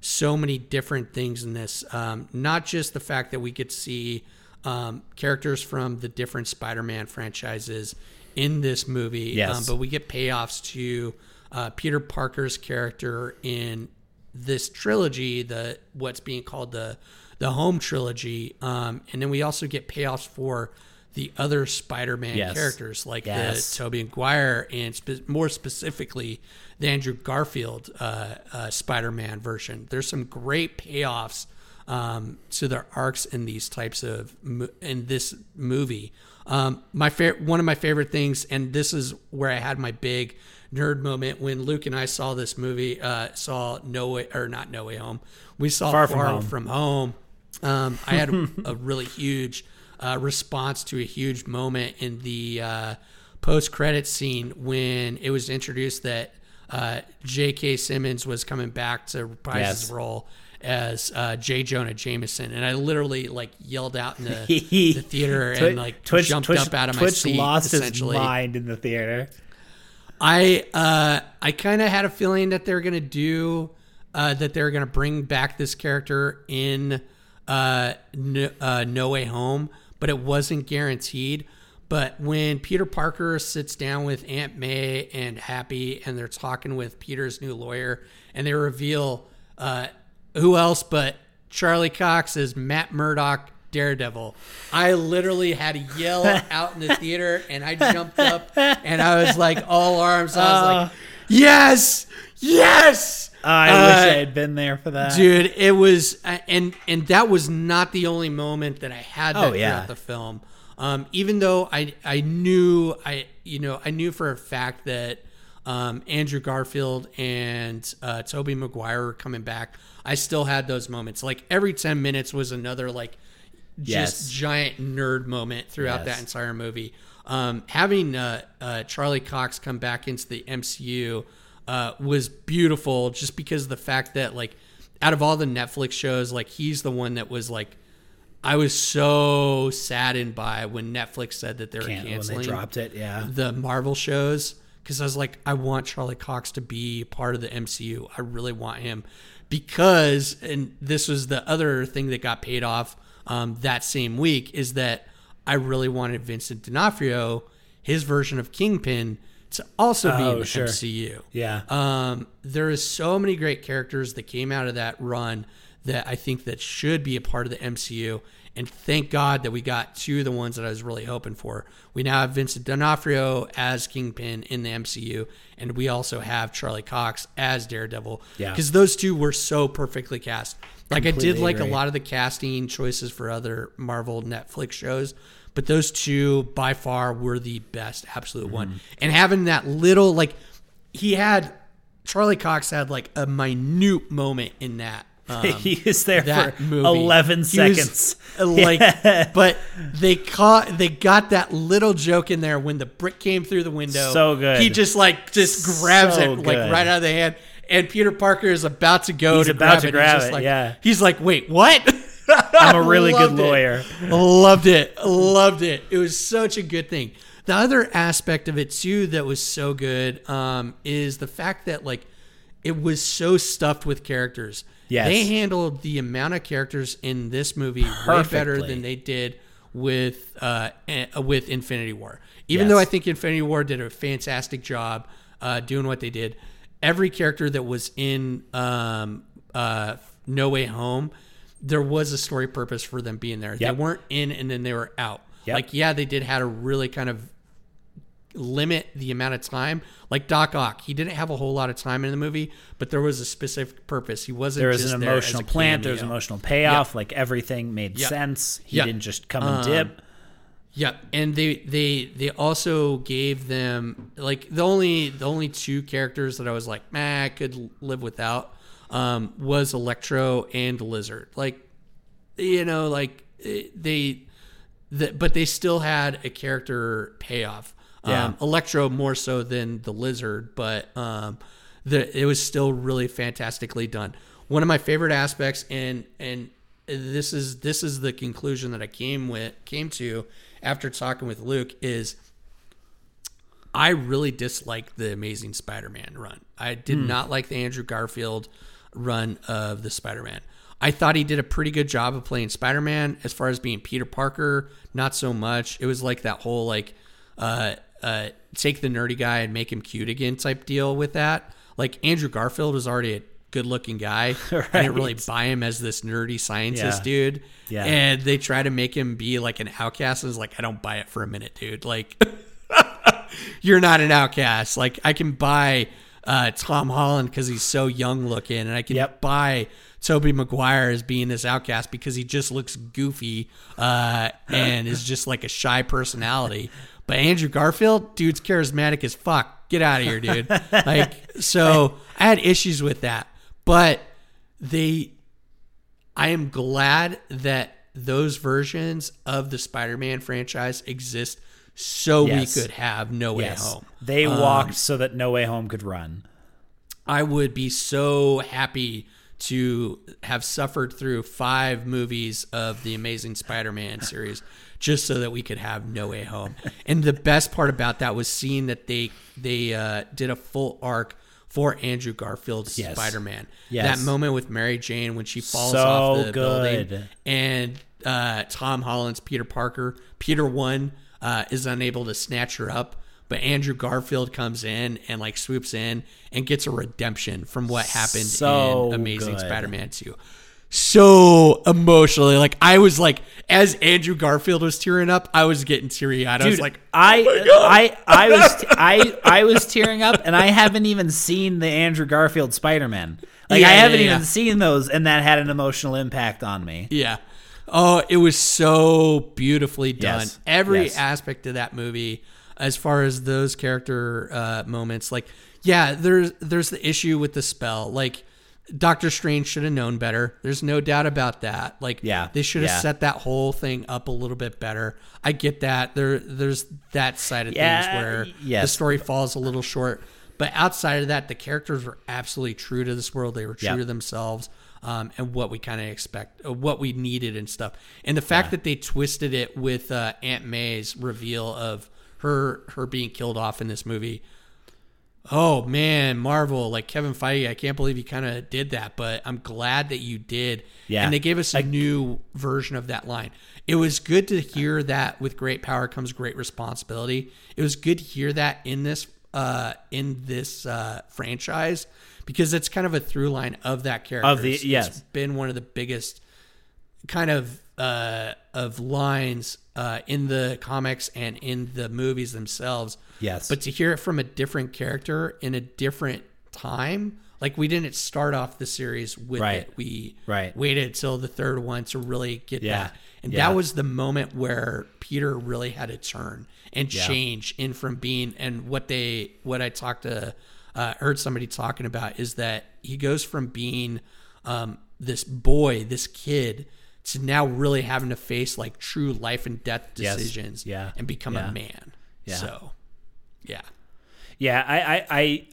so many different things in this. Um, not just the fact that we get see um, characters from the different Spider-Man franchises in this movie Yes. um, but we get payoffs to uh, Peter Parker's character in this trilogy, the what's being called the the home trilogy, um, and then we also get payoffs for the other Spider-Man Yes. characters, like Yes. the Tobey Maguire, and spe- more specifically the Andrew Garfield uh, uh, Spider-Man version. There's some great payoffs um, to their arcs in these types of in this movie. Um, my fa- one of my favorite things, and this is where I had my big nerd moment when Luke and I saw this movie. Uh, saw No Way or not No Way Home. We saw Far Far From From Home. Home. Um, I had a, a really huge uh, response to a huge moment in the uh, post credit scene when it was introduced that uh, J.K. Simmons was coming back to reprise Yes. his role as uh, J. Jonah Jameson, and I literally like yelled out in the, the theater Twi- and like Twitch, jumped Twitch, up out of my Twitch seat. lost his mind in the theater. I uh, I kind of had a feeling that they're gonna do uh, that they're gonna bring back this character in uh, no, uh, no Way Home, but it wasn't guaranteed. But when Peter Parker sits down with Aunt May and Happy, and they're talking with Peter's new lawyer, and they reveal uh, who else but Charlie Cox is Matt Murdock, Daredevil. I literally had to yell out in the theater, and I jumped up, and I was like all arms. I was like, "Yes, yes!" I Uh, wish I had been there for that. dude it was and and that was not the only moment that i had that Oh, yeah. throughout the film um even though i i knew i you know i knew for a fact that um andrew garfield and uh tobey maguire coming back i still had those moments like every 10 minutes was another like just Yes. giant nerd moment throughout Yes. that entire movie. Um, having uh, uh, Charlie Cox come back into the MCU uh, was beautiful, just because of the fact that like out of all the Netflix shows, like he's the one that was like I was so saddened by when Netflix said that they were Can't- when canceling they dropped it, yeah. the Marvel shows because I was like, I want Charlie Cox to be part of the MCU. I really want him because, and this was the other thing that got paid off um, that same week is that I really wanted Vincent D'Onofrio, his version of Kingpin, to also be Oh, in the sure. MCU. Yeah. Um, there is so many great characters that came out of that run that I think that should be a part of the MCU. And thank God that we got two of the ones that I was really hoping for. We now have Vincent D'Onofrio as Kingpin in the MCU, and we also have Charlie Cox as Daredevil. Yeah. Because those two were so perfectly cast. Like I did like agree. a lot of the casting choices for other Marvel Netflix shows, but those two by far were the best absolute Mm-hmm. one. And having that little like he had Charlie Cox had like a minute moment in that. Um, he was there for movie. 11 He was, seconds. uh, like, but they caught they got that little joke in there when the brick came through the window. So good. He just like just grabs So it like right out of the hand. And Peter Parker is about to go He's to about grab to it. grab it, like, yeah. He's like, wait, what? I'm a really good Loved it. lawyer. Loved it. Loved it. It was such a good thing. The other aspect of it too that was so good um, is the fact that like it was so stuffed with characters. Yes. They handled the amount of characters in this movie way better than they did with uh, eh, with Infinity War. Even Yes. though I think Infinity War did a fantastic job uh, doing what they did, every character that was in um, uh, No Way Home, there was a story purpose for them being there. They weren't in and then they were out. Yep. Like, yeah, they did had to really kind of limit the amount of time. Like Doc Ock, he didn't have a whole lot of time in the movie, but there was a specific purpose. He wasn't. There was an emotional a plant. There was emotional payoff. Like everything made Yep. sense. He Yep. didn't just come and dip. Yeah, and they they they also gave them like the only the only two characters that I was like, man, I could live without um, was Electro and Lizard. Like, you know, like eh, they, the, but they still had a character payoff. Yeah. Um, Electro more so than the Lizard, but um, the it was still really fantastically done. One of my favorite aspects, and and this is this is the conclusion that I came with came to after talking with Luke is I really disliked the Amazing Spider-Man run. I did not like the Andrew Garfield run of the Spider-Man. I thought he did a pretty good job of playing Spider-Man as far as being Peter Parker, not so much. It was like that whole like uh uh take the nerdy guy and make him cute again type deal with that. Like Andrew Garfield was already a good-looking guy. I didn't really buy him as this nerdy scientist Yeah. dude. Yeah. And they try to make him be like an outcast. I was like, I don't buy it for a minute, dude. Like you're not an outcast. Like I can buy uh, Tom Holland because he's so young looking, and I can Yep. buy Tobey Maguire as being this outcast because he just looks goofy uh, and is just like a shy personality. But Andrew Garfield, dude's charismatic as fuck. Get out of here, dude. like so, I had issues with that, but they I am glad that those versions of the Spider-Man franchise exist so Yes. we could have No Way Yes. Home. They um, walked so that No Way Home could run. I would be so happy to have suffered through five movies of the Amazing Spider-Man series just so that we could have No Way Home. And the best part about that was seeing that they they uh, did a full arc for Andrew Garfield's Yes. Spider-Man. Yes. That moment with Mary Jane when she falls So off the building and uh, Tom Holland's Peter Parker. Peter one uh, is unable to snatch her up, but Andrew Garfield comes in and like swoops in and gets a redemption from what happened So in Amazing good. Spider-Man two. So emotionally, like I was like, as Andrew Garfield was tearing up, I was getting teary eyed. I was like, I, God. I, I was, I, I was tearing up, and I haven't even seen the Andrew Garfield Spider Man. Like Yeah, I haven't yeah, even yeah. seen those, and that had an emotional impact on me. Yeah. Oh, it was so beautifully done. Yes. Every Yes. aspect of that movie, as far as those character uh, moments, like yeah, there's there's the issue with the spell. Like Doctor Strange should have known better. There's no doubt about that. Like Yeah. they should have Yeah. set that whole thing up a little bit better. I get that. There there's that side of Yeah, things where the story falls a little short. But outside of that, the characters were absolutely true to this world. They were true Yeah. to themselves um, and what we kind of expect, uh, what we needed and stuff. And the fact that they twisted it with uh, Aunt May's reveal of her her being killed off in this movie. Oh man, Marvel, like Kevin Feige, I can't believe you kind of did that, but I'm glad that you did. Yeah. And they gave us a new version of that line. It was good to hear that with great power comes great responsibility. It was good to hear that in this uh in this uh franchise because it's kind of a through line of that character. Of the- yes. it's been one of the biggest kind of uh, of lines uh, in the comics and in the movies themselves. Yes. But to hear it from a different character in a different time, like we didn't start off the series with Right. it. We Right. waited till the third one to really get Yeah. that. And Yeah. that was the moment where Peter really had to turn and Yeah. change in from being and what they what I talked to uh, heard somebody talking about is that he goes from being um, this boy, this kid, to now really having to face like true life and death Yes. decisions Yeah. and become Yeah. a man. Yeah. So, yeah. Yeah, I, I, I,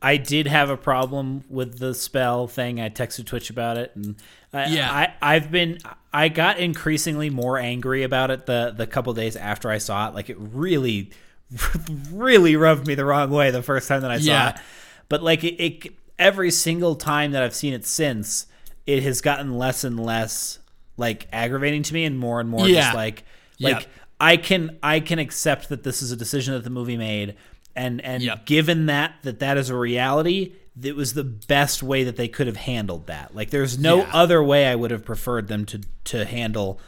I did have a problem with the spell thing. I texted Twitch about it, and I, Yeah. I, I've been, I got increasingly more angry about it the the couple days after I saw it. Like it really, really rubbed me the wrong way the first time that I saw Yeah. it. But like it, it, every single time that I've seen it since, it has gotten less and less like aggravating to me, and more and more Yeah. just like, like. Yep. I can I can accept that this is a decision that the movie made, and and Yep. given that that that is a reality, it was the best way that they could have handled that. Like there's no Yeah. other way I would have preferred them to to handle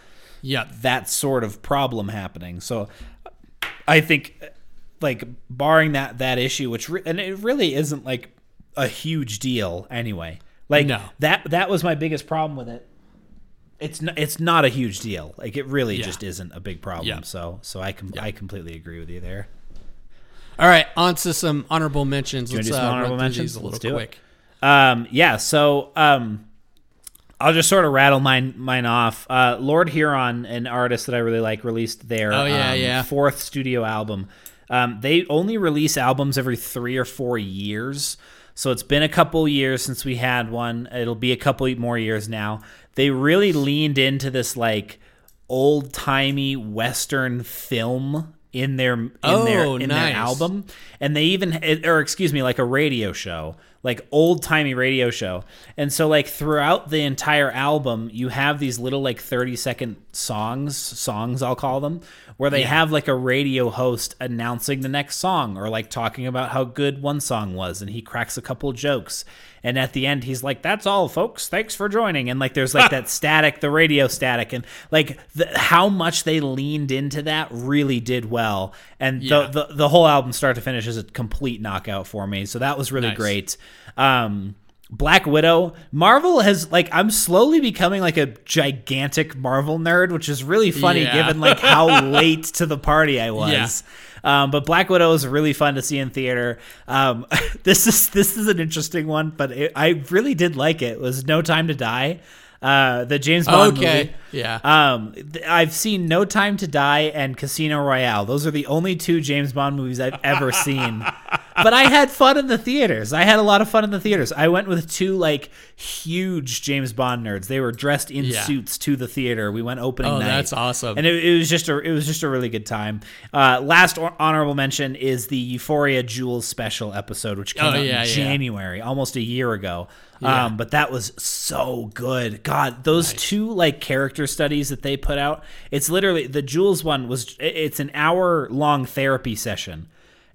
Yep. that sort of problem happening. So I think like barring that that issue, which re- and it really isn't like a huge deal anyway. Like No. that that was my biggest problem with it. It's not, it's not a huge deal. Like it really Yeah. just isn't a big problem. Yeah. So so I com- I completely agree with you there. All right, on to some honorable mentions. Let's do some uh, honorable mentions? a little Let's it. quick. Um, yeah, so um, I'll just sort of rattle mine mine off. Uh, Lord Huron, an artist that I really like, released their Oh, yeah, um, yeah. fourth studio album. Um, they only release albums every three or four years, so it's been a couple years since we had one. It'll be a couple more years now. They really leaned into this like old timey western film in their in their Oh, in nice. their album. And they even eh, or excuse me like a radio show like old timey radio show. And so like throughout the entire album you have these little like 30 second songs songs i'll call them where they have like a radio host announcing the next song or like talking about how good one song was and he cracks a couple jokes and at the end he's like that's all folks thanks for joining and like there's like that static the radio static and like the, how much they leaned into that really did well and Yeah. the, the the whole album start to finish is a complete knockout for me so that was really Nice. great um Black Widow, Marvel has like I'm slowly becoming like a gigantic Marvel nerd, which is really funny Yeah. given like how late to the party I was. Um, but Black Widow is really fun to see in theater. Um, this is this is an interesting one, but it, I really did like it. It was No Time to Die, uh, the James Bond Okay, movie. yeah. Um, th- I've seen No Time to Die and Casino Royale. Those are the only two James Bond movies I've ever seen. but I had fun in the theaters. I had a lot of fun in the theaters. I went with two like huge James Bond nerds. They were dressed in Yeah. suits to the theater. We went opening Oh, night. that's awesome. And it, it was just a it was just a really good time. Uh, last hon- mention is the Euphoria Jules special episode, which came Oh, out yeah, in yeah. January, almost a year ago. Yeah. Um, but that was so good. God, those two like character studies that they put out. It's literally the Jules one was. It's an hour long therapy session.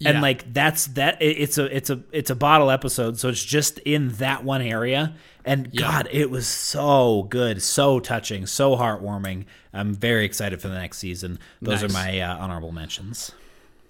And like that's that it- it's a it's a it's a bottle episode so it's just in that one area and Yeah. god it was so good so touching so heartwarming i'm very excited for the next season those Nice. are my uh, honorable mentions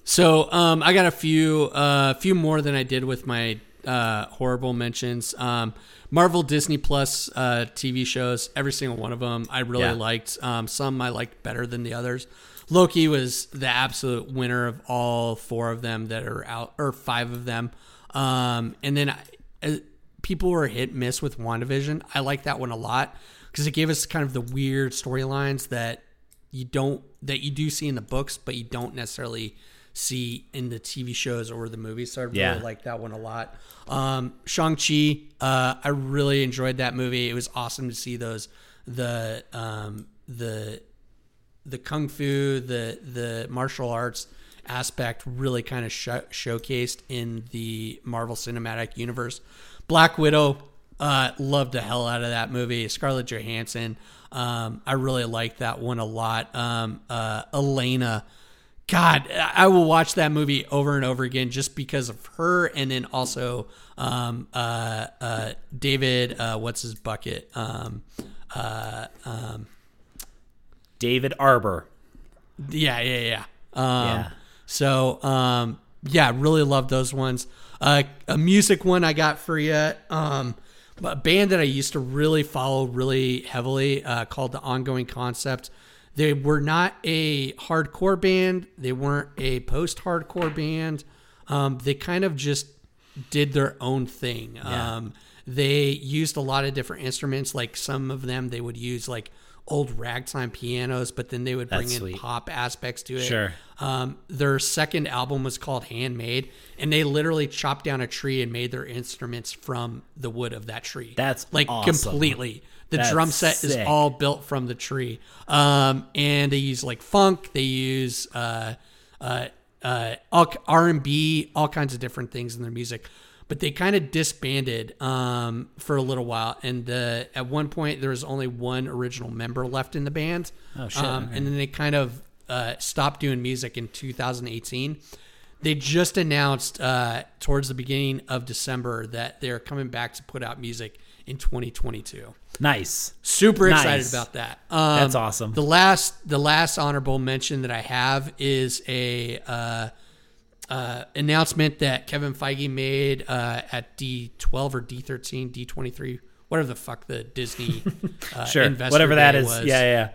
So um, I got a few, uh, few more than I did with my uh, horrible mentions. Um, Marvel Disney Plus uh, TV shows, every single one of them, I really Yeah. liked. Um, some I liked better than the others. Loki was the absolute winner of all four of them that are out, or five of them. Um, and then I, uh, people were hit miss with WandaVision. I like that one a lot because it gave us kind of the weird storylines that you don't that you do see in the books, but you don't necessarily see in the TV shows or the movies. So I really Yeah. like that one a lot. Um, Shang Chi, uh, I really enjoyed that movie. It was awesome to see those the um, the the kung fu, the the martial arts aspect really kind of sho showcased in the Marvel Cinematic Universe. Black Widow, uh, loved the hell out of that movie. Scarlett Johansson, um, I really liked that one a lot. Um, uh, Elena, God, I will watch that movie over and over again just because of her, and then also um, uh, uh, David, uh, what's his bucket? Um, uh, um, David Harbour. yeah, yeah, yeah. Um, Yeah. So, um, yeah, really love those ones. Uh, a music one I got for you. Um, a band that I used to really follow really heavily uh, called the Ongoing Concept. They were not a hardcore band. They weren't a post-hardcore band. Um, they kind of just did their own thing. Um, they used a lot of different instruments. Like some of them, they would use like old ragtime pianos, but then they would bring That's in sweet. pop aspects to it. Sure. Um, their second album was called Handmade, and they literally chopped down a tree and made their instruments from the wood of that tree. That's like awesome. completely. The That's drum set is all built from the tree. Um, and they use like funk. They use uh, uh, uh, R and B, all kinds of different things in their music. But they kind of disbanded um, for a little while, and at one point there was only one original member left in the band. Oh, shit, Um, okay. And then they kind of uh, stopped doing music in 2018. They just announced uh, towards the beginning of December that they're coming back to put out music in 2022. Nice. Super excited about that. Um, That's awesome. The last, the last honorable mention that I have is a uh, uh, announcement that Kevin Feige made uh, at D12 or D13, D23, whatever the fuck the Disney uh, Sure. Whatever that is. Was. Yeah, yeah.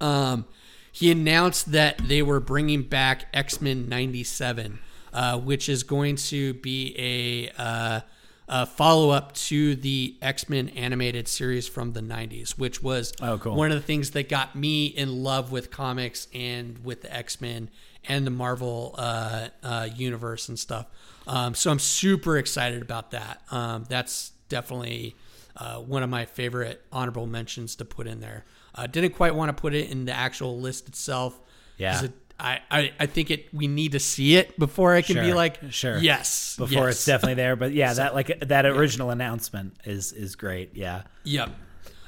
Um, he announced that they were bringing back X Men '97, uh, which is going to be a, uh, a follow up to the X Men animated series from the '90s, which was Oh, cool. one of the things that got me in love with comics and with the X Men and the Marvel uh, uh, universe and stuff. Um, so I'm super excited about that. Um, that's definitely uh, one of my favorite honorable mentions to put in there. Uh, didn't quite want to put it in the actual list itself. Yeah. it- I, I, I think it. We need to see it before I can be like, sure. yes, Before yes. it's definitely there, but yeah, that like that original announcement is is great. Yeah. Yep.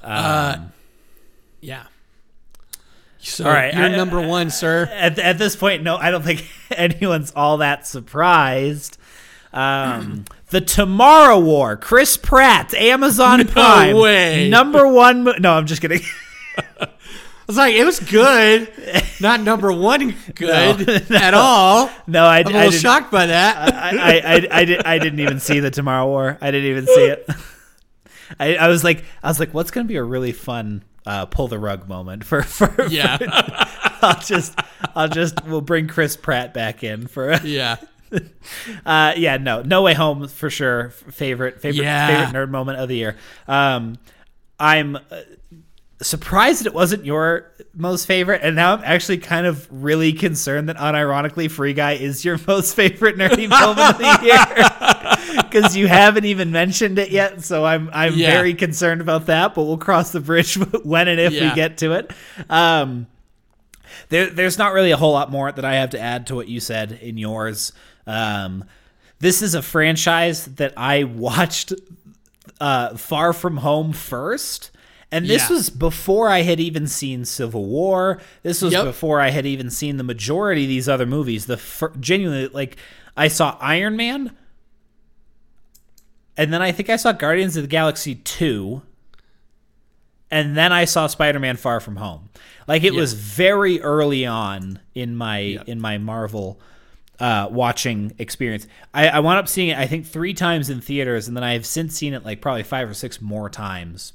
uh, yeah. So All right, you're I- number one, sir. At, at this point, no, I don't think anyone's all that surprised. Um, the Tomorrow War, Chris Pratt, Amazon Prime, way. number one. Mo- no, I'm just kidding. I was like, it was good, not number one good at all. No, I, I'm a I little shocked by that. I, I, I, I, did, I didn't even see the Tomorrow War. I didn't even see it. I, I was like, I was like, what's going to be a really fun uh, pull the rug moment for for yeah, I'll just I'll just we'll bring Chris Pratt back in for yeah. uh yeah no no way home for sure favorite favorite Yeah. favorite nerd moment of the year um i'm uh, surprised that it wasn't your most favorite and now i'm actually kind of really concerned that unironically free guy is your most favorite nerdy moment of the year because you haven't even mentioned it yet so i'm i'm Yeah. very concerned about that but we'll cross the bridge when and if Yeah. we get to it um there, there's not really a whole lot more that I have to add to what you said in yours. Um, this is a franchise that I watched uh, Far From Home first. And this Yeah. was before I had even seen Civil War. This was Yep. before I had even seen the majority of these other movies. The fir- genuinely like I saw Iron Man, and then I think I saw Guardians of the Galaxy two, and then I saw Spider-Man Far From Home. Like it was very early on in my in my Marvel uh, watching experience. I, I wound up seeing it I think three times in theaters, and then I have since seen it like probably five or six more times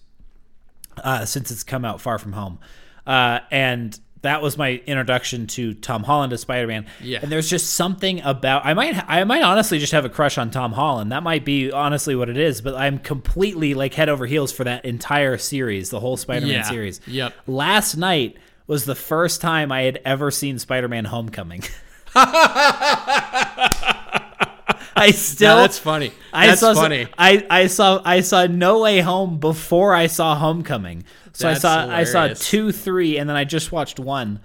uh, since it's come out far from home. Uh, and that was my introduction to Tom Holland as Spider Man. Yeah. And there's just something about I might I might honestly just have a crush on Tom Holland. That might be honestly what it is. But I'm completely like head over heels for that entire series, the whole Spider Man Yeah. series. Yep. Last night was the first time I had ever seen Spider Man Homecoming. I still No, that's funny. I That's saw funny. I, I saw I saw No Way Home before I saw Homecoming. So That's I saw I saw two, three, and then I just watched one.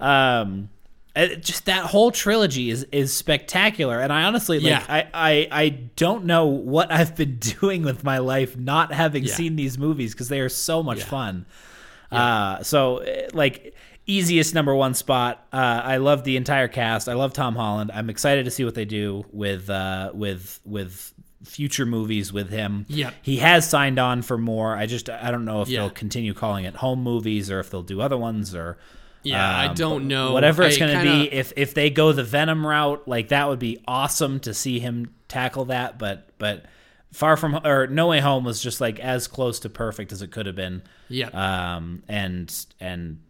Um, it- just that whole trilogy is is spectacular, and I honestly like Yeah. I, I I don't know what I've been doing with my life not having Yeah. seen these movies because they are so much Yeah. fun. Uh, so eh, like easiest number one spot. Uh, I love the entire cast. I love Tom Holland. I'm excited to see what they do with uh, with with future movies with him. Yep. He has signed on for more. I just I don't know if Yeah. they'll continue calling it home movies or if they'll do other ones or Yeah, I um, don't know. Whatever it's going to be, if if they go the Venom route, like that would be awesome to see him tackle that. But but Far from or No Way Home was just like as close to perfect as it could have been. Yeah. Um, and and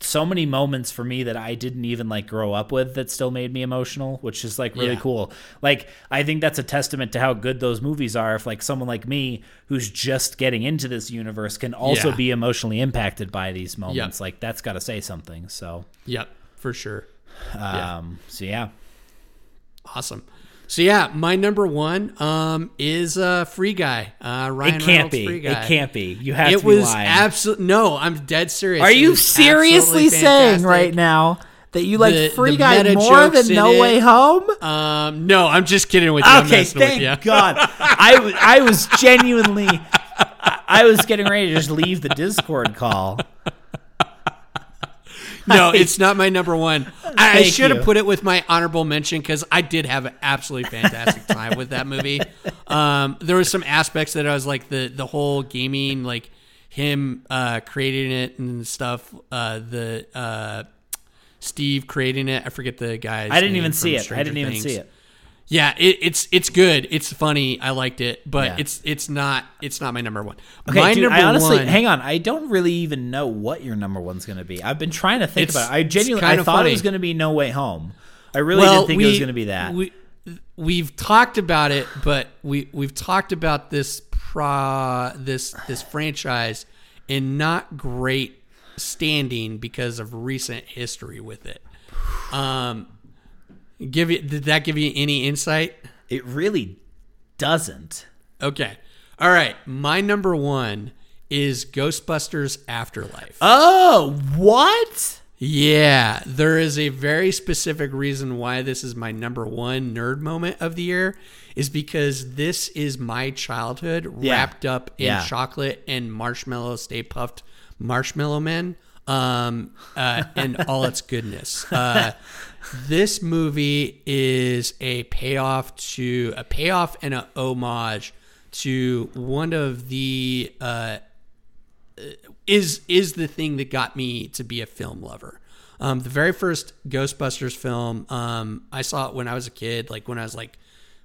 so many moments for me that I didn't even like grow up with that still made me emotional, which is like really Yeah. cool. Like I think that's a testament to how good those movies are. If like someone like me who's just getting into this universe can also Yeah. be emotionally impacted by these moments, like that's got to say something. So, Yep, for sure. um, so yeah, Awesome. So yeah, my number one um, is uh, Free Guy. Uh, Ryan it can't Reynolds be. Free Guy. It can't be. You have It to be was absolutely no. I'm dead serious. Are It you seriously saying right now that you like The- Free the Guy more than No it. Way Home? Um, no, I'm just kidding with you. I'm Okay, with thank you. God. I I was genuinely I was getting ready to just leave the Discord call. No, it's not my number one. I, I should have put it with my honorable mention because I did have an absolutely fantastic time with that movie. Um, there was some aspects that I was like the the whole gaming, like him uh, creating it and stuff. Uh, the uh, Steve creating it. I forget the guy's. I didn't even see it. I didn't even Things. see it. Yeah, it, it's it's good. It's funny. I liked it, but Yeah. it's it's not it's not my number one. Okay, my dude, number I honestly one. hang on. I don't really even know what your number one's going to be. I've been trying to think about it. I genuinely I thought funny. it was going to be No Way Home. I really didn't think it was going to be that. We, we've talked about it, but we we've talked about this pro this this franchise in not great standing because of recent history with it. Um, give you did that give you any insight? it really doesn't. Okay, all right. My number one is Ghostbusters Afterlife. Oh, what? Yeah, there is a very specific reason why this is my number one nerd moment of the year is because this is my childhood Yeah. wrapped up in Yeah. chocolate and marshmallow stay puffed marshmallow men um, uh, and all its goodness. Uh, this movie is a payoff to a payoff and a homage to one of the uh, is is the thing that got me to be a film lover. Um, the very first Ghostbusters film, um, I saw it when I was a kid, like when I was like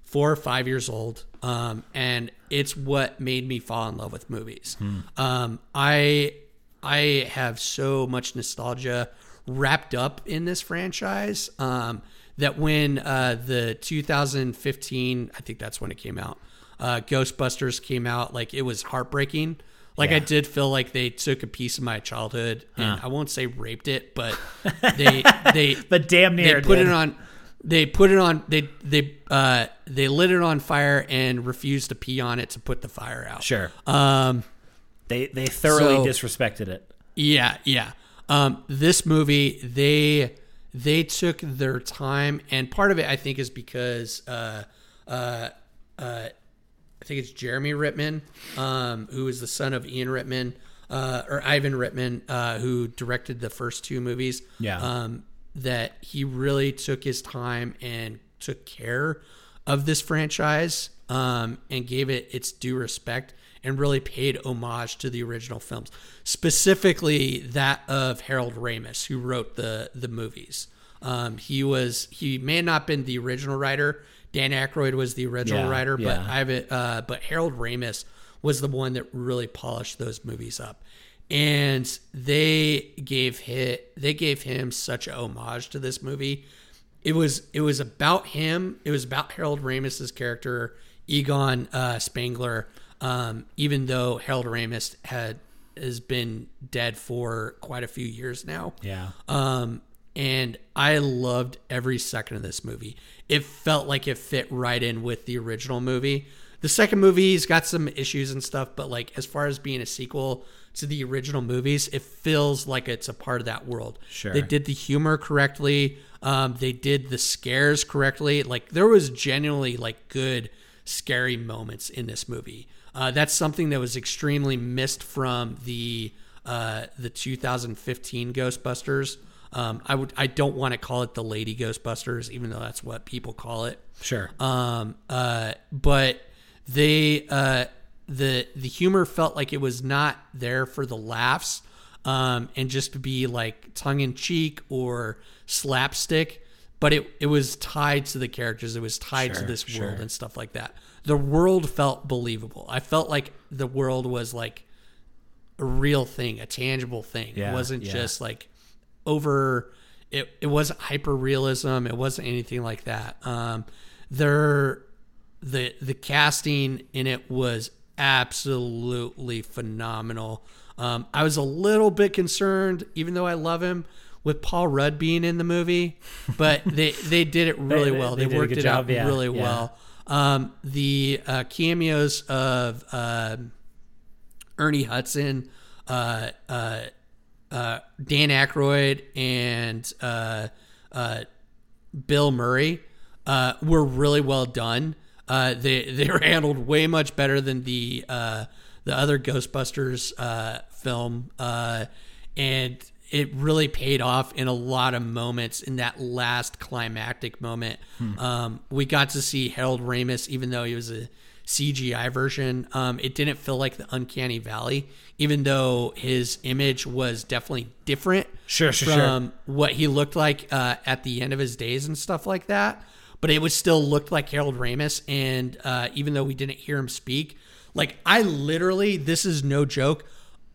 four or five years old, um, and it's what made me fall in love with movies. Um, I I have so much nostalgia wrapped up in this franchise um, that when uh, the 2015, I think that's when it came out, uh, Ghostbusters came out, like it was heartbreaking. Like I did feel like they took a piece of my childhood, and I won't say raped it, but they they But damn they near put did. it on they put it on they they uh they lit it on fire and refused to pee on it to put the fire out Sure. um They they thoroughly so- disrespected it. yeah yeah um this movie they they took their time and part of it i think is because uh uh uh I think it's Jeremy Reitman, um, who is the son of Ian Reitman, uh, or Ivan Reitman, uh, who directed the first two movies. Yeah. Um, that he really took his time and took care of this franchise um, and gave it its due respect and really paid homage to the original films, specifically that of Harold Ramis, who wrote the the movies. Um, he was he may not have been the original writer. Dan Aykroyd was the original Yeah, writer, but yeah. I have it. Uh, but Harold Ramis was the one that really polished those movies up, and they gave hit they gave him such a homage to this movie. It was it was about him. It was about Harold Ramis's character Egon uh, Spengler. Um, even though Harold Ramis had has been dead for quite a few years now. Yeah. Um, and I loved every second of this movie. It felt like it fit right in with the original movie. The second movie's got some issues and stuff, but like as far as being a sequel to the original movies, it feels like it's a part of that world. Sure. They did the humor correctly. Um, they did the scares correctly. Like there was genuinely like good scary moments in this movie. Uh, that's something that was extremely missed from the uh, the 2015 Ghostbusters. Um, I would I don't want to call it the Lady Ghostbusters, even though that's what people call it. Sure. Um, uh, but they uh, the the humor felt like it was not there for the laughs, um, and just to be like tongue in cheek or slapstick. But it it was tied to the characters. It was tied to Sure, this world and stuff like that. The world felt believable. I felt like the world was like a real thing, a tangible thing. Yeah, it wasn't yeah. just like over it it wasn't hyper realism it wasn't anything like that um there the the casting in it was absolutely phenomenal um i was a little bit concerned even though i love him with paul rudd being in the movie but they they did it really they- well they they, worked it job, out yeah, really yeah. well um the uh cameos of um Ernie Hudson, uh, uh, uh, Dan Aykroyd, and uh, uh, Bill Murray uh, were really well done. Uh, they they were handled way much better than the uh, the other Ghostbusters uh, film, uh, and it really paid off in a lot of moments. In that last climactic moment, um, we got to see Harold Ramis, even though he was a CGI version. Um, it didn't feel like the Uncanny Valley, even though his image was definitely different Sure, sure, sure. from what he looked like uh, at the end of his days and stuff like that. But it was still looked like Harold Ramis, and uh, even though we didn't hear him speak, like I literally, this is no joke,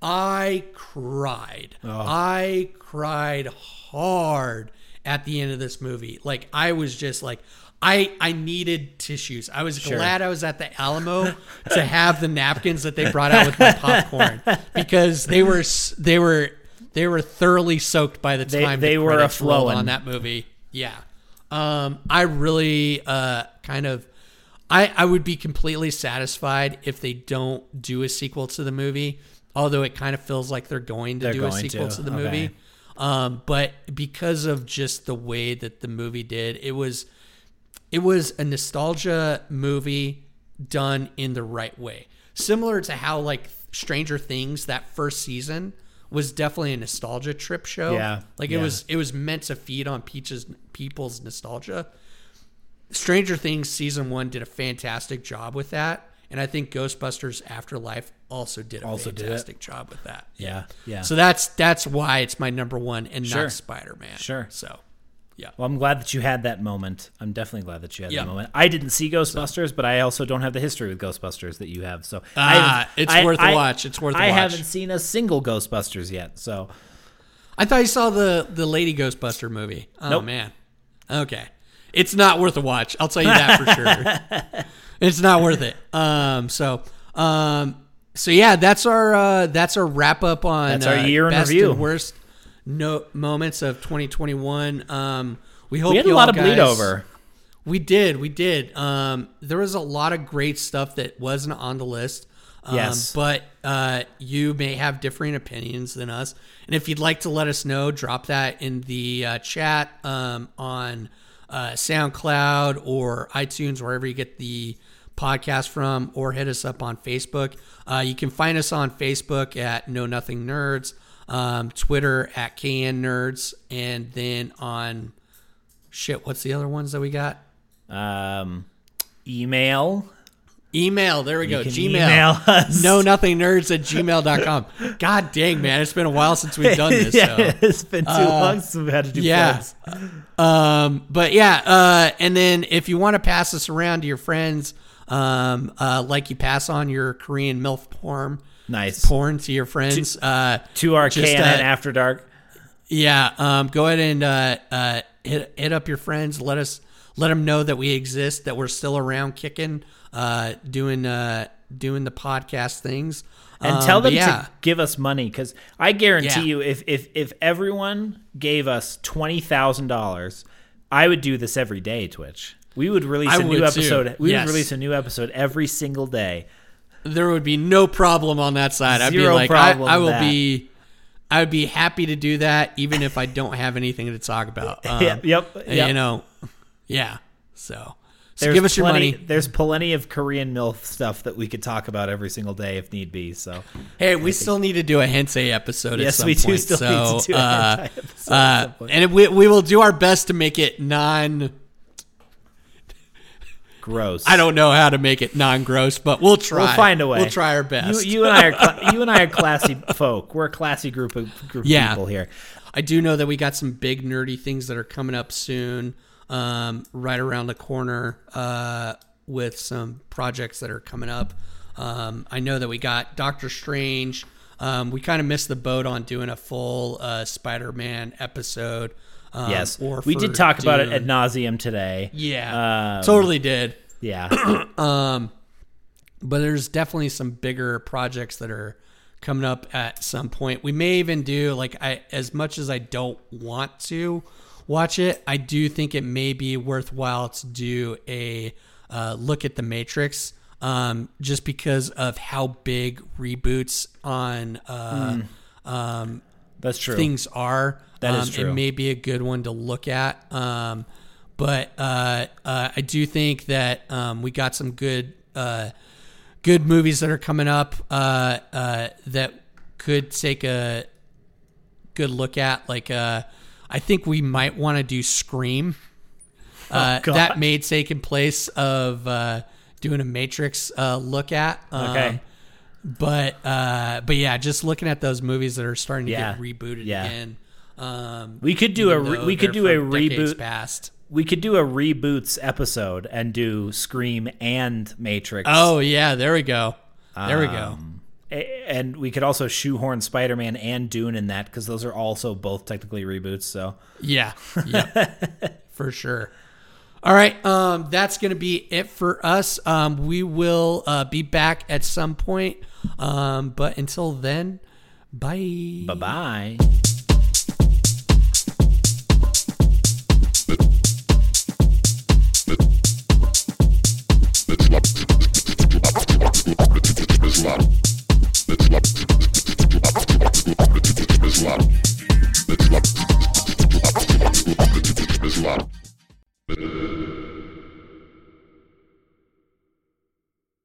I cried. I cried hard at the end of this movie. Like I was just like I I needed tissues. I was glad I was at the Alamo to have the napkins that they brought out with my popcorn because they were they were they were thoroughly soaked by the time they the were a-flowin'. on that movie. Yeah. Um I really uh kind of I, I would be completely satisfied if they don't do a sequel to the movie, although it kind of feels like they're going to They're do a sequel to, to, the okay. movie. Um, but because of just the way that the movie did, it was it was a nostalgia movie done in the right way. Similar to how like Stranger Things that first season was definitely a nostalgia trip show. Yeah, Like yeah. it was it was meant to feed on Peach's people's nostalgia. Stranger Things season 1 did a fantastic job with that, and I think Ghostbusters Afterlife also did a Also did fantastic job with that. Yeah, yeah. So that's that's why it's my number 1 and Sure. not Spider-Man. Sure. So, yeah. Well, I'm glad that you had that moment. I'm definitely glad that you had Yeah. that moment. I didn't see Ghostbusters, but I also don't have the history with Ghostbusters that you have. So Ah, it's I- worth a I- watch. It's worth a I watch. I haven't seen a single Ghostbusters yet. So I thought you saw the the Lady Ghostbuster movie. Oh Nope. man. Okay. It's not worth a watch. I'll tell you that for sure. It's not worth it. Um so um so yeah, that's our uh that's our wrap up on That's our uh, year in best review. and worst no moments of 2021. Um we hope we had a lot of bleed over. We did, we did. Um, there was a lot of great stuff that wasn't on the list. Um, Yes. but uh, you may have differing opinions than us, and if you'd like to let us know, drop that in the uh, chat um, on uh, SoundCloud or iTunes, wherever you get the podcast from, or hit us up on Facebook. Uh, you can find us on Facebook at Know Nothing Nerds, um, Twitter at KN Nerds, and then on shit. What's the other ones that we got? Um, email Email. There we go. can Gmail. email us. Know nothing nerds at gmail.com. God dang, man. It's been a while since we've done this. yeah, so. it's been too long since we've had to do yeah. plugs. Um, but yeah, uh, and then if you want to pass this around to your friends, um, uh, like you pass on your Korean MILF porn, Nice. porn to your friends, uh, To our Just, KNN uh, After Dark. yeah, um, go ahead and uh, uh, hit hit up your friends. Let us let them know that we exist, that we're still around, kicking, uh, doing uh, doing the podcast things, and Um, tell them yeah. to give us money because I guarantee Yeah. you, if if if everyone gave us twenty thousand dollars, I would do this every day. Twitch, we would release I a new would too. episode. We Yes. would release a new episode every single day. there would be no problem on that side. I'd be Zero like, problem I, I will that. be, I would be happy to do that, even if I don't have anything to talk about. Um, Yep, yep, yep. You know, yeah. So, so There's give us your money. There's plenty of Korean MILF stuff that we could talk about every single day if need be. So Hey, we still need to do a Hentai episode. Yes, at some we do point. still so, need to do a uh, hentai episode uh, and we we will do our best to make it non. Gross. I don't know how to make it non-gross, but we'll try. We'll find a way. We'll try our best. You, you and I are cla- you and I are classy folk. We're a classy group of group Yeah. people here. I do know that we got some big nerdy things that are coming up soon, um, right around the corner, uh, with some projects that are coming up. Um, I know that we got Doctor Strange. Um, we kind of missed the boat on doing a full uh, Spider-Man episode. Um, Yes, or we did talk about it Dune. ad nauseum today. Yeah, Um, totally did. Yeah, but there's definitely some bigger projects that are coming up at some point. We may even do like I as much as I don't want to watch it, I do think it may be worthwhile to do a uh, look at the Matrix. Um, just because of how big reboots on uh, um, that's true. things are. That um, true. It may be a good one to look at. Um, but uh, uh, I do think that um, we got some good uh, good movies that are coming up uh, uh, that could take a good look at. Like uh, I think we might want to do Scream. Uh, Oh, that may take in place of uh, doing a Matrix uh, look at. Um, Okay. but uh, but yeah, just looking at those movies that are starting to Yeah. get rebooted Yeah. again. Um, We could do a re- we could do a reboot. Past. We could do a reboots episode and do Scream and Matrix. Oh yeah, there we go. There we go. Um, And we could also shoehorn Spider Man and Dune in that because those are also both technically reboots. So Yeah, yeah, for sure. All right, um, that's gonna be it for us. Um, we will uh, be back at some point, um, but until then, bye. bye bye. Islam.